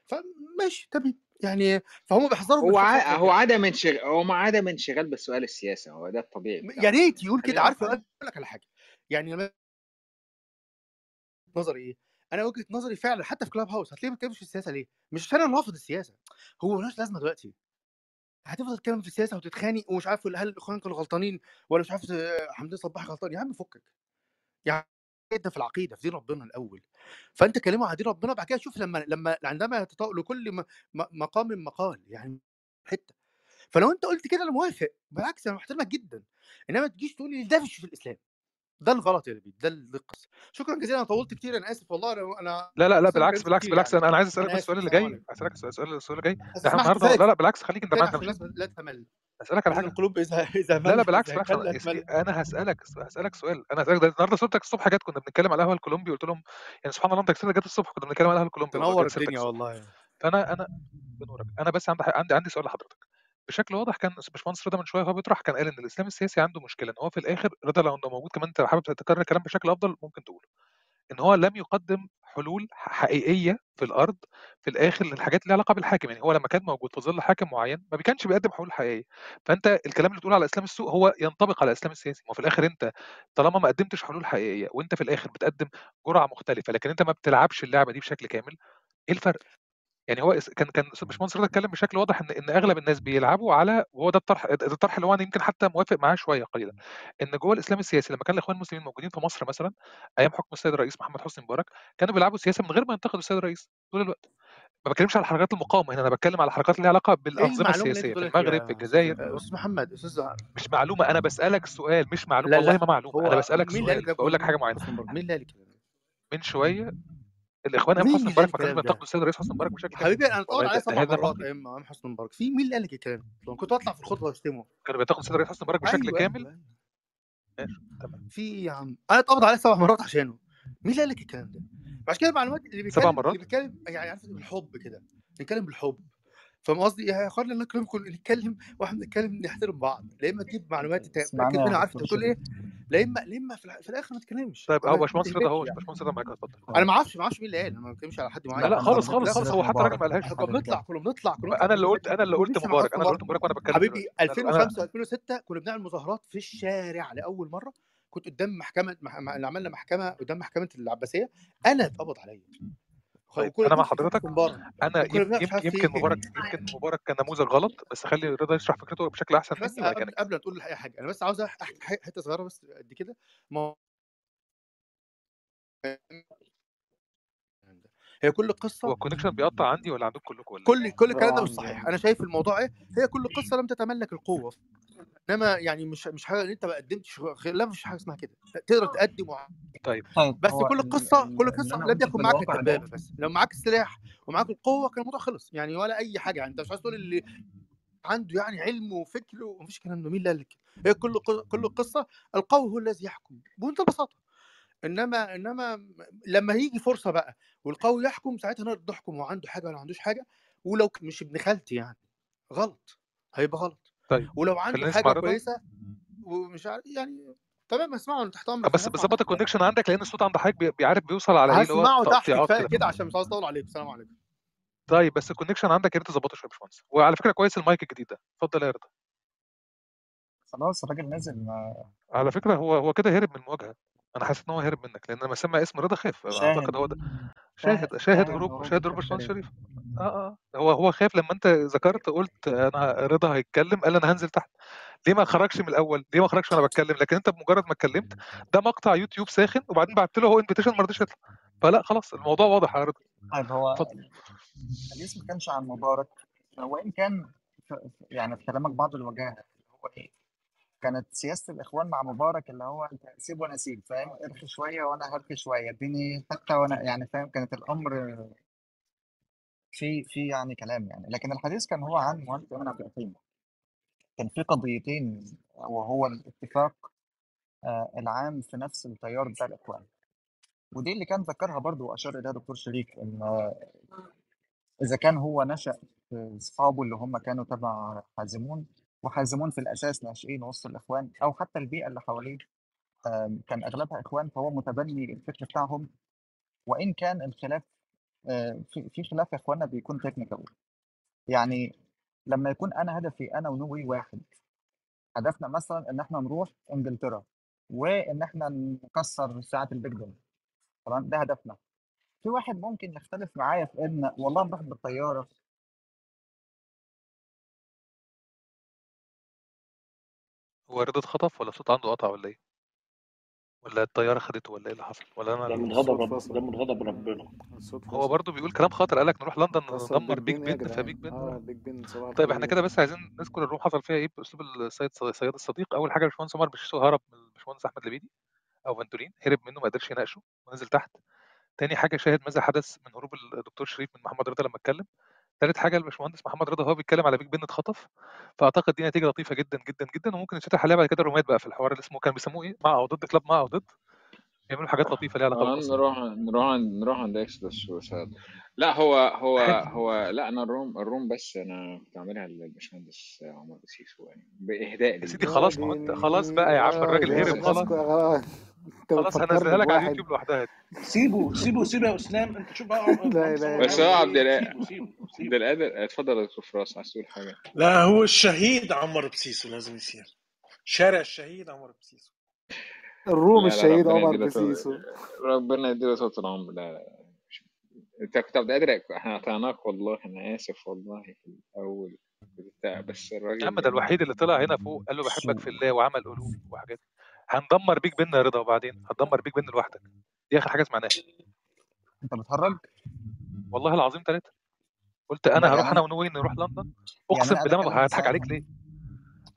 فماشي تمام. يعني فهم بيحذروا هو ع... هو عدم انشغال هو ما عدم انشغال بسؤال السياسة هو ده الطبيعي يا ريت يقول كده؟ عارف أقول لك على حاجة. يعني لما نظري إيه؟ أنا وجهة نظري فعلا حتى في كلاب هاوس هتلاقيه ما بيتكلمش في السياسة ليه؟ مش عشان أنا رافض السياسة. هو ملوش لازمة دلوقتي. هتفضل تتكلم في السياسة وتتخانق ومش عارف هل الاخوان كانوا غلطانين ولا مش عارف آه، حمدين صباح غلطان؟ يا عم فكك. يعني جدا في العقيدة في دين ربنا الأول. فأنت كلمه عن دين ربنا بعد كده شوف لما لما عندما يتطاول لكل مقام مقال يعني حتة. فلو أنت قلت كده أنا موافق بالعكس أنا محترمك جدا. إنما ما تجيش تقول لي ده مش في الإسلام. ده الغلط يا لبيب ده ال- ده القصة. شكرا جزيلا أنا طولت كتير أنا آسف والله أنا أنا لا لا لا بالعكس بالعكس كتير بالعكس يعني. أنا عايز أسألك السؤال اللي جاي. أسألك السؤال السؤال اللي جاي. إحنا النهارده لا لا بالعكس خليك أنت معانا لا تمل أسألك على حاجة. القلوب إذا إذا لا لا بالعكس بالعكس أنا هسألك هسألك سؤال. أنا هسألك ده النهارده صورتك الصبح جت كنا بنتكلم على القهوة الكولومبي قلت لهم يعني سبحان الله أنت كسرت جت الصبح كنا بنتكلم على القهوة الكولومبي تنور الدنيا والله. فانا أنا بنورك. أنا بس عندي عندي عندي سؤال لحضرتك. بشكل واضح كان باشمهندس رضا من شوية وهو بيطرح كان قال إن الإسلام السياسي عنده مشكلة إن هو في الآخر رضا لو إنه موجود كمان أنت حابب تكرر الكلام بشكل أفضل ممكن تقوله. إن هو لم يقدم حلول حقيقية في الأرض في الآخر للحاجات اللي علاقة بالحاكم يعني هو لما كان موجود في ظل حاكم معين ما كانش بيقدم حلول حقيقية. فأنت الكلام اللي بتقوله على الاسلام السوء هو ينطبق على الإسلام السياسي ما في الآخر أنت طالما ما قدمتش حلول حقيقية وأنت في الآخر بتقدم جرعة مختلفة لكن أنت ما بتلعبش اللعبة دي بشكل كامل إيه الفرق؟ يعني هو كان كان باشمهندس رضا اتكلم بشكل واضح إن إن أغلب الناس بيلعبوا على وهو ده الطرح ده الطرح اللي هو أنا يمكن حتى موافق معاه شوية قليلا إن جوه الإسلام السياسي لما كان الإخوان المسلمين موجودين في مصر مثلا أيام حكم السيد الرئيس محمد حسني مبارك كانوا بيلعبوا سياسة من غير ما ينتقدوا السيد الرئيس طول الوقت. ما بتكلمش على حركات المقاومة هنا أنا بتكلم على حركات اللي علاقة إيه بالأنظمة السياسية في المغرب في الجزائر. أستاذ محمد أستاذ مش معلومة أنا بسألك سؤال مش معلومة والله ما معلومة أنا بسألك سؤال بقول لك حاجة معينة. مين اللي قال من شوية الإخوان حسني اللي قال مبارك ما كانوش بينتقدوا السيد الرئيس حسني مبارك بشكل كامل حبيبي أنا ده, ده سبع مرات أيام أيام حسني مبارك. في مين اللي قال لك الكلام ده كنت بطلع في الخطبه واشتمه كانوا بينتقدوا السيد الرئيس حسني مبارك بشكل أيوه كامل؟ أيوه. أيوه ماشي تمام. في إيه يا عم أنا اتقبض عليا سبع مرات عشانه. مين اللي قال لك الكلام ده. عشان كده المعلومات اللي سبع بيتكلم مرات؟ اللي بيتكلم يعني عارف بالحب كده. بيتكلم بالحب. فاهم قصدي؟ يا اخوانا الله يكرمكم نتكلم وإحنا بنتكلم نحترم بعض لا إما تجيب معلومات متاكد يا منها عارف أنت بتقول إيه لا إما لا إما في, الآخر ما تتكلمش. طيب هو ما باشمهندس رضا أهو باشمهندس رضا معاك اتفضل. أنا ما أعرفش ما أعرفش مين اللي قال أنا ما بتكلمش على حد معين. لا لا خالص خالص خالص هو حتى مبارك ما قالهاش كنا بنطلع كنا بنطلع كنا بنطلع أنا اللي قلت أنا اللي قلت مبارك أنا اللي قلت مبارك وأنا بتكلم. حبيبي دلوقتي أنا أنا 2005 و2006 كنا بنعمل مظاهرات في الشارع لأول مرة كنت قدام محكمة مح... اللي عملنا محكمة قدام محكمة العباسية أنا اتقبض عليا. طيب وكنا أنا مع حضرتك أنا يمكن إيه مبارك يمكن مبارك كان نموذج غلط بس خلي رضا يشرح فكرته بشكل أحسن بس مني قبل قبل ما تقول أي حاجة أنا بس عاوز احكي حتة صغيرة بس قد كده. ما هي كل هو قصه الكونكشن بيقطع عندي ولا عندكم كلكم ولا كل كل الكلام ده مش صحيح. أنا شايف الموضوع إيه؟ هي كل قصة لم تتملك القوة. إنما يعني مش مش حاجة إن أنت ما قدمتش لا مش حاجة اسمها كده. تقدر تقدم وع- طيب. طيب بس هو كل قصة كل قصة لم يكن معاك الدبابه بس. لو معاك السلاح ومعاك القوة كان الموضوع خلص. يعني ولا أي حاجة. يعني أنت مش عايز تقول اللي عنده يعني علم وفكر ومفيش الكلام ده. مين اللي قال لك هي كل ق- كل قصة القوي هو الذي يحكم. بمنتهى البساطة. إنما إنما لما يجي فرصة بقى والقوي يحكم ساعتها نقدر نحكم هو عنده حاجة ولا ما عندوش حاجة ولو مش ابن خالتي يعني غلط هيبقى غلط. طيب ولو عنده حاجة رضا. كويسة ومش عارف يعني تمام اسمعه أنا تحت آه، امرك بس أنا بس هسمع ظبط تحت أمرك. ال connection عندك لأن الصوت عند حضرتك بي- بيعرف بيوصل على إيه اللي هو هسمعه تحت كفاية كده عشان مش عاوز أطول عليك السلام عليكم. طيب بس ال connection عندك يا ريت تظبطه شوية يا باشمهندس. وعلى فكرة كويس المايك الجديد ده. اتفضل يا رضا. خلاص الراجل نازل ما على فكرة هو هو كده هرب من المواجهه أنا حاسس إن هو هرب منك لأن لما سمع اسم رضا خاف شاهد. هو ده. شاهد شاهد شاهد شاهد هروب هروب شاهد هروب الشيخ باشمهندس شريف. شريف. آه آه. هو هو خاف لما أنت ذكرت قلت أنا رضا هيتكلم قال أنا هنزل تحت. ليه ما خرجش من الأول؟ ليه ما خرجش وأنا بتكلم؟ لكن أنت بمجرد ما اتكلمت ده مقطع يوتيوب ساخن وبعدين بعت له هو invitation ما رضيش يطلع. فلا خلاص الموضوع واضح يا رضا. طيب هو اتفضل. الحديث ما كانش عن مبارك. وإن كان ف- ف- يعني في كلامك بعض الوجاهة اللي هو إيه؟ كانت سياسة الإخوان مع مبارك اللي هو أنت سيب وأنا أسيب فاهم؟ ارخي شوية وأنا هرخي شوية اديني حتى وأنا يعني فاهم؟ كانت الأمر في في يعني كلام يعني. لكن الحديث كان هو عن مهندس أيمن عبد الحكيم كان في قضيتين وهو الاتفاق آه، العام في نفس التيار بتاع الإخوان. ودي اللي كان ذكرها برضو وأشار إليها دكتور شريف إن إذا كان هو نشأ في أصحابه اللي هم كانوا تبع حازمون وحازمون في الأساس ناشئين وسط الإخوان أو حتى البيئة اللي حواليه. كان أغلبها إخوان فهو متبني الفكر بتاعهم. وإن كان الخلاف آه، في خلاف يا إخوانا بيكون تكنيكال يعني لما يكون أنا هدفي أنا ونوي واحد هدفنا مثلا إن إحنا نروح إنجلترا وإن إحنا نكسر ساعة البيج بن تمام؟ ده هدفنا. في واحد ممكن يختلف معايا في إن والله نروح بالطيارة هو رضا اتخطف ولا الصوت عنده قطع ولا إيه؟ ولا الطيارة خدته ولا إيه اللي حصل؟ ولا أنا ده من غضب الصوت رب فصل ده من غضب ربنا. هو برضه بيقول كلام خطر قالك نروح لندن ندمر بيج بن فبيج بن آه بيج بن طيب إحنا كده بس عايزين نذكر ال room حصل فيها إيه. بأسلوب السيد صياد الصديق. أول حاجة الباشمهندس عمر بسيسو هرب من الباشمهندس أحمد لبيدي أو فانتولين هرب منه ما قدرش يناقشه ونزل تحت. تاني حاجة شاهد ماذا حدث من هروب الدكتور شريف من محمد رضا لما اتكلم. تالت حاجة الباشمهندس محمد رضا هو بيتكلم على بيج بن اتخطف فأعتقد دي نتيجة لطيفة جدا جدا جدا وممكن يتفتح عليها بعد كده الرومات بقى في الحوار اللي اسمه كان بيسموه إيه؟ مع أو ضد كلاب مع أو ضد. يعملوا حاجات لطيفة ليها علاقة آه، بالقصة نروح نروح عند نروح عند اكسدس وساد لا هو هو هو لا أنا الروم الروم بس أنا كنت عاملها للباشمهندس عمر بسيسو يعني بإهداء يا سيدي خلاص ما هو أنت خلاص بقى يا عم الراجل يا هرب خلاص خلاص. هنزلها لك على اليوتيوب لوحدها سيبه سيبه سيبه يا أسلام أنت شوف بقى لا الا بس هو عبد عبد القادر اتفضل يا دكتور فراس عايز تقول حاجة؟ لا هو الشهيد عمر بسيسو لازم يصير. شارع الشهيد عمر بسيسو الروم الشهيد عمر بسيسو ربنا يديله طول العمر. لا لا انت كنت عبد القادر؟ إحنا قطعناك والله أنا آسف والله في الأول بتاع بس الراجل يعني الوحيد اللي طلع هنا فوق قال له بحبك في الله وعمل قلوب وحاجات. هندمر بيك بن يا رضا وبعدين هتدمر بيك بن لوحدك. دي آخر حاجة سمعناها. انت بتهرج؟ والله العظيم ثلاثة قلت أنا يعني هروح أنا أنا ونوين نروح لندن؟ يعني أقسم أنا بالله ما هضحك عليك ليه؟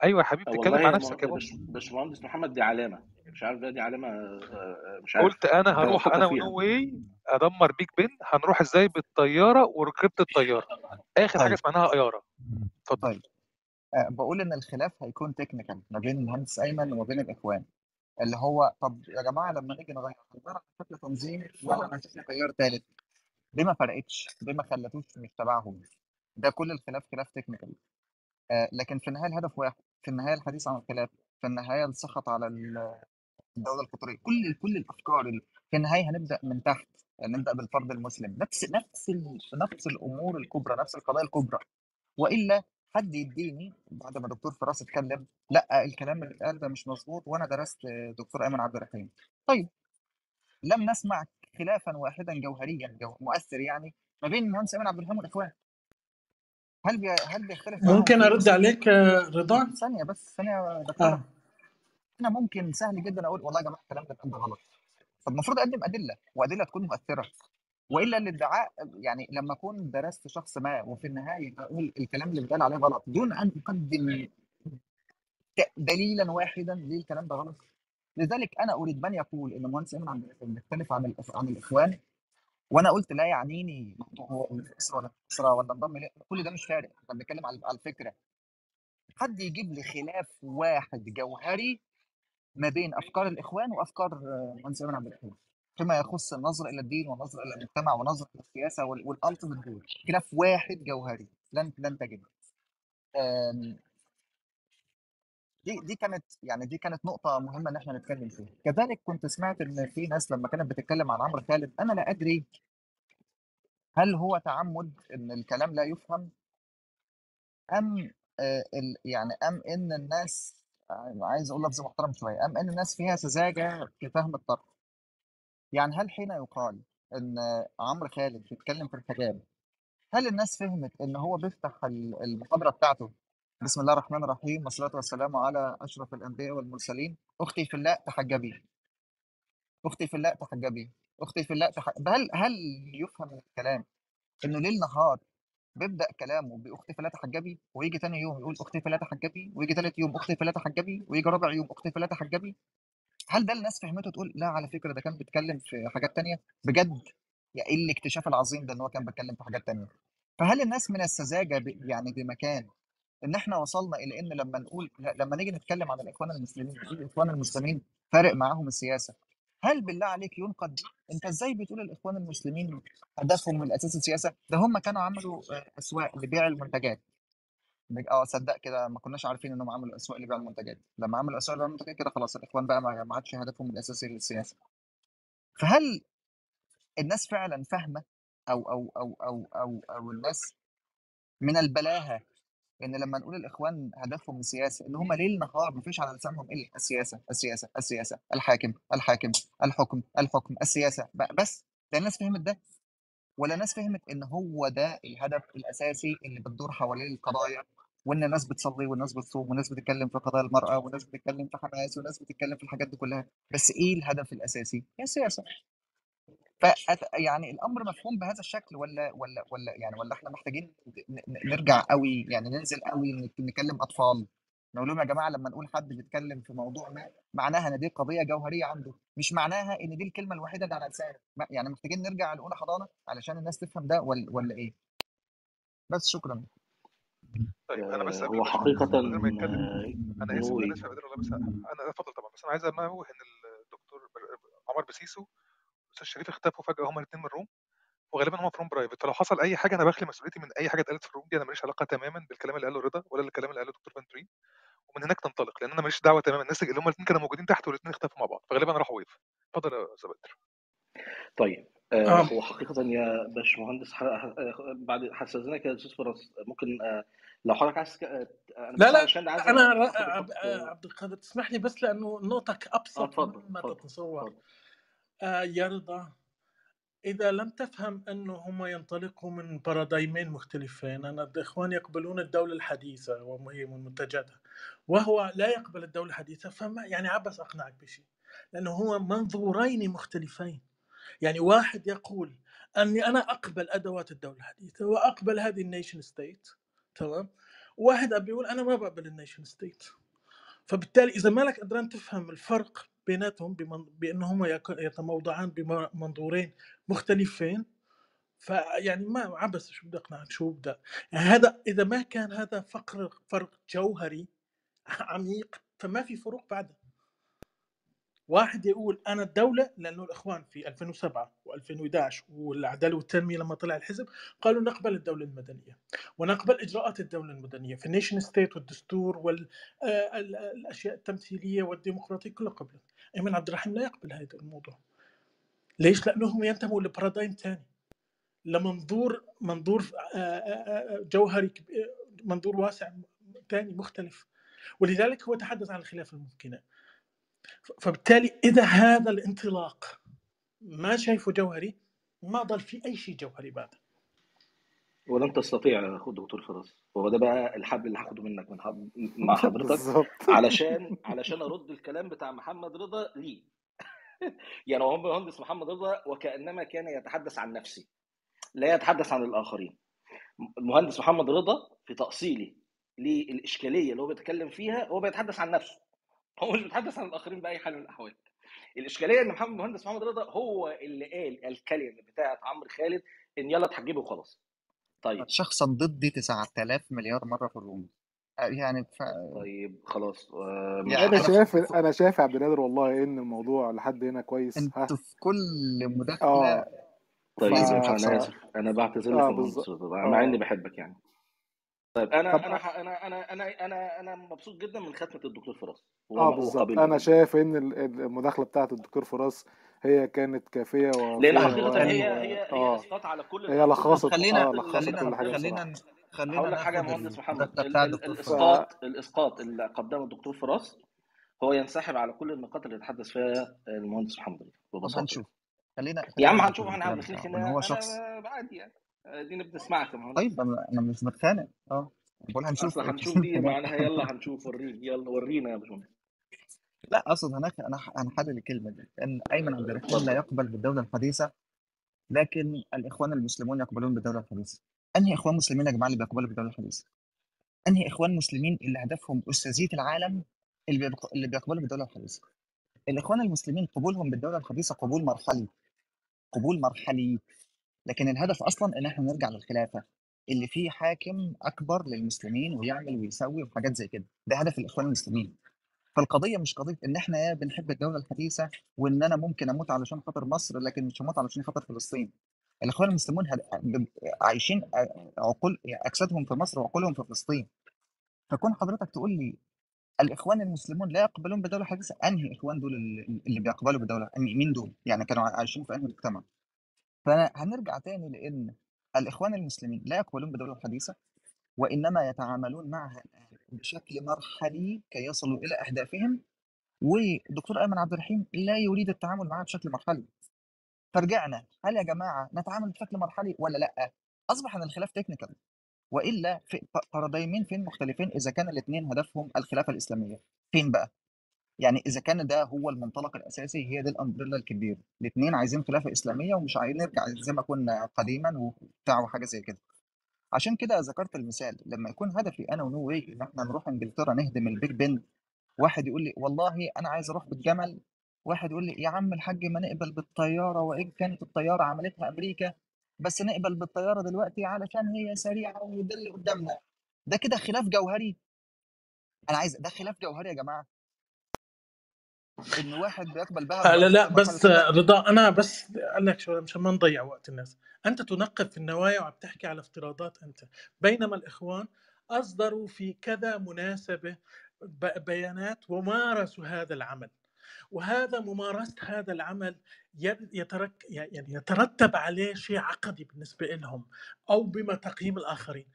أيوه يا حبيبي آه والله مع نفسك يا باشا. باش- باشمهندس محمد دي علامة. مش عارف دي علامة آه، مش عارف. قلت أنا هروح أنا فيها. ونوي أدمر بيك بن هنروح إزاي بالطيارة وركبت الطيارة. آخر حاجة طيب. سمعناها طيارة. اتفضل. طيب. آه، بقول إن الخلاف هيكون تكنيكال ما بين المهندس أيمن وما بين الإخوان. اللي هو طب يا جماعة لما نيجي نغير على شكل تنظيم ولا هنشوف تيار ثالث ليه ما فرقتش؟ ليه ما خلتوش مش تبعهم؟ ده كل الخلاف خلاف تكنيكال آه لكن في النهاية الهدف واحد. في النهاية الحديث عن الخلاف في النهاية السخط على ال- الدولة القطرية. كل كل الأفكار ال- في النهاية هنبدأ من تحت نبدا بالفرد المسلم. نفس نفس نفس الأمور الكبرى نفس القضايا الكبرى. وإلا حد يديني بعد ما دكتور فراس اتكلم لأ الكلام اللي اتقال ده مش مظبوط وأنا درست دكتور أيمن عبد الرحيم. طيب لم نسمع خلافا واحدا جوهريا جو مؤثر يعني ما بين المهندس أيمن عبد الرحيم والإخوان. هل بي... هل بيختلف ممكن أرد عليك آه، رضا ثانية بس ثانية يا دكتورة. آه. أنا ممكن سهل جدا أقول والله يا جماعة الكلام ده كله غلط. فالمفروض أقدم أدلة وأدلة تكون مؤثرة. وإلا الادعاء يعني لما أكون درست شخص ما وفي النهاية أقول الكلام اللي بيتقال عليه غلط دون أن أقدم دليلا واحدا ليه الكلام ده غلط. لذلك أنا أريد من يقول إن المهندس إيمن عبد الرحيم مختلف عن عن الإخوان. وأنا قلت لا يعنيني هو من اسره ولا اسره ولا انضم كل ده مش فارق إحنا بنتكلم على الفكرة. حد يجيب لي خلاف واحد جوهري ما بين أفكار الإخوان وأفكار المهندس ايمن عبد الرحيم فيما يخص النظره إلى الدين والنظره إلى المجتمع ونظره السياسة والألتيميت جول. خلاف واحد جوهري لن لن تجد آم، دي دي كانت يعني دي كانت نقطة مهمة إن إحنا نتكلم فيها، كذلك كنت سمعت إن في ناس لما كانت بتتكلم عن عمرو خالد أنا لا أدري هل هو تعمد إن الكلام لا يفهم؟ أم آه يعني أم إن الناس آه، عايز أقول لفظ محترم شوية أم إن الناس فيها سذاجة في فهم الطرح، يعني هل حين يقال إن عمرو خالد بيتكلم في الحجاب هل الناس فهمت إن هو بيفتح ال- المحاضرة بتاعته؟ بسم الله الرحمن الرحيم والصلاة والسلام على أشرف الأنبياء والمرسلين. أختي في الله تحجبي. أختي في الله تحجبي. أختي في الله تحجبي هل هل يفهم من الكلام إنه ليل نهار بيبدأ كلامه بأختي في الله تحجبي ويجي تاني يوم يقول أختي في الله تحجبي ويجي تالت يوم أختي في الله تحجبي ويجي رابع يوم أختي في الله تحجبي؟ هل ده الناس فهمته تقول لا على فكرة ده كان بيتكلم في حاجات تانية؟ بجد؟ يعني إيه الاكتشاف العظيم ده إن هو كان بيتكلم في حاجات تانية؟ فهل الناس من السذاجة يعني بمكان إن إحنا وصلنا إلى إن لما نقول لما نيجي نتكلم عن الإخوان المسلمين الإخوان المسلمين فارق معاهم السياسة. هل بالله عليك ينقد أنت إزاي بتقول الإخوان المسلمين هدفهم الاساسي السياسة؟ ده هم كانوا عملوا آه، أسواق لبيع المنتجات. آه صدق كده ما كناش عارفين إنهم عملوا أسواق لبيع المنتجات. لما عملوا أسواق لبيع المنتجات كده خلاص الإخوان بقى ما عادش هدفهم الاساسي للسياسه فهل الناس فعلا فاهمة أو أو أو أو أو أو الناس من البلاهة إن لما نقول الإخوان هدفهم السياسة إن هم ليل نهار ما فيش على لسانهم الا السياسة السياسة السياسة الحاكم الحاكم الحكم الحكم السياسة. بس ده الناس فهمت ده. ولا الناس فهمت إن هو ده الهدف الأساسي اللي بتدور حوالين القضايا وإن الناس بتصلي والناس بتصوم والناس بتتكلم في قضايا المرأة والناس بتتكلم في حماس والناس بتتكلم في الحاجات دي كلها. بس إيه الهدف الأساسي؟ هي السياسة. ف يعني الأمر مفهوم بهذا الشكل ولا ولا ولا يعني ولا إحنا محتاجين نرجع قوي يعني ننزل قوي نك- نكلم أطفال؟ نقول لهم يا جماعة لما نقول حد بيتكلم في موضوع ما معناها إن دي قضية جوهرية عنده مش معناها إن دي الكلمة الوحيدة اللي على لسانه. يعني محتاجين نرجع لأولى حضانة علشان الناس تفهم ده ولا ولا إيه؟ بس شكرا. طيب أنا بس آه، هو بدل ما يتكلم أنا آسف أنا اسف أنا اتفضل طبعا بس أنا عايز انوه إن الدكتور عمر بسيسو شريف اختفوا فجأة هما الاثنين من الروم وغالبا هم في room private فلو حصل أي حاجة أنا بخلي مسؤوليتي من أي حاجة اتقالت في الروم دي أنا ماليش علاقة تماما بالكلام اللي قاله رضا ولا الكلام اللي قاله دكتور فانترين ومن هناك تنطلق لأن أنا ماليش دعوة تماما. الناس اللي هم الاثنين كانوا موجودين تحت والاثنين اختفوا مع بعض فغالبا راحوا وقف اتفضل يا أستاذ بدر. طيب آه، آه. هو حقيقة يا باشمهندس بعد هستأذنك يا أستاذ فراس ممكن آه، لو حضرتك عايز آه، أنا لا لا علشان عايز الخط عبد القادر تسمح لي بس لأنه نقطك أبسط اتفضل مما اتفضل تتصور. آه يا رضا إذا لم تفهم أنه هم ينطلقوا من بارادايمين مختلفين أن الإخوان يقبلون الدولة الحديثة وهي من منتجاتها وهو لا يقبل الدولة الحديثة فما يعني عبس أقنعك بشيء. لأنه هو منظورين مختلفين. يعني واحد يقول أني أنا أقبل أدوات الدولة الحديثة وأقبل هذه ال nation state تمام؟ واحد بيقول أنا ما بقبل ال nation state فبالتالي إذا مالك قدران تفهم الفرق بيناتهم. بأنهم يتموضعان بمنظورين مختلفين فيعني ما عبس شو بدي أقنعك شو بدي يعني هذا إذا ما كان هذا فرق فرق جوهري عميق فما في فروق بعدها واحد يقول أنا الدولة لأنه الإخوان في 2007 و2011 والعدالة والتنمية لما طلع الحزب قالوا نقبل الدولة المدنية ونقبل إجراءات الدولة المدنية في ال nation state والدستور والاشياء التمثيلية والديمقراطية كلها قبلت ايمن عبد الرحيم لا يقبل هذا الموضوع. ليش؟ لأنهم ينتموا ل paradigm ثاني لمنظور منظور آه، آه، آه، جوهري منظور واسع ثاني مختلف. ولذلك هو تحدث عن الخلاف الممكنة. فبالتالي إذا هذا الانطلاق ما شايفه جوهري ما ضل في أي شيء جوهري بعد. ولن تستطيع يا دكتور فراس. هو ده بقى الحبل اللي هاخده منك من حب... مع حضرتك. علشان علشان أرد الكلام بتاع محمد رضا ليه يعني هو مهندس محمد رضا وكأنما كان يتحدث عن نفسه لا يتحدث عن الآخرين. المهندس محمد رضا في تأصيلي للإشكالية اللي هو بيتكلم فيها هو بيتحدث عن نفسه. هو مش بيتحدث عن الآخرين بأي حال من الأحوال. الإشكالية إن محمد مهندس محمد رضا هو اللي قال الكلمة بتاعت عمرو خالد إن يلا اتحجبوا وخلاص. طيب. شخصا ضدي 9000 مليار مرة في الروم. آه، يعني ف... طيب خلاص. آه، يعني أنا. شايف في... أنا شايف يا عبد القادر والله إن الموضوع لحد هنا كويس. ها؟ أنتوا في كل مداخلة آه. ف طيب لازم أنا آسف. أنا بعتذر لك رضا مع إني آه بحبك يعني. طيب أنا طب أنا أنا أنا أنا أنا أنا مبسوط جدا من ختمة الدكتور فراس. آه بالظبط. أنا شايف إن ال- ال- المداخلة بتاعت الدكتور فراس هي كانت كافية لأن ووافيه حقيقه و... هي. هي هي آه. اسقاط على كل هي لخصت. خلينا آه لخصت خلينا كل حاجة خلينا خلينا هقول لك حاجة يا مهندس محمد. الاسقاط الإسقاط اللي قدمه الدكتور فراس هو ينسحب على كل النقاط اللي يتحدث فيها المهندس محمد ببساطة. هنشوف. خلينا يا عم هنشوف ان خناقه هو شخص عادي يعني. ادينا بنسمعك يا مهندس. طيب أنا مش بتخانق أه. بقول هنشوف أصل هنشوف دي معناها يلا هنشوف وريني يلا ورينا يا باشمهندس. لا أقصد هناك أنا هنحلل الكلمة دي لأن ايمن عبد الرحيم لا يقبل بالدولة الحديثة لكن الإخوان المسلمون يقبلون بالدولة الحديثة. أنهي إخوان مسلمين يا جماعة اللي بيقبلوا بالدولة الحديثة؟ أنهي إخوان مسلمين اللي هدفهم أستاذية العالم اللي اللي بيقبلوا بالدولة الحديثة؟ الإخوان المسلمين قبولهم بالدولة الحديثة قبول مرحلي قبول مرحلي لكن الهدف أصلا إن إحنا نرجع للخلافة اللي فيه حاكم أكبر للمسلمين ويعمل ويسوي وحاجات زي كده. ده هدف الإخوان المسلمين. فالقضية مش قضية إن إحنا بنحب الدولة الحديثة وإن أنا ممكن أموت علشان خاطر مصر لكن مش هموت علشان خاطر فلسطين. الإخوان المسلمون عايشين عقول أجسادهم في مصر وعقولهم في فلسطين. فكون حضرتك تقول لي الإخوان المسلمون لا يقبلون بدولة حديثة أنهي إخوان دول اللي بيقبلوا بدولة؟ مين دول؟ يعني كانوا عايشين في أنهي مجتمع؟ فهنرجع تاني لإن الإخوان المسلمين لا يقبلون بدولة حديثة وإنما يتعاملون معها بشكل مرحلي كي يصلوا إلى أهدافهم ودكتور ايمن عبد الرحيم لا يريد التعامل معها بشكل مرحلي. فرجعنا هل يا جماعة نتعامل بشكل مرحلي ولا لأ؟ أصبح إن الخلاف technical وإلا في paradigm ين فين مختلفين إذا كان الاثنين هدفهم الخلافة الإسلامية. فين بقى؟ يعني إذا كان ده هو المنطلق الأساسي هي دي ال umbrella الكبير الاثنين عايزين خلافة إسلامية ومش عايزين نرجع زي ما كنا قديما وبتاع وحاجة زي كده. عشان كده ذكرت المثال لما يكون هدفي أنا ونو واي إن إحنا نروح إنجلترا نهدم البيج بن واحد يقول لي والله أنا عايز أروح بالجمل واحد يقول لي يا عم الحاج ما نقبل بالطيارة وإن كانت الطيارة عملتها أمريكا بس نقبل بالطيارة دلوقتي علشان هي سريعة وده اللي قدامنا. ده كده خلاف جوهري. أنا عايز ده خلاف جوهري يا جماعة. إن واحد بيقبل بها آه لا لا بس آه، رضا أنا بس أقول لك شغلة مشان ما نضيع وقت الناس. أنت تنقب في النوايا وعم تحكي على افتراضات أنت. بينما الإخوان أصدروا في كذا مناسبة بيانات ومارسوا هذا العمل. وهذا ممارسة هذا العمل يترك يعني يترتب عليه شيء عقدي بالنسبة لهم أو بما تقييم الآخرين.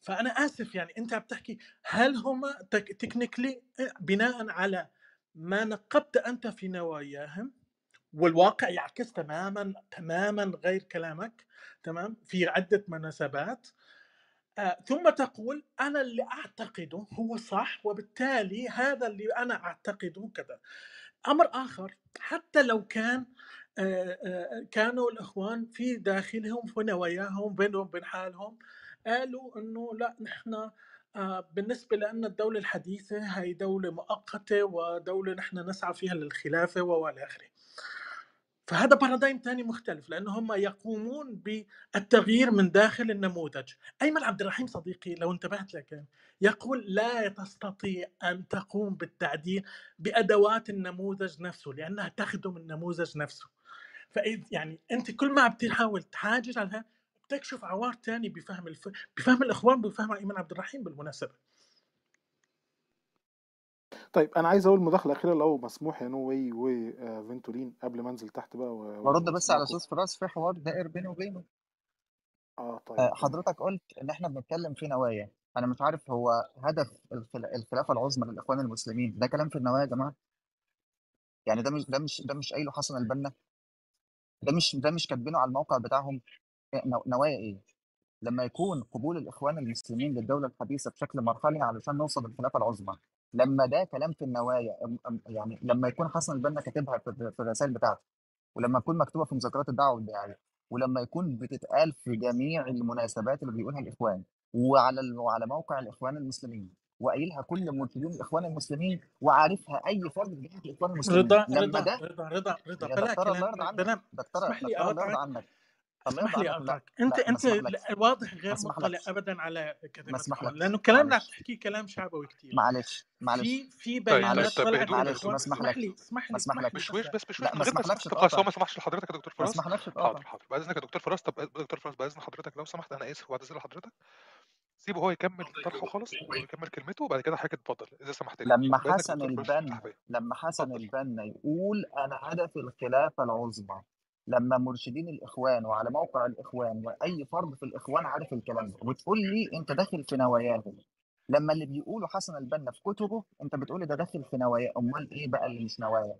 فأنا آسف يعني أنت عم تحكي هل هم تكنيكلي بناء على ما نقبت أنت في نواياهم والواقع يعكس تماما تماما غير كلامك تمام؟ في عدة مناسبات. آه، ثم تقول أنا اللي أعتقده هو صح وبالتالي هذا اللي أنا أعتقده كذا. أمر آخر حتى لو كان آه، آه، كانوا الإخوان في داخلهم في نواياهم بينهم وبين حالهم قالوا إنه لا نحن آه، بالنسبة لأن الدولة الحديثة هي دولة مؤقتة ودولة نحن نسعى فيها للخلافة والى آخره. فهذا بارادايم ثاني مختلف لأنه هم يقومون بالتغيير من داخل النموذج. أيمن عبد الرحيم صديقي لو انتبهت لك يقول لا تستطيع أن تقوم بالتعديل بأدوات النموذج نفسه لأنها تخدم النموذج نفسه. فإذ يعني أنت كل ما عم تحاول تحاجج عليها بتكشف عوار ثاني بفهم الف... بفهم الإخوان بفهم ايمن عبد الرحيم بالمناسبة. طيب أنا عايز أقول مداخله اخيره لو مسموح يا نو واي وفنتولين قبل ما أنزل تحت بقى و- برد بس على أساس فراس في حوار دائر بيني وبينه. آه طيب آه، تمام. حضرتك قلت إن إحنا بنتكلم في نوايا. أنا مش عارف هو هدف الخل- الخلافة العظمى للإخوان المسلمين ده كلام في النوايا يا جماعة؟ يعني ده مش ده مش ده مش قايله حسن البنا؟ ده مش ده مش كاتبينه على الموقع بتاعهم؟ نوايا إيه؟ لما يكون قبول الإخوان المسلمين للدولة الحديثة بشكل مرحلي علشان نوصل للخلافة العظمى. لما ده كلام في النوايا يعني لما يكون حسن البنا كاتبها في الرسائل بتاعته ولما تكون مكتوبة في مذكرات الدعوة والدعاية ولما يكون بتتقال في جميع المناسبات اللي بيقولها الإخوان وعلى وعلى موقع الإخوان المسلمين وقايلها كل مرشدين الإخوان المسلمين وعارفها أي فرد من جهة الإخوان المسلمين. رضا لما رضا ده رضا رضا رضا يا بلا دكتورة الله كلام يرضى عنك بلا دكتورة اسمح لي دكتورة الله يرضى أقاطعك. عنك الله اسمح يرضى لي عنك. لا اقاطعك أنت لا ما انت اسمحلكش واضح ما غير مطلع ابدا على ما اسمحلكش لأنه كلامنا عم معلش. تحكيه كلام شعبوي كثير معلش معلش. في في طيب طيب بيانات معلش طيب طلعت من معلش ما اسمح لي اسمح ما لي اسمح لي اسمحلكش مش بس من ما غير ما تقاطع ما سمحش لحضرتك يا دكتور ما فراس اسمحلكش حاضر حاضر. بعد اذنك يا دكتور فراس. طب دكتور فراس بعد اذن حضرتك لو سمحت أنا آسف وبعد إذن حضرتك سيبه هو يكمل طرحه خالص ويكمل كلمته وبعد كده حضرتك اتفضل إذا سمحت لي. لما حسن البنا لما حسن البنا يقول أنا هدفي الخلافة العظمى. لما مرشدين الإخوان وعلى موقع الإخوان وأي فرد في الإخوان عارف الكلام ده وتقول لي أنت داخل في نواياهم. لما اللي بيقوله حسن البنا في كتبه أنت بتقول ده داخل في نوايا أمال إيه بقى اللي مش نوايا؟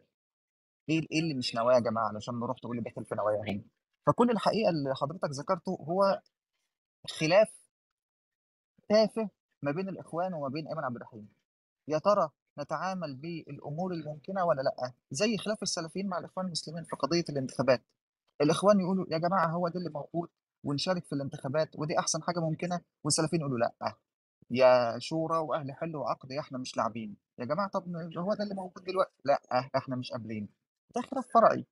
إيه إيه اللي مش نوايا يا جماعة؟ علشان نروح تقول لي داخل في نواياهم. فكل الحقيقة اللي حضرتك ذكرته هو خلاف تافه ما بين الإخوان وما بين أيمن عبد الرحيم. يا ترى نتعامل بالأمور الممكنة ولا لأ؟ زي خلاف السلفيين مع الإخوان المسلمين في قضية الانتخابات. الإخوان يقولوا يا جماعة هو ده اللي موجود ونشارك في الانتخابات ودي أحسن حاجة ممكنة والسلفيين يقولوا لأ. يا شورى وأهل حل وعقد إحنا مش لاعبين. يا جماعة طب هو ده اللي موجود دلوقتي؟ لأ إحنا مش قابلين ده خلاف فرعي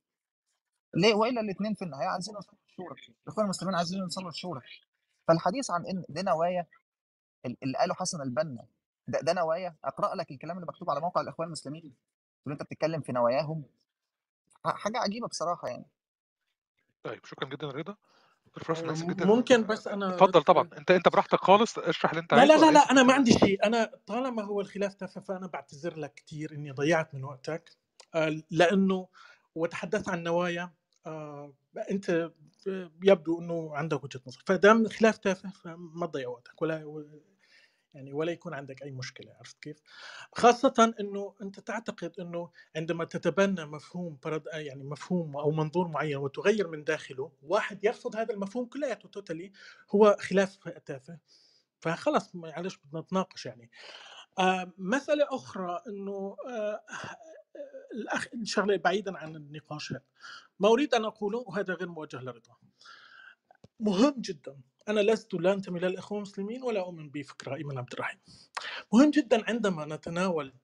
ليه؟ وإلا الاثنين في النهاية عايزين يوصلوا للشورى. الإخوان المسلمين عايزين يوصلوا للشورى. فالحديث عن إن دي نوايا ال- اللي قاله حسن البنا ده, ده نوايا. أقرأ لك الكلام اللي مكتوب على موقع الإخوان المسلمين تقول أنت بتتكلم في نواياهم. حاجة عجيبة بصراحة يعني. طيب شكرا جدا يا رضا. جدا. ممكن بس أنا اتفضل طبعا. أنت أنت براحتك خالص اشرح اللي أنت لا عايزه لا لا لا أنا ما عندي شيء. أنا طالما هو الخلاف تافه فأنا بعتذر لك كثير إني ضيعت من وقتك. آه، لأنه وتحدثت عن نوايا آه، أنت يبدو إنه عندك وجهة نظر. فدام الخلاف تافه فما تضيع وقتك ولا يعني ولا يكون عندك أي مشكلة عرفت كيف؟ خاصة إنه أنت تعتقد إنه عندما تتبنى مفهوم برد يعني مفهوم أو منظور معين وتغير من داخله واحد يرفض هذا المفهوم كلياته توتالي هو خلاف تافه. فخلص معلش بدنا نتناقش يعني. آه، مسألة أخرى أنه آه، الأخ الشغلة بعيدا عن النقاش هذا ما أريد أن أقوله وهذا غير موجه لرضا. مهم جدا. أنا لست لا أنتمي لا للإخوان المسلمين ولا أؤمن بفكرة أيمن عبد الرحيم. مهم جدا عندما نتناول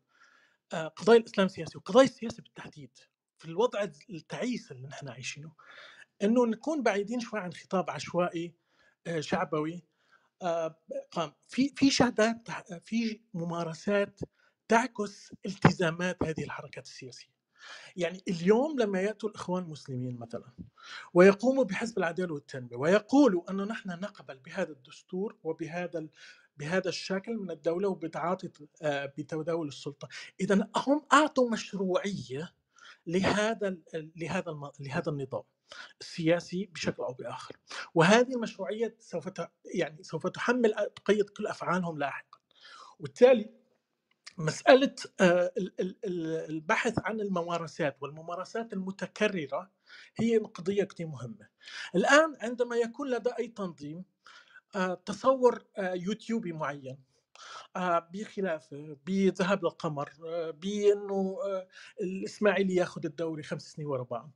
آه، قضايا الإسلام السياسي وقضايا السياسة بالتحديد في الوضع التعيس اللي نحن عايشينه إنه نكون بعيدين شوي عن خطاب عشوائي آه، شعبوي. آه، في في شهادات في ممارسات تعكس التزامات هذه الحركات السياسية. يعني اليوم لما ياتوا الإخوان المسلمين مثلا ويقوموا بحزب العدالة والتنمية ويقولوا أنه نحن نقبل بهذا الدستور وبهذا بهذا الشكل من الدولة وبتعاطي آه، بتداول السلطة اذا هم أعطوا مشروعية لهذا لهذا لهذا النظام السياسي بشكل أو بآخر. وهذه المشروعية سوف يعني سوف تحمل تقيد كل أفعالهم لاحقا. وبالتالي مسألة آه، ال- ال- ال- البحث عن الممارسات والممارسات المتكررة هي قضية كثير مهمة. الآن عندما يكون لدى أي تنظيم آه، تصور آه، يوتيوبي معين بخلافه بذهاب للقمر بأنه الإسماعيلي ياخذ الدوري خمس سنين ورا بعض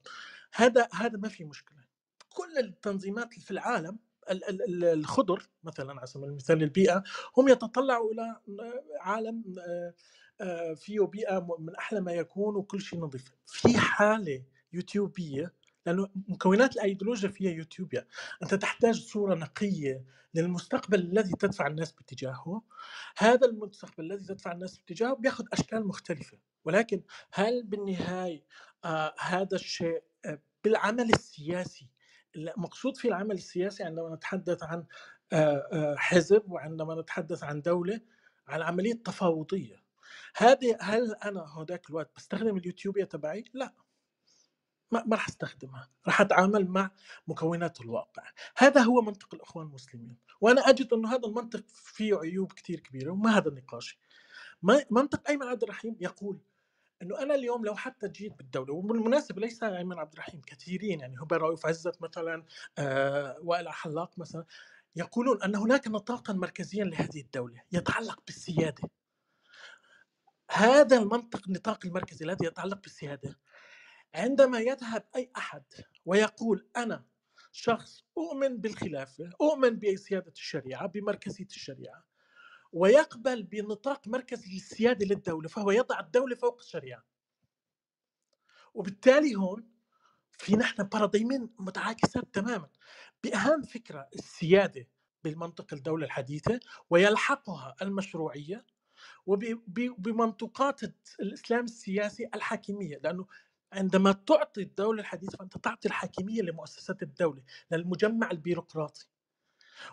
هذا هذا ما في مشكلة. كل التنظيمات في العالم ال- ال- ال- الخضر مثلا على سبيل المثال البيئه هم يتطلعوا إلى عالم فيه بيئة من أحلى ما يكون وكل شيء نظيف. في حالة يوتيوبية لأنه مكونات الأيديولوجيا فيها يوتيوبيا. أنت تحتاج صورة نقية للمستقبل الذي تدفع الناس باتجاهه. هذا المستقبل الذي تدفع الناس باتجاهه بياخذ أشكال مختلفة. ولكن هل بالنهاية آه هذا الشيء بالعمل السياسي المقصود في العمل السياسي عندما نتحدث عن آه آه حزب وعندما نتحدث عن دولة عن عمليه تفاوضيه هذه هل أنا هذاك الوقت بستخدم اليوتيوبيا تبعي؟ لا. ما راح أستخدمها. راح أتعامل مع مكونات الواقع. هذا هو منطق الإخوان المسلمين. وأنا أجد انه هذا المنطق فيه عيوب كثير كبيرة وما هذا النقاش؟ ما- منطق أيمن عبد الرحيم يقول إنه أنا اليوم لو حتى جيت بالدولة وبالمناسبة ليس ايمن عبد الرحيم كثيرين يعني هبه رؤوف عزت مثلا آه وائل حلاق مثلا يقولون أن هناك نطاقا مركزيا لهذه الدولة يتعلق بالسيادة. هذا المنطق النطاق المركزي الذي يتعلق بالسيادة عندما يذهب أي أحد ويقول أنا شخص أؤمن بالخلافة، أؤمن بسيادة الشريعة، بمركزية الشريعة، ويقبل بنطاق مركز للسيادة للدولة، فهو يضع الدولة فوق الشريعة. وبالتالي هون في نحن بارادايمين متعاكسات تماما بأهم فكرة السيادة بالمنطق الدولة الحديثة ويلحقها المشروعية وبمنطقات الإسلام السياسي الحاكمية لأنه عندما تعطي الدولة الحديثة فأنت تعطي الحاكمية لمؤسسات الدولة للمجمع البيروقراطي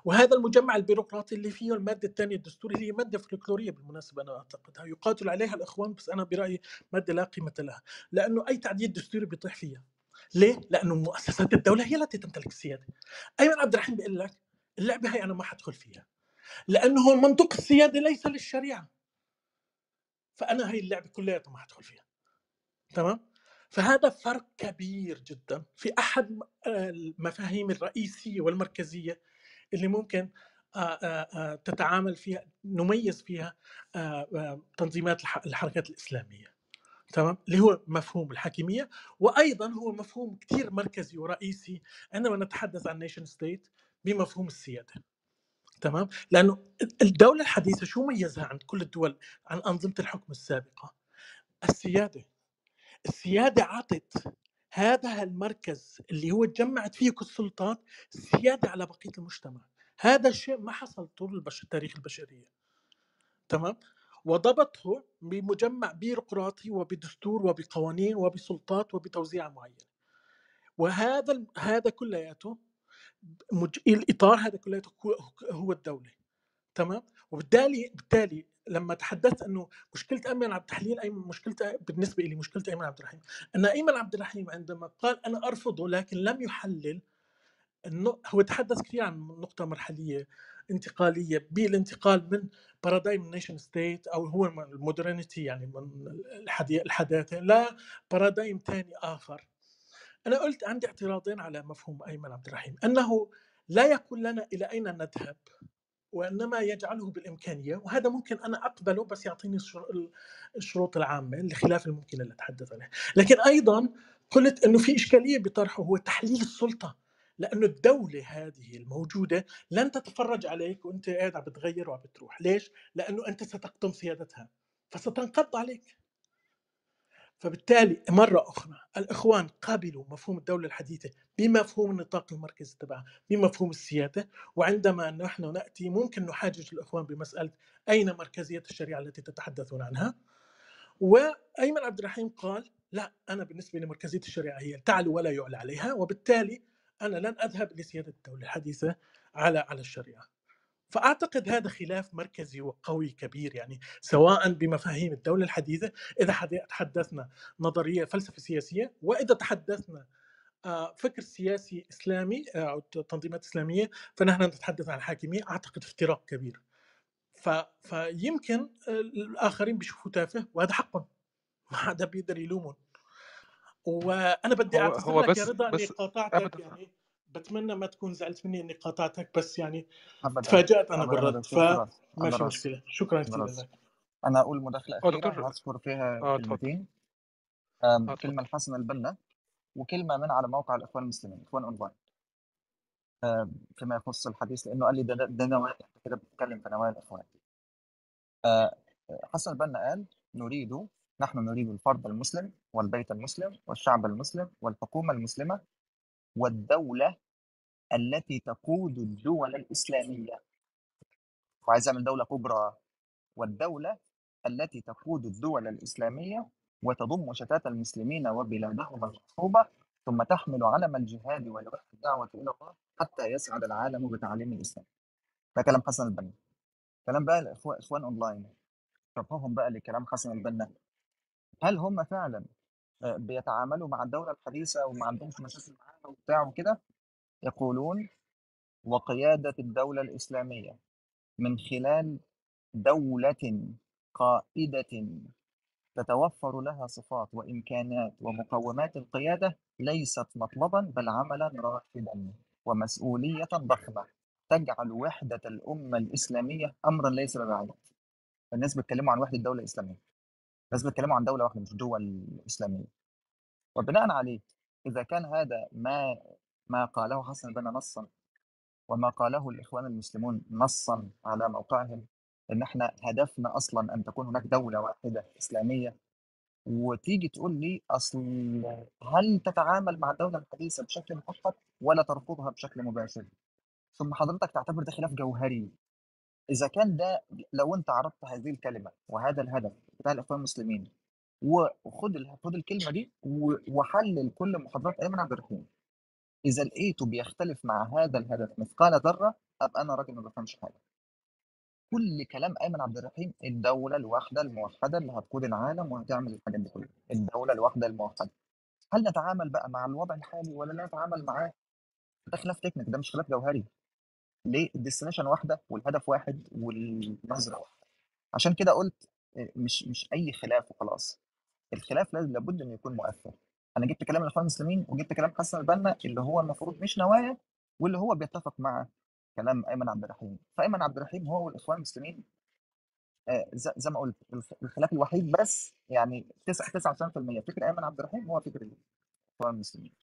وهذا المجمع البيروقراطي اللي فيه الماده الثانية الدستوري هي مادة فلكلوريه بالمناسبة أنا أعتقدها يقاتل عليها الأخوان بس أنا برأيي مادة لا قيمة لها لأنه أي تعديل دستوري بيطيح فيها. ليه؟ لأنه مؤسسات الدولة هي التي تمتلك السيادة. أيمن عبد الرحيم بيقول لك اللعبة هي أنا ما حدخل فيها لأنه منطق السياده ليس للشريعة. فأنا هي اللعبة كلياتها ما حدخل فيها. تمام؟ فهذا فرق كبير جدا في أحد المفاهيم الرئيسية والمركزية اللي ممكن آه، آه، آه، تتعامل فيها نميز فيها تنظيمات الح- الحركات الإسلامية. تمام؟ اللي هو مفهوم الحاكميه وأيضا هو مفهوم كثير مركزي ورئيسي عندما نتحدث عن nation state بمفهوم السيادة. تمام؟ لأنه الدولة الحديثة شو ميزها عن كل الدول؟ عن أنظمة الحكم السابقة؟ السيادة. السيادة عطت هذا المركز اللي هو تجمعت فيه كل السلطات سياده على بقية المجتمع. هذا الشيء ما حصل طول البش... تاريخ البشرية. تمام؟ وضبطه بمجمع بيروقراطي وبدستور وبقوانين وبسلطات وبتوزيع معين. وهذا هذا كلياته مج... الإطار هذا كلياته هو الدولة. تمام؟ وبالتالي بالتالي لما تحدثت إنه مشكلة ايمن عبد الحليم ايمن مشكلته بالنسبة لي مشكلة ايمن عبد الرحيم إن ايمن عبد الرحيم عندما قال أنا أرفضه لكن لم يحلل هو تحدث كثير عن نقطة مرحلية انتقالية بالانتقال من paradigm nation state أو هو ال modernity يعني من الحداثة ل paradigm ثاني آخر. أنا قلت عندي اعتراضين على مفهوم ايمن عبد الرحيم إنه لا يقول لنا إلى أين نذهب. وإنما يجعله بالإمكانية وهذا ممكن أنا أقبله بس يعطيني الشر- الشروط العامة الخلاف الممكن اللي أتحدث عليه. لكن أيضا قلت إنه في إشكالية بطرحه هو تحليل السلطة لأنه الدولة هذه الموجودة لن تتفرج عليك وأنت قاعد عم بتغير وعم بتروح. ليش؟ لأنه أنت ستقدم سيادتها فستنقض عليك. فبالتالي مرة أخرى الإخوان قابلوا مفهوم الدولة الحديثة بمفهوم النطاق المركزي تبعها بمفهوم السيادة وعندما نحن نأتي ممكن نحاجج الإخوان بمسألة أين مركزية الشريعة التي تتحدثون عنها؟ وأيمن عبد الرحيم قال لا أنا بالنسبة لمركزية الشريعة هي تعلو ولا يعلى عليها وبالتالي أنا لن أذهب لسيادة الدولة الحديثة على على الشريعة. فأعتقد هذا خلاف مركزي وقوي كبير يعني سواء بمفاهيم الدولة الحديثة إذا حد- تحدثنا نظرية فلسفة سياسية وإذا تحدثنا آه، فكر سياسي إسلامي آه، أو تنظيمات إسلامية فنحن نتحدث عن الحاكميه أعتقد افتراق كبير. ف... فيمكن الآخرين بيشوفوا تافه وهذا حقهم. ما حدا بيقدر يلومهم. وأنا بدي أعتذر لك يا رضا إني قاطعتك يعني. بتمنى ما تكون زعلت مني إني قاطعتك بس يعني تفاجأت أنا بالرد فماشي مشكلة. شكرا كثير لك. أنا أقول مداخلة آه أخيرة هذكر فيها اتفضل كلمتين. اتفضل كلمة لحسن البنا وكلمة من على موقع الإخوان المسلمين إخوان أونلاين. فيما يخص الحديث لأنه قال لي ده ده, نوايا أنت كده بتتكلم في نوايا الإخوان. حسن البنا قال نريد نحن نريد الفرد المسلم والبيت المسلم والشعب المسلم والحكومة المسلمة والدولة التي تقود الدول الإسلامية وعايز يعمل دولة كبرى والدولة التي تقود الدول الإسلامية وتضم شتات المسلمين وبلادهم المحروبة ثم تحمل علم الجهاد ولواء الدعوة إلى الله حتى يسعد العالم بتعليم الإسلام. ده كلام حسن البنا. كلام بقى الاخوان اخوان اونلاين شرحهم بقى لكلام حسن البنا هل هم فعلا بيتعاملوا مع الدولة الحديثة وما عندهمش مشاكل معاها وبتاع وكده يقولون وقيادة الدولة الإسلامية من خلال دولة قائدة تتوفر لها صفات وإمكانات ومقومات القيادة ليست مطلبا بل عملا راشدا ومسؤولية ضخمة تجعل وحدة الأمة الإسلامية امرا ليس ببعيد. الناس بيتكلموا عن وحدة الدولة الإسلامية. الناس بيتكلموا عن دولة واحدة مش دول إسلامية. وبناء عليه إذا كان هذا ما ما قاله حسن البنا نصا وما قاله الإخوان المسلمون نصا على موقعهم إن إحنا هدفنا أصلا أن تكون هناك دولة واحدة إسلامية وتيجي تقول لي أصل هل تتعامل مع الدولة الحديثة بشكل مؤقت ولا ترفضها بشكل مباشر؟ ثم حضرتك تعتبر ده خلاف جوهري إذا كان ده لو أنت عرضت هذه الكلمة وهذا الهدف بتاع الإخوان المسلمين وخد خد الكلمة دي وحلل كل محاضرات أيمن عبد الرحيم. إذا لقيته بيختلف مع هذا الهدف مثقال ذرة أبقى أنا راجل ما بفهمش حاجة. كل كلام أيمن عبد الرحيم الدولة الواحدة الموحدة اللي هتقود العالم وهتعمل الحاجات دي كلها. الدولة الواحدة الموحدة. هل نتعامل بقى مع الوضع الحالي ولا لا نتعامل معاه ده خلاف تكنيك ده مش خلاف جوهري. ليه ال destination واحدة والهدف واحد والنظرة واحدة. عشان كده قلت إيه، مش مش أي خلاف وخلاص. الخلاف لازم لابد إنه يكون مؤثر. أنا جبت كلام الأخوان المسلمين وجبت كلام حسن البنا اللي هو المفروض مش نوايا واللي هو بيتفق مع كلام أيمن عبد الرحيم. فأيمن عبد الرحيم هو والإخوان المسلمين آه، زي ما قلت الخ- الخلاف الوحيد بس يعني 9 99% فكر أيمن عبد الرحيم هو فكر الإخوان المسلمين.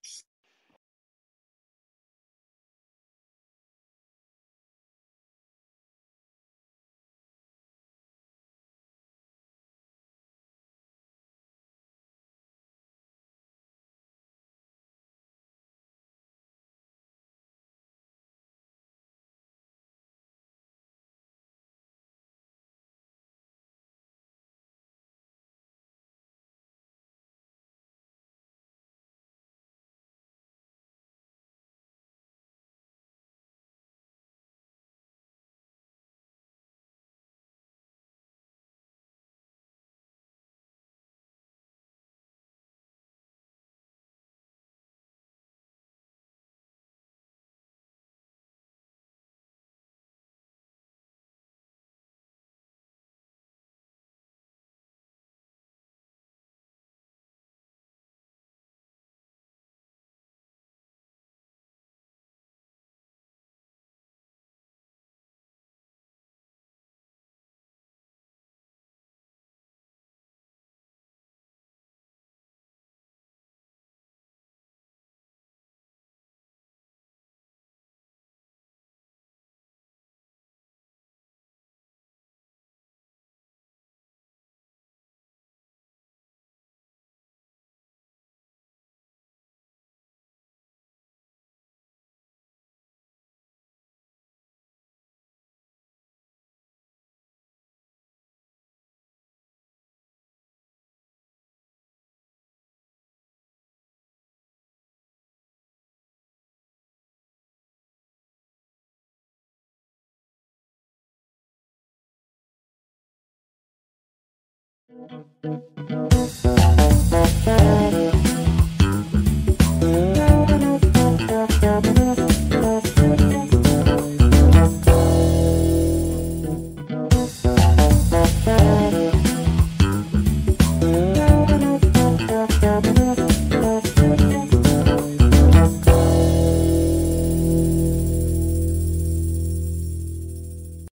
السلام